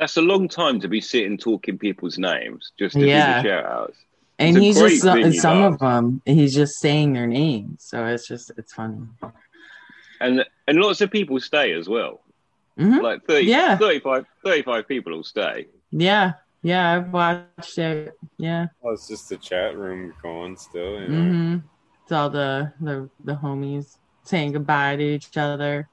That's a long time to be sitting talking people's names just to Yeah. do the shout outs. And It's he's just some, some does. of them he's just saying their names. So it's just it's funny. and and lots of people stay as well. Mhm. Like 30, Yeah. 35, 35 people will stay. Yeah. Yeah, I've watched it. Yeah. Oh, it's just the chat room going still. You know? Mm-hmm. It's all the, the the homies saying goodbye to each other.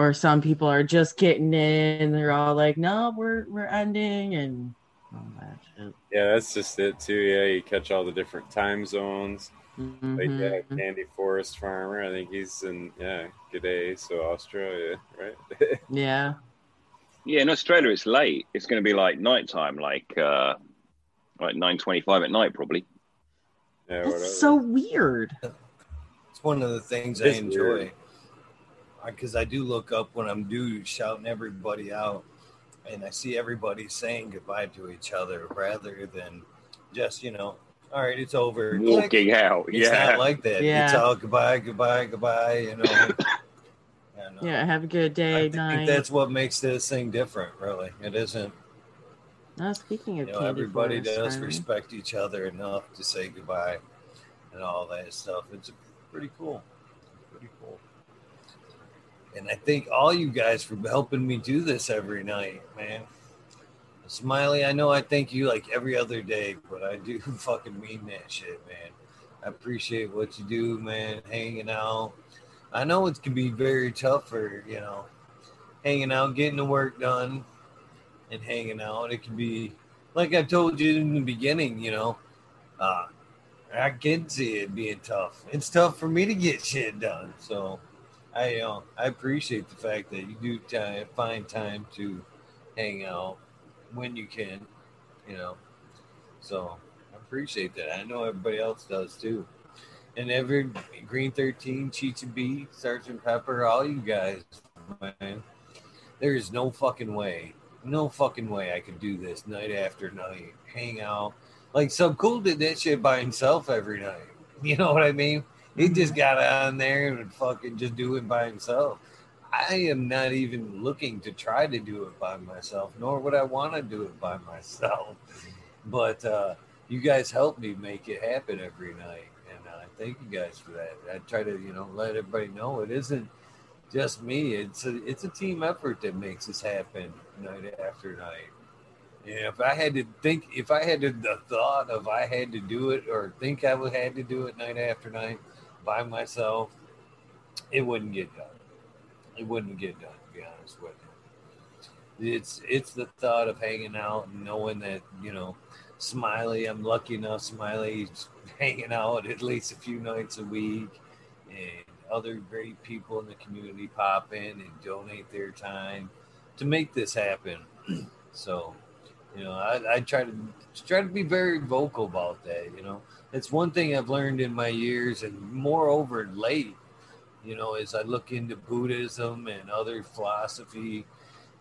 Or some people are just getting in. They're all like, "No, we're we're ending," and all that shit. Yeah, that's just it too. Yeah, you catch all the different time zones. Like yeah. Candy Forest Farmer. I think he's in yeah, G'day, so Australia, right? Yeah. Yeah, in Australia it's late. It's going to be like nighttime, like uh, like nine twenty-five at night, probably. Yeah, That's so weird. It's one of the things I enjoy. weird. Because I do look up when I'm due shouting everybody out, and I see everybody saying goodbye to each other rather than just you know, all right, it's over. Walking Click. out, It's yeah. not like that. Yeah. It's all goodbye, goodbye, goodbye. You know. And, uh, Yeah. Have a good day, I think that's what makes this thing different. Really, it isn't. Now, speaking of You know, everybody Forest does Farmer, respect each other enough to say goodbye and all that stuff. It's pretty cool. Pretty cool. And I thank all you guys for helping me do this every night, man. Smiley, I know I thank you like every other day, but I do fucking mean that shit, man. I appreciate what you do, man. Hanging out. I know it can be very tough for, you know, hanging out, getting the work done, and hanging out. It can be, like I told you in the beginning, you know, uh, I can see it being tough. It's tough for me to get shit done. So I, uh, I appreciate the fact that you do find time to hang out when you can, you know. So I appreciate that. I know everybody else does too. And every Green 13, Cheech and B, Sergeant Pepper, all you guys, man. There is no fucking way, no fucking way I could do this night after night, hang out. Like Sub Cool did that shit by himself every night. You know what I mean? He just got on there and fucking just do it by himself. I am not even looking to try to do it by myself, nor would I want to do it by myself. But uh, you guys help me make it happen every night, and uh, thank you guys for that. I try to, you know, let everybody know it isn't just me. It's a it's a team effort that makes this happen night after night. Yeah, if I had to think, if I had to, the thought of I had to do it or think I would had to do it night after night by myself, it wouldn't get done. It wouldn't get done. To be honest with you, it's it's the thought of hanging out and knowing that you know, Smiley. I'm lucky enough. Smiley's hanging out at least a few nights a week, and other great people in the community pop in and donate their time to make this happen. so, you know, I, I try to try to be very vocal about that. You know, it's one thing I've learned in my years, and moreover, late. You know, as I look into Buddhism and other philosophy,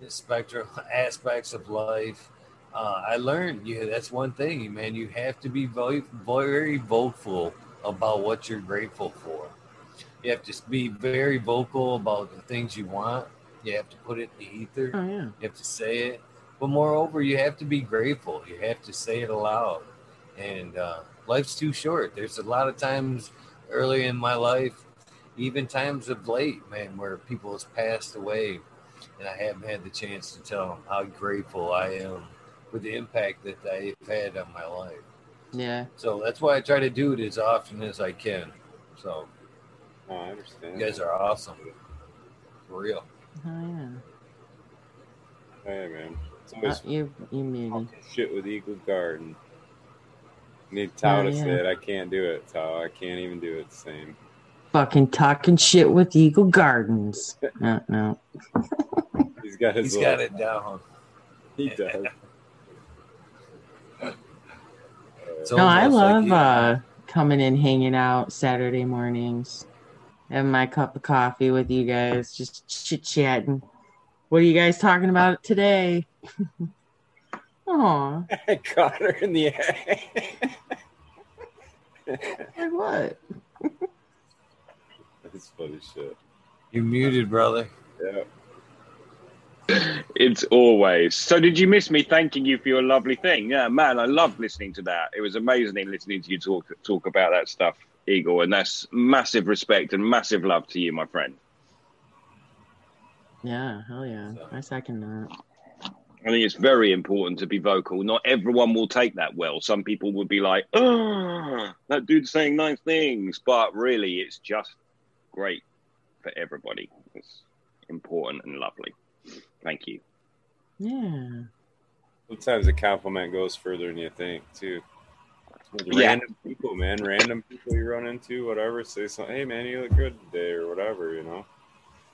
spectrum aspects of life. Uh, I learned, yeah, that's one thing, man. You have to be very, very vocal about what you're grateful for. You have to be very vocal about the things you want. You have to put it in the ether. Oh yeah. You have to say it. But moreover, you have to be grateful. You have to say it aloud. And uh, life's too short. There's a lot of times early in my life, even times of late, man, where people has passed away, and I haven't had the chance to tell them how grateful I am for the impact that they've had on my life. Yeah. So that's why I try to do it as often as I can. So Oh, I understand. you guys are awesome. For real. Oh yeah. Hey man, it's Uh, always you you muted. shit with Eagle Garden. Need Tao Oh, to say it. I can't do it, Tao. I can't even do it the same. Fucking talking shit with Eagle Gardens. No, no. He's got his. He's little- got it down. He does. It's No, I almost like love uh, coming in, hanging out Saturday mornings, having my cup of coffee with you guys, just chit chatting. What are you guys talking about today? Aw, I caught her in the act. like what? That's funny shit. You muted, brother. Yeah. It's always. So, did you miss me thanking you for your lovely thing? Yeah, man, I loved listening to that. It was amazing listening to you talk talk about that stuff, Eagle, and that's massive respect and massive love to you, my friend. Yeah, hell yeah. I second that. I think it's very important to be vocal. Not everyone will take that well. Some people would be like, "Oh, that dude's saying nice things," but really, it's just great for everybody. It's important and lovely. Thank you. Yeah. Sometimes a compliment goes further than you think, too. With Yeah. Random people, man. Random people you run into, whatever. Say something. Hey, man, you look good today, or whatever. You know.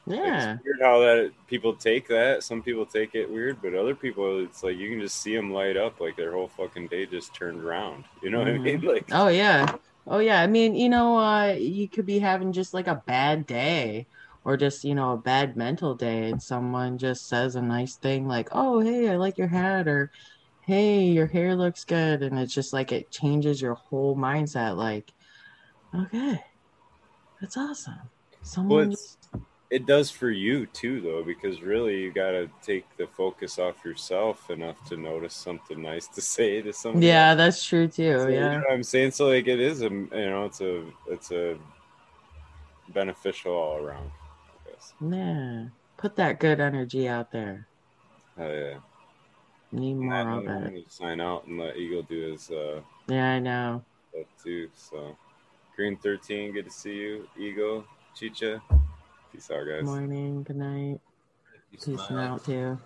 Yeah. It's weird how that people take that. Some people take it weird, but other people, it's like you can just see them light up, like their whole fucking day just turned around. You know what I mean? Mhm. Like, Oh yeah. Oh yeah. I mean, you know, uh, you could be having just like a bad day or just, you know, a bad mental day and someone just says a nice thing like, "Oh, hey, I like your hat," or "Hey, your hair looks good." And it's just like it changes your whole mindset like, "Okay. That's awesome." well, Someone it's, it does for you too, though, because really you got to take the focus off yourself enough to notice something nice to say to somebody. Yeah, else. that's true too. So, you know yeah. I'm saying? So like it is a you know it's a it's a beneficial all around. I guess. Yeah. Put that good energy out there. Oh yeah. Need more I'm of it. sign out and let Eagle do his uh Yeah, I know. stuff too. So Green thirteen, good to see you. Eagle, Chicha. Peace out guys. Morning, good night. Peace out too.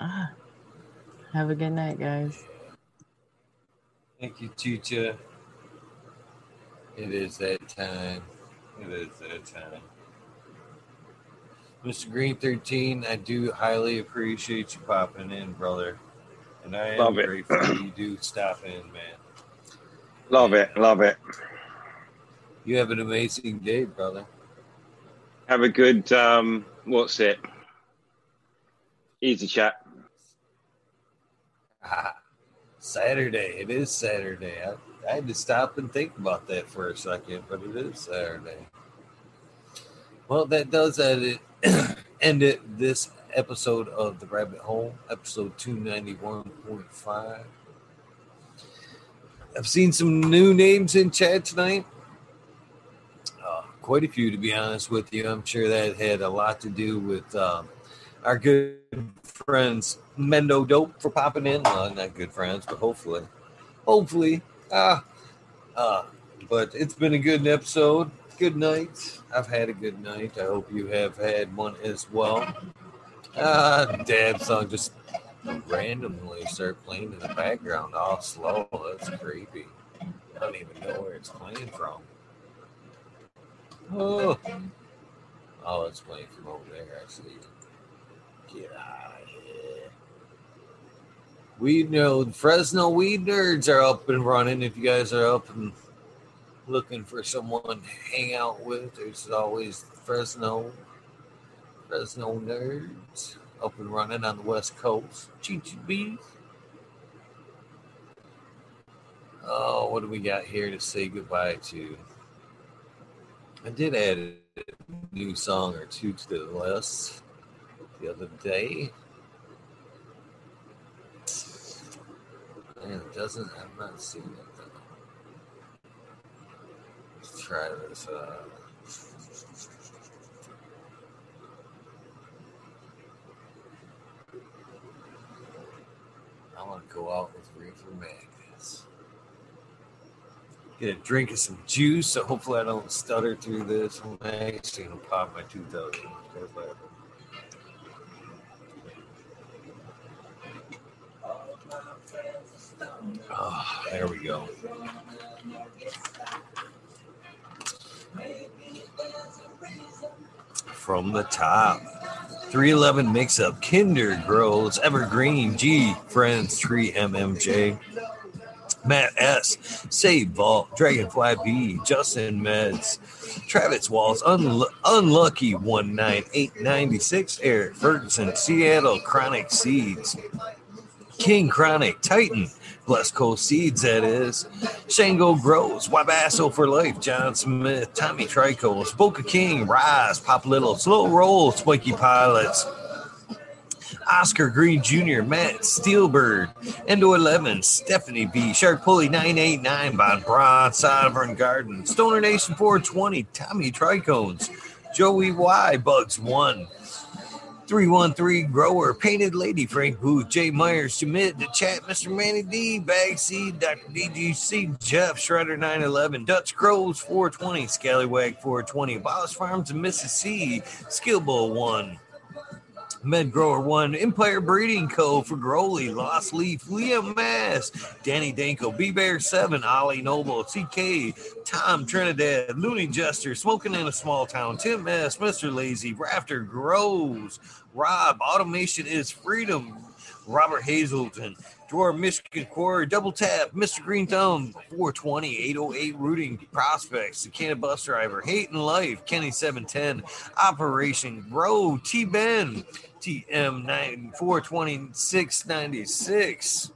Ah, have a good night, guys. Thank you, Chicha. It is that time. It is that time. Mr. Green 13, I do highly appreciate you popping in, brother. And I am Love it. grateful that you do stop in, man. Love it, love it. You have an amazing day, brother. Have a good um what's it? Easy chat. Ah, Saturday. It is Saturday. I, I had to stop and think about that for a second, but it is Saturday. Well, that does end it, end it this episode of The Rabbit Hole, episode 291.5. I've seen some new names in chat tonight. Uh, quite a few, to be honest with you. I'm sure that had a lot to do with um, our good friends Mendo Dope for popping in. Well, not good friends, but hopefully, hopefully. Ah, uh, but it's been a good episode. Good night. I've had a good night. I hope you have had one as well. Ah, dad song just randomly start playing in the background all slow. That's creepy. I don't even know where it's playing from. Oh, oh it's playing from over there. actually. Get out of here. We know Fresno Weed Nerds are up and running. If you guys are up and looking for someone to hang out with, there's always Fresno, Fresno Nerds. up and running on the West Coast. Bees. Oh, what do we got here to say goodbye to? I did add a new song or two to the list the other day. And it doesn't, I'm not seeing it though. Let's try this. Uh, I want to go out with Reefer Magnets. Get a drink of some juice, so hopefully I don't stutter through this. I'm actually gonna pop my 2000. Oh, there we go. From the top. 311 mix up Kinder Grows Evergreen G Friends Tree MMJ Matt S Save Vault Dragonfly B Justin Meds Travis Walls Unlu- Unlucky 19896 Eric Ferguson Seattle Chronic Seeds King Chronic Titan Blessed Coast Seeds, that is. Shango Grows, Wabasso for Life, John Smith, Tommy Trico, Spoka King, Rise, Pop Little, Slow Roll, Spiky Pilots, Oscar Green Jr., Matt Steelbird, Endo 11, Stephanie B, Shark Pulley 989, Von Braun, Sovereign Garden, Stoner Nation 420, Tommy Tricones, Joey Y, Bugs 1, 313 Grower, Painted Lady, Frank Booth, Jay Myers, Submit the chat, Mr. Manny D, Bag Seed, Dr. DGC, Jeff, Shredder 911, Dutch Crows 420, Scallywag 420, Abolish Farms Mrs. C, Skill Bowl 1. Med Grower 1, Empire Breeding Co. for Growly, Lost Leaf, Liam Mass, Danny Danko, B Bear 7, Ollie Noble, CK, Tom Trinidad, Looney Jester, Smoking in a Small Town, Tim S, Mr. Lazy, Rafter Grows, Rob, Automation is Freedom, Robert Hazelton, Dwarf Michigan Quarry, Double Tap, Mr. Green Thumb, 420, 808 Rooting Prospects, the Canada Bus Driver, Hate and Life, Kenny 710, Operation Grow, T Ben, TM 9 420 696.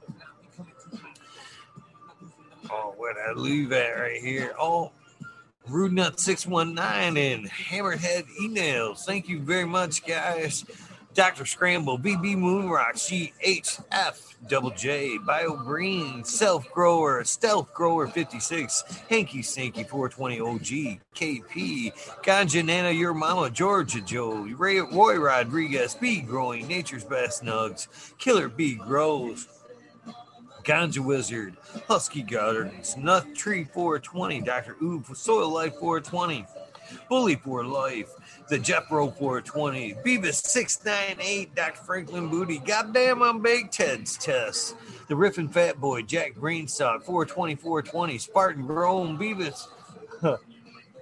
Oh, where'd I leave at right here? Oh, Rude Nut 619 and Hammerhead emails. Thank you very much, guys. Dr. Scramble, BB Moonrock, GHF, Double J, Bio Green, Self Grower, Stealth Grower 56, Hanky Stinky 420 OG, KP, Ganja Nana, Your Mama, Georgia Joe, Ray, Roy Rodriguez, Bee Growing, Nature's Best Nugs, Killer B Grows, Ganja Wizard, Husky Gardens, Nut Tree 420, Dr. Oob, Soil Life 420, Bully for Life, the Jeffro 420, Beavis 698, Dr. Franklin Booty, Goddamn, I'm Big Ted's Test, the Riffin' Fat Boy, Jack Greenstock. 420, 420, Spartan Grown, Beavis.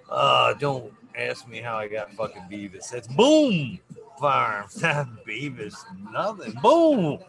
uh, don't ask me how I got fucking Beavis. That's Boom. Farm, Beavis, nothing. Boom.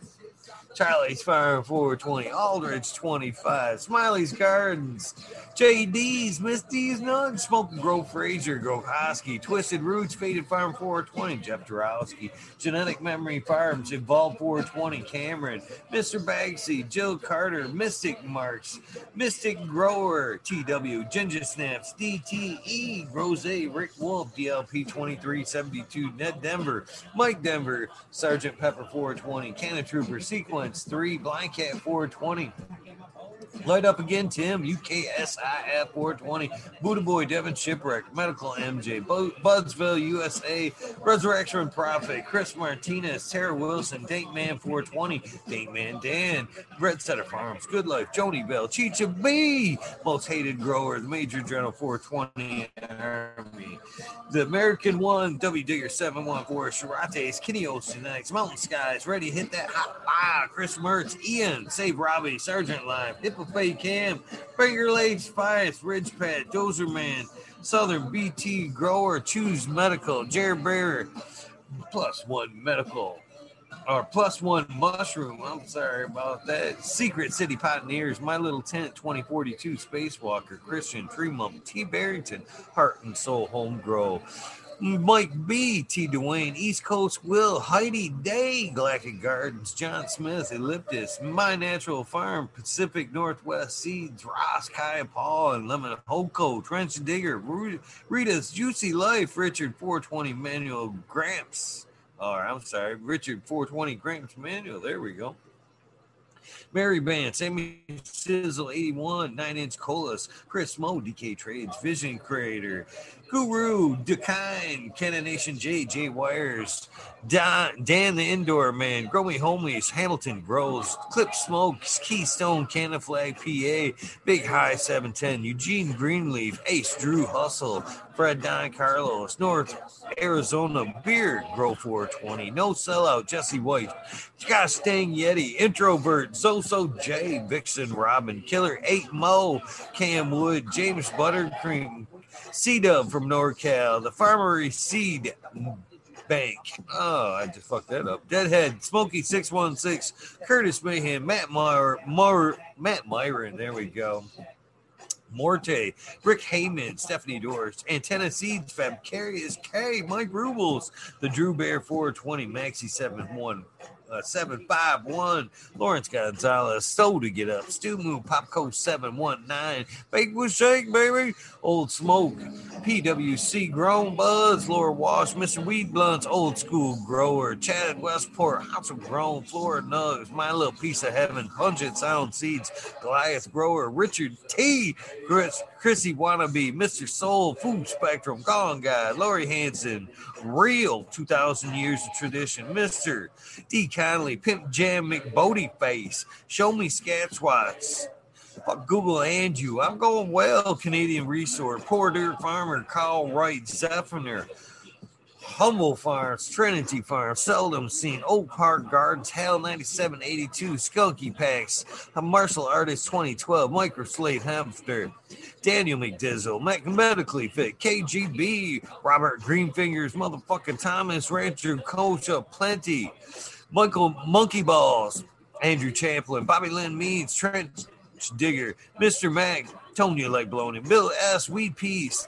Charlie's Fire 420, Aldridge 25, Smiley's Gardens, JD's, Misty's Nugs, Smoke and Grow Fraser, Grove Hosky, Twisted Roots, Faded Farm 420, Jeff Dorowski, Genetic Memory Farms, Evolve 420, Cameron, Mr. Bagsy, Jill Carter, Mystic Marks, Mystic Grower, TW, Ginger Snaps, DTE, Rose, Rick Wolf, DLP 2372, Ned Denver, Mike Denver, Sergeant Pepper 420, Canna Trooper, Sequence 3, Blind Cat 420. Light up again, Tim. UKSIF 420. Buddha Boy, Devin Shipwreck, Medical MJ, Budsville, USA, Resurrection and Prophet, Chris Martinez, Tara Wilson, Date Man 420, Date Man Dan, Red Setter Farms, Good Life, Joni Bell, Chicha B, Most Hated Grower, the Major General 420 Army, the American One, W Digger 714, Shirates, Kenny Oceanics, Mountain Skies, Ready Hit That Hot Fire, Chris Mertz, Ian, Save Robbie, Sergeant Live, Hippofay Cam, Finger Lakes Spice, Ridge Pad, Dozer Man, Southern BT Grower, Choose Medical, Jared Bear, Plus One Medical, or Plus One Mushroom. I'm sorry about that. Secret City Pioneers, My Little Tent 2042, Spacewalker, Christian Tremont, T. Barrington, Heart and Soul Home Grow. Mike B, T. Dwayne, East Coast Will, Heidi Day, Galactic Gardens, John Smith, Elliptus, My Natural Farm, Pacific Northwest Seeds, Ross, Kai, Paul, and Lemon Hoko, Trench Digger, Rita's Juicy Life, Richard 420 Manual Gramps. Or I'm sorry, Richard 420 Gramps Manual. There we go. Mary Band, Sammy Sizzle 81, 9 Inch Colas, Chris Mo, DK Trades, Vision Creator, Guru, Dekine, Canon Nation J, J Wires, Dan, Dan the Indoor Man, Growy Homies, Hamilton Grows, Clip Smokes, Keystone, Canna Flag PA, Big High 710, Eugene Greenleaf, Ace Drew Hustle, Fred Don Carlos, North Arizona Beard, Grow 420, No Sellout, Jesse White, Scott Stang Yeti, Introvert, Zoso J, Vixen Robin, Killer 8 Mo, Cam Wood, James Buttercream, C Dub from NorCal, the Farmery Seed Bank. Oh, I just fucked that up. Deadhead, Smoky 616, Curtis Mayhem, Matt Meyer, Mar, Matt Myron, there we go. Morte, Rick Heyman, Stephanie Doors, Antenna Seeds, Fabcarious K, Mike Rubles, the Drew Bear 420, Maxi 71. Uh, 751 Lawrence Gonzalez, Stow to get up, Stu Moo, Popco 719, Bake with Shake, baby, Old Smoke, PWC Grown Buzz, Laura Wash, Mr. Weed Blunts, Old School Grower, Chad Westport, House of Grown, Florida Nugs, My Little Piece of Heaven, Pungent Sound Seeds, Goliath Grower, Richard T, Chris, Chrissy Wannabe, Mr. Soul, Food Spectrum, Gone Guy, Lori Hanson, Real 2000 Years of Tradition, Mr. D. Conley, Pimp Jam McBodie Face, Show Me Scatswats, Fuck Google and you. I'm going well, Canadian Resort, Poor Dirt Farmer, Kyle Wright, Zephiner, Humble Farms, Trinity Farms, Seldom Seen, Oak Park Gardens, Hell 9782, Skunky Packs, Martial Artist 2012, Micro Slate Hamster, Daniel McDizzle, Mac Medically Fit, KGB, Robert Greenfingers, Motherfucking Thomas, Rancher Kosha, Plenty, Michael Monkey Balls, Andrew Champlin, Bobby Lynn Means, Trent Digger, Mr. Mac, Tonya Like Blowing, Bill S. Weed Peace,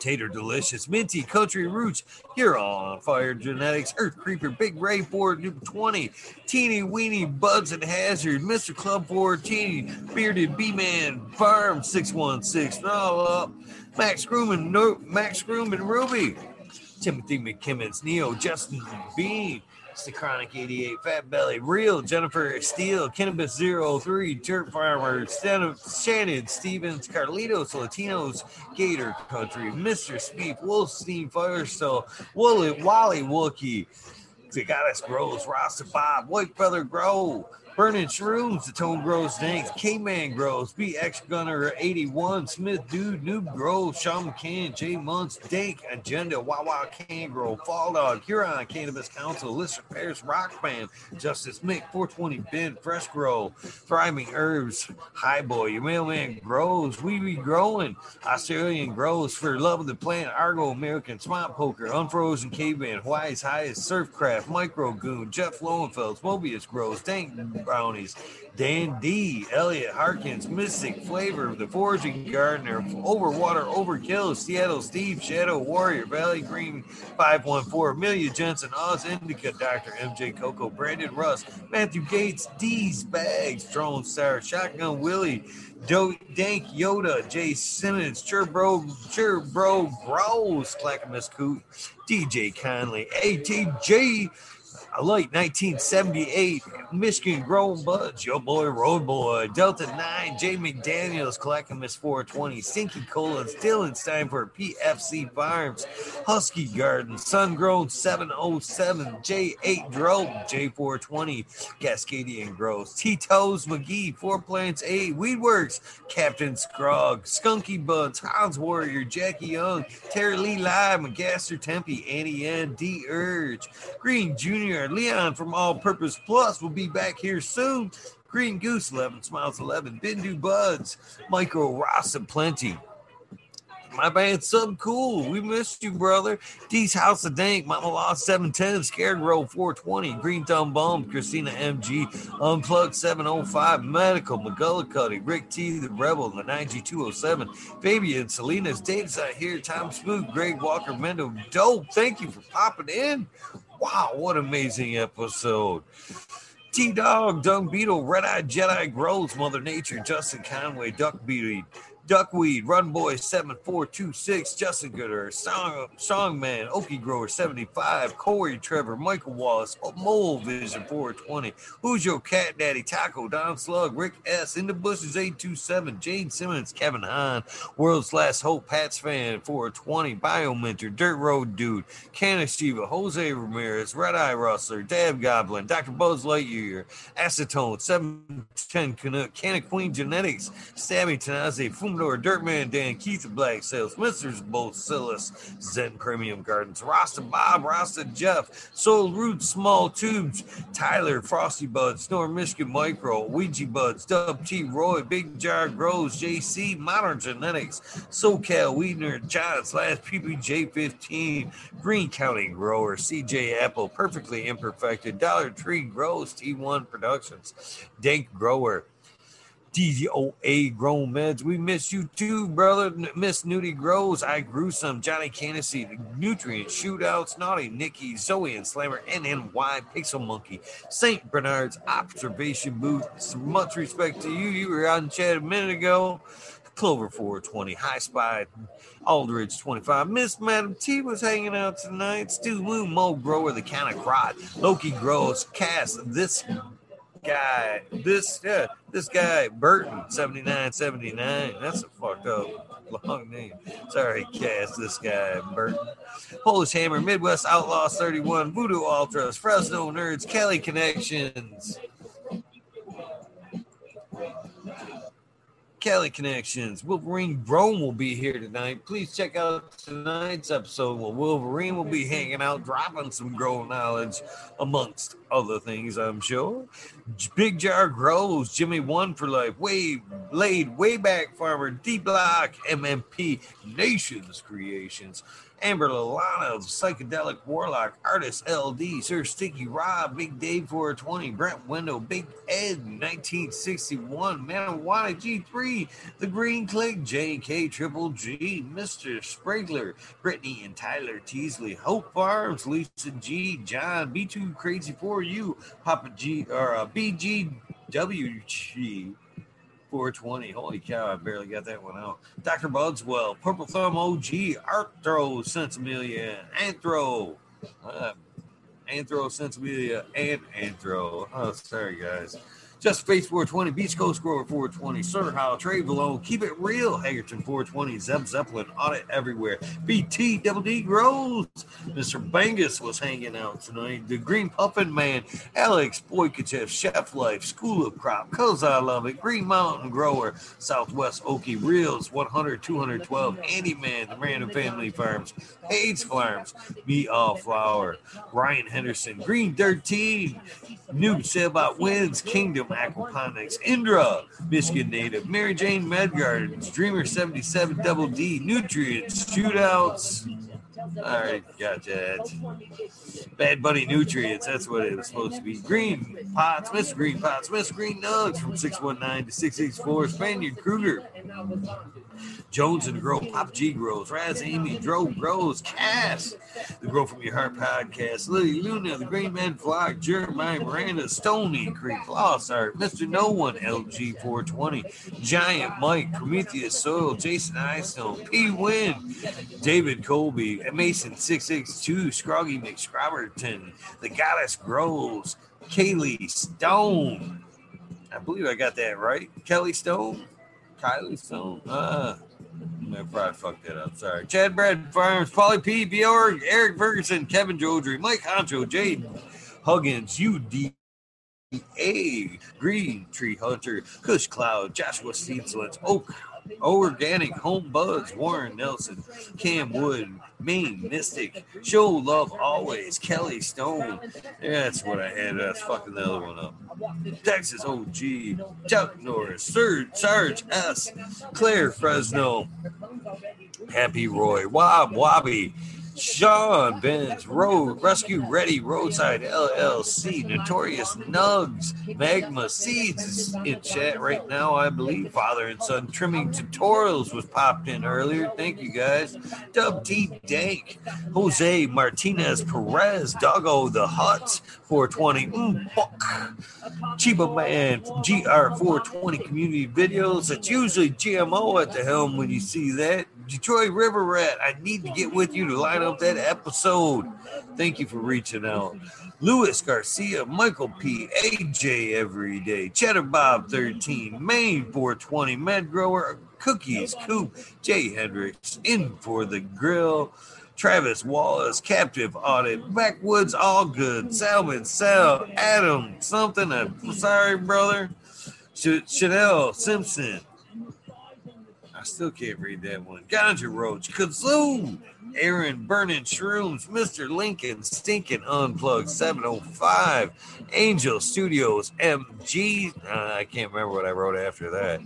Tater Delicious, Minty, Country Roots, You're on Fire Genetics, Earth Creeper, Big Ray Ford, New 20, Teeny Weeny, Buds and Hazard, Mr. Club 14, Bearded B Man, Farm 616, all up, Max Grooman, no, Max Ruby, Timothy McKimmons, Neo, Justin Bean, it's the Chronic 88, Fat Belly, Real, Jennifer Steele, Cannabis 03, Dirt Farmer, Shannon, Stevens, Carlitos, Latinos, Gator Country, Mr. Speed, Wolfstein, Firestone, Wooly, Wally Wookie, Goddess Grows, Rasta Bob, White Feather Grow, Burning Shrooms, The Tone Grows Danks, K-Man Grows, BX Gunner 81, Smith Dude, Noob Grows, Sean McCann, J Months, Dank, Agenda, Wawa Can Grow, Fall Dog, Huron Cannabis Council, Lister Paris Rock Band, Justice Mick, 420 Ben, Fresh Grow, Thriving Herbs, High Boy, Your Mailman Grows, We Be Growing, Australian Grows, For Love of the Plant, Argo American, Smart Poker, Unfrozen Caveman, Hawaii's Highest, Surfcraft, Micro Goon, Jeff Lowenfels, Mobius Grows, Dank Brownies, Dan D, Elliot Harkins, Mystic Flavor, The Foraging Gardener, Overwater Overkill, Seattle Steve, Shadow Warrior, Valley Green 514, Amelia Jensen, Oz Indica, Dr. MJ Coco, Brandon Russ, Matthew Gates, D's Bags, Drone Star, Shotgun Willie, Do- Dank Yoda, Jay Simmons, Cherbro, Cherbro Grows, Clackamas Coot, DJ Conley, ATJ, a late 1978 Michigan grown buds, your boy Road Boy, Delta 9, Jay McDaniels, Clackamas 420, Stinky Colons, Dylan Steinford, PFC Farms, Husky Garden, Sun Grown 707, J8 Drope, J420, Cascadian Grows, Tito's McGee, Four Plants 8, Weedworks, Captain Scrog, Skunky Buds, Hans Warrior, Jackie Young, Terry Lee Live, McGaster Tempe, Annie N, D Urge, Green Jr., Leon from All Purpose Plus will be back here soon. Green Goose 11, Smiles 11, Bindu Buds, Micro Rasa Plenty. My band Sub Cool. We missed you, brother. D's House of Dank. Mama Lost 710. Scarecrow 420. Green Thumb Bomb. Christina MG. Unplugged 705. Medical. McGullicuddy. Rick T. The Rebel. The 9207. Fabian. Salinas. Dave's out here. Tom Spook. Greg Walker. Mendo. Dope. Thank you for popping in. Wow, what amazing episode. T Dog, Dung Beetle, Red Eye Jedi Grows, Mother Nature, Justin Conway, Duck Beauty, Duckweed, Run Boy 7426, Justin Gooder, Song Songman, Okie Grower 75, Corey Trevor, Michael Wallace, Mole Vision 420, Who's Your Cat Daddy, Taco, Don Slug, Rick S, In the Bushes 827, Jane Simmons, Kevin Hahn, World's Last Hope, Pats Fan 420, Biomentor, Dirt Road Dude, Canis Shiva, Jose Ramirez, Red Eye Rustler, Dab Goblin, Dr. Buzz Lightyear, Acetone, 710 Canuck, Canna Queen Genetics, Stabby Tanaze, Fumdor, Dirtman Dan, Keith Black Sales, Mr. Bocillus, Zen Premium Gardens, Rasta Bob, Rasta Jeff, Soul Roots, Small Tubes, Tyler, Frosty Buds, North Michigan Micro, Ouija Buds, Dub T, Roy, Big Jar Grows, JC, Modern Genetics, SoCal, Weedner, Johns, Last PPJ 15, Green County Grower, CJ Apple, Perfectly Imperfected, Dollar Tree Grows, T1 Productions, Dank Grower, DOA Grown Meds. We miss you too, brother. Miss Nudie Grows. I grew some. Johnny Candacy, Nutrient Shootouts, Naughty Nikki, Zoe and Slammer, NNY, Pixel Monkey, St. Bernard's Observation Booth. Much respect to you. You were on chat a minute ago. Clover 420, High Spy, Aldridge 25. Miss Madam T was hanging out tonight. Stu Moo, Mo Grower, the kind of crot. Loki Grows, Cass, this guy, this yeah, this guy Burton seventy nine seventy nine. That's a fucked up long name. Sorry, Cass. This guy Burton. Polish Hammer, Midwest Outlaws thirty one, Voodoo Ultras, Fresno Nerds, Kelly Connections. Kelly Connections. Wolverine Brome will be here tonight. Please check out tonight's episode where Wolverine will be hanging out, dropping some grow knowledge amongst other things, I'm sure. Big Jar Grows, Jimmy One for Life, Way Laid, Way Back Farmer, D Block, MMP, Nations Creations. Amber Lalana of Psychedelic Warlock, Artist LD, Sir Sticky Rob, Big Dave 420, Brent Window, Big Ed 1961, Manawana G3, The Green Click, JK Triple G, Mr. Sprinkler, Brittany and Tyler Teasley, Hope Farms, Lisa G, John, B2 Crazy for You, Papa G, or uh, BGWG. 420. Holy cow, I barely got that one out. Dr. Budswell, Purple Thumb OG, Arthro, Sensibilia, Anthro, uh, Anthro, Sensibilia, and Anthro. Oh, sorry, guys. Just Face 420, Beach Coast Grower 420, Sutter Howe, Trade Malone, Keep It Real, Hagerton 420, Zeb Zeppelin, Audit Everywhere, BT Double D Grows, Mr. Bangus was hanging out tonight, The Green Puffin Man, Alex Boykachev, Chef Life, School of Crop, Cause I Love It, Green Mountain Grower, Southwest Okie Reels, 100, 212, Andy Man, The Random Family Farms, Hayes Farms, Me All Flower, Ryan Henderson, Green 13, New Sailbot Winds, Kingdom Aquaponics, Indra, Michigan native, Mary Jane Medgardens, Dreamer 77 Double D, Nutrients, Shootouts. All right, gotcha. Bad Bunny Nutrients, that's what it was supposed to be. Green Pots, Miss Green Pots, Miss Green Nugs from 619 to 664, Spaniard Kruger. Jones and the Grow, Pop G Grows, Raz Amy, Dro Grows, Cass, the Grow From Your Heart podcast, Lily Luna, the Green Man Flock, Jeremiah Miranda, Stony Creek, Lost Art, Mr. No One, LG 420, Giant Mike, Prometheus Soil, Jason Eyestone, P Win, David Colby, Mason 662, Scroggy McScrobberton, The Goddess Grows, Kaylee Stone. I believe I got that right. Kelly Stone? Kylie Stone? Uh, I probably fucked that up. Sorry. Chad Brad Farms, Polly P. Bjork, Eric Ferguson, Kevin Jodry, Mike Honcho, Jade Huggins, UD. A Green Tree Hunter, Kush Cloud, Joshua Steenslands, Oak, Organic Home Buds, Warren Nelson, Cam Wood, Maine Mystic, Show Love Always, Kelly Stone. That's what I had. That's fucking the other one up. Texas OG, Chuck Norris, Serge, Sarge S, Claire Fresno, Happy Roy, Wob Wobby, Sean Benz, Road Rescue Ready, Roadside LLC, Notorious Nugs, Magma Seeds is in chat right now, I believe. Father and Son Trimming Tutorials was popped in earlier. Thank you guys. Dub T Dank, Jose Martinez Perez, Doggo the Hut, 420, mm, fuck. Chiba Man GR420 Community Videos. It's usually GMO at the helm when you see that. Detroit River Rat, I need to get with you to line up that episode. Thank you for reaching out. Luis Garcia, Michael P, AJ every day, Cheddar Bob 13, Maine 420, Med Grower, Cookies, Coop, Jay Hendricks, in for the grill. Travis Wallace, Captive Audit, Backwoods All Good, Salmon Sal, Adam, something. I'm sorry, brother. Ch- Chanel Simpson. I still can't read that one. Ganja Roach, Kazoo, Aaron Burning Shrooms, Mr. Lincoln, Stinking Unplugged 705, Angel Studios, MG. Uh, I can't remember what I wrote after that.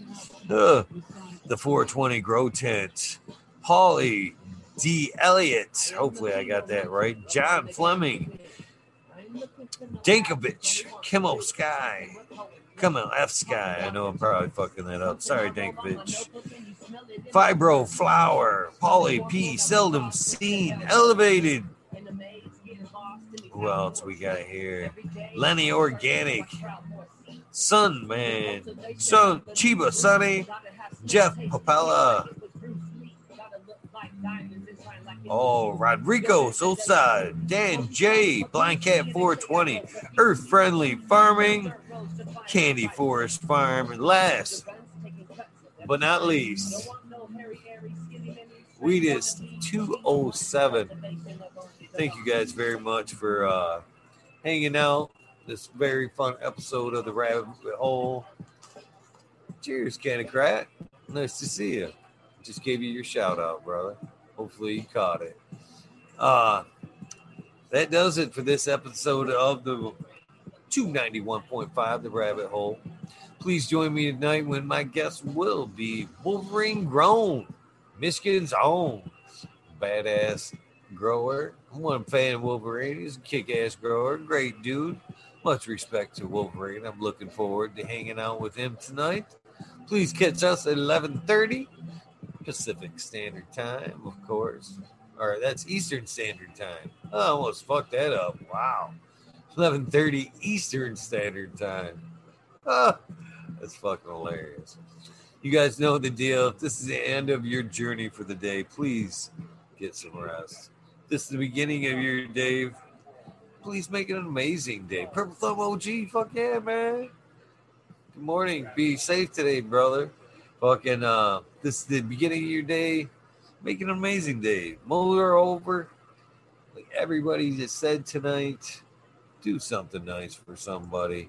Uh, the 420 Grow Tent, Paulie, D. Elliott. Hopefully, I got that right. John Fleming, Dankovich, Kimo Sky. Come on, F Sky. I know I'm probably fucking that up. Sorry, Dankovich. Fibro Flower, Paulie P. Seldom Seen, Elevated. Who else we got here? Lenny Organic, Sun Man, Sun Chiba Sunny, Jeff Papella. Oh, Rodrigo Sosa, Dan J, Blind Cat 420, Earth Friendly Farming, Candy Forest Farm, and last but not least, Weedist 207. Thank you guys very much for uh, hanging out. This very fun episode of the Rabbit Hole. Cheers, Cannacrat. Nice to see you. Just gave you your shout out, brother. Hopefully you caught it. Uh, that does it for this episode of the 291.5 The Rabbit Hole. Please join me tonight when my guest will be Wolverine Grown, Michigan's own badass grower. I'm one fan of Wolverine. He's a kick ass grower, great dude. Much respect to Wolverine. I'm looking forward to hanging out with him tonight. Please catch us at 11:30 Pacific Standard Time, of course. Or that's Eastern Standard Time. I almost fucked that up. Wow. 11:30 Eastern Standard Time. Ah, that's fucking hilarious. You guys know the deal. If this is the end of your journey for the day, please get some rest. This is the beginning of your day. Please make it an amazing day. Purple Thumb OG, fuck yeah, man. Good morning. Be safe today, brother. Fucking uh this is the beginning of your day. Make an amazing day. Motor over. Like everybody just said tonight, do something nice for somebody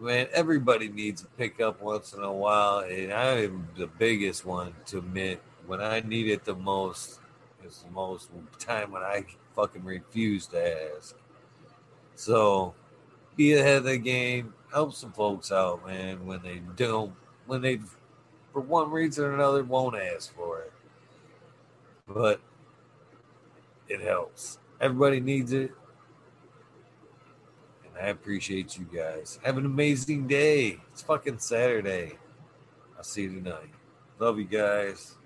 man, everybody needs a pickup once in a while, and I am the biggest one to admit when I need it the most. It's the most time when I fucking refuse to ask. So, be ahead of the game. Help some folks out, man. When they don't, when they, for one reason or another, won't ask for it. But it helps. Everybody needs it. And I appreciate you guys. Have an amazing day. It's fucking Saturday. I'll see you tonight. Love you guys.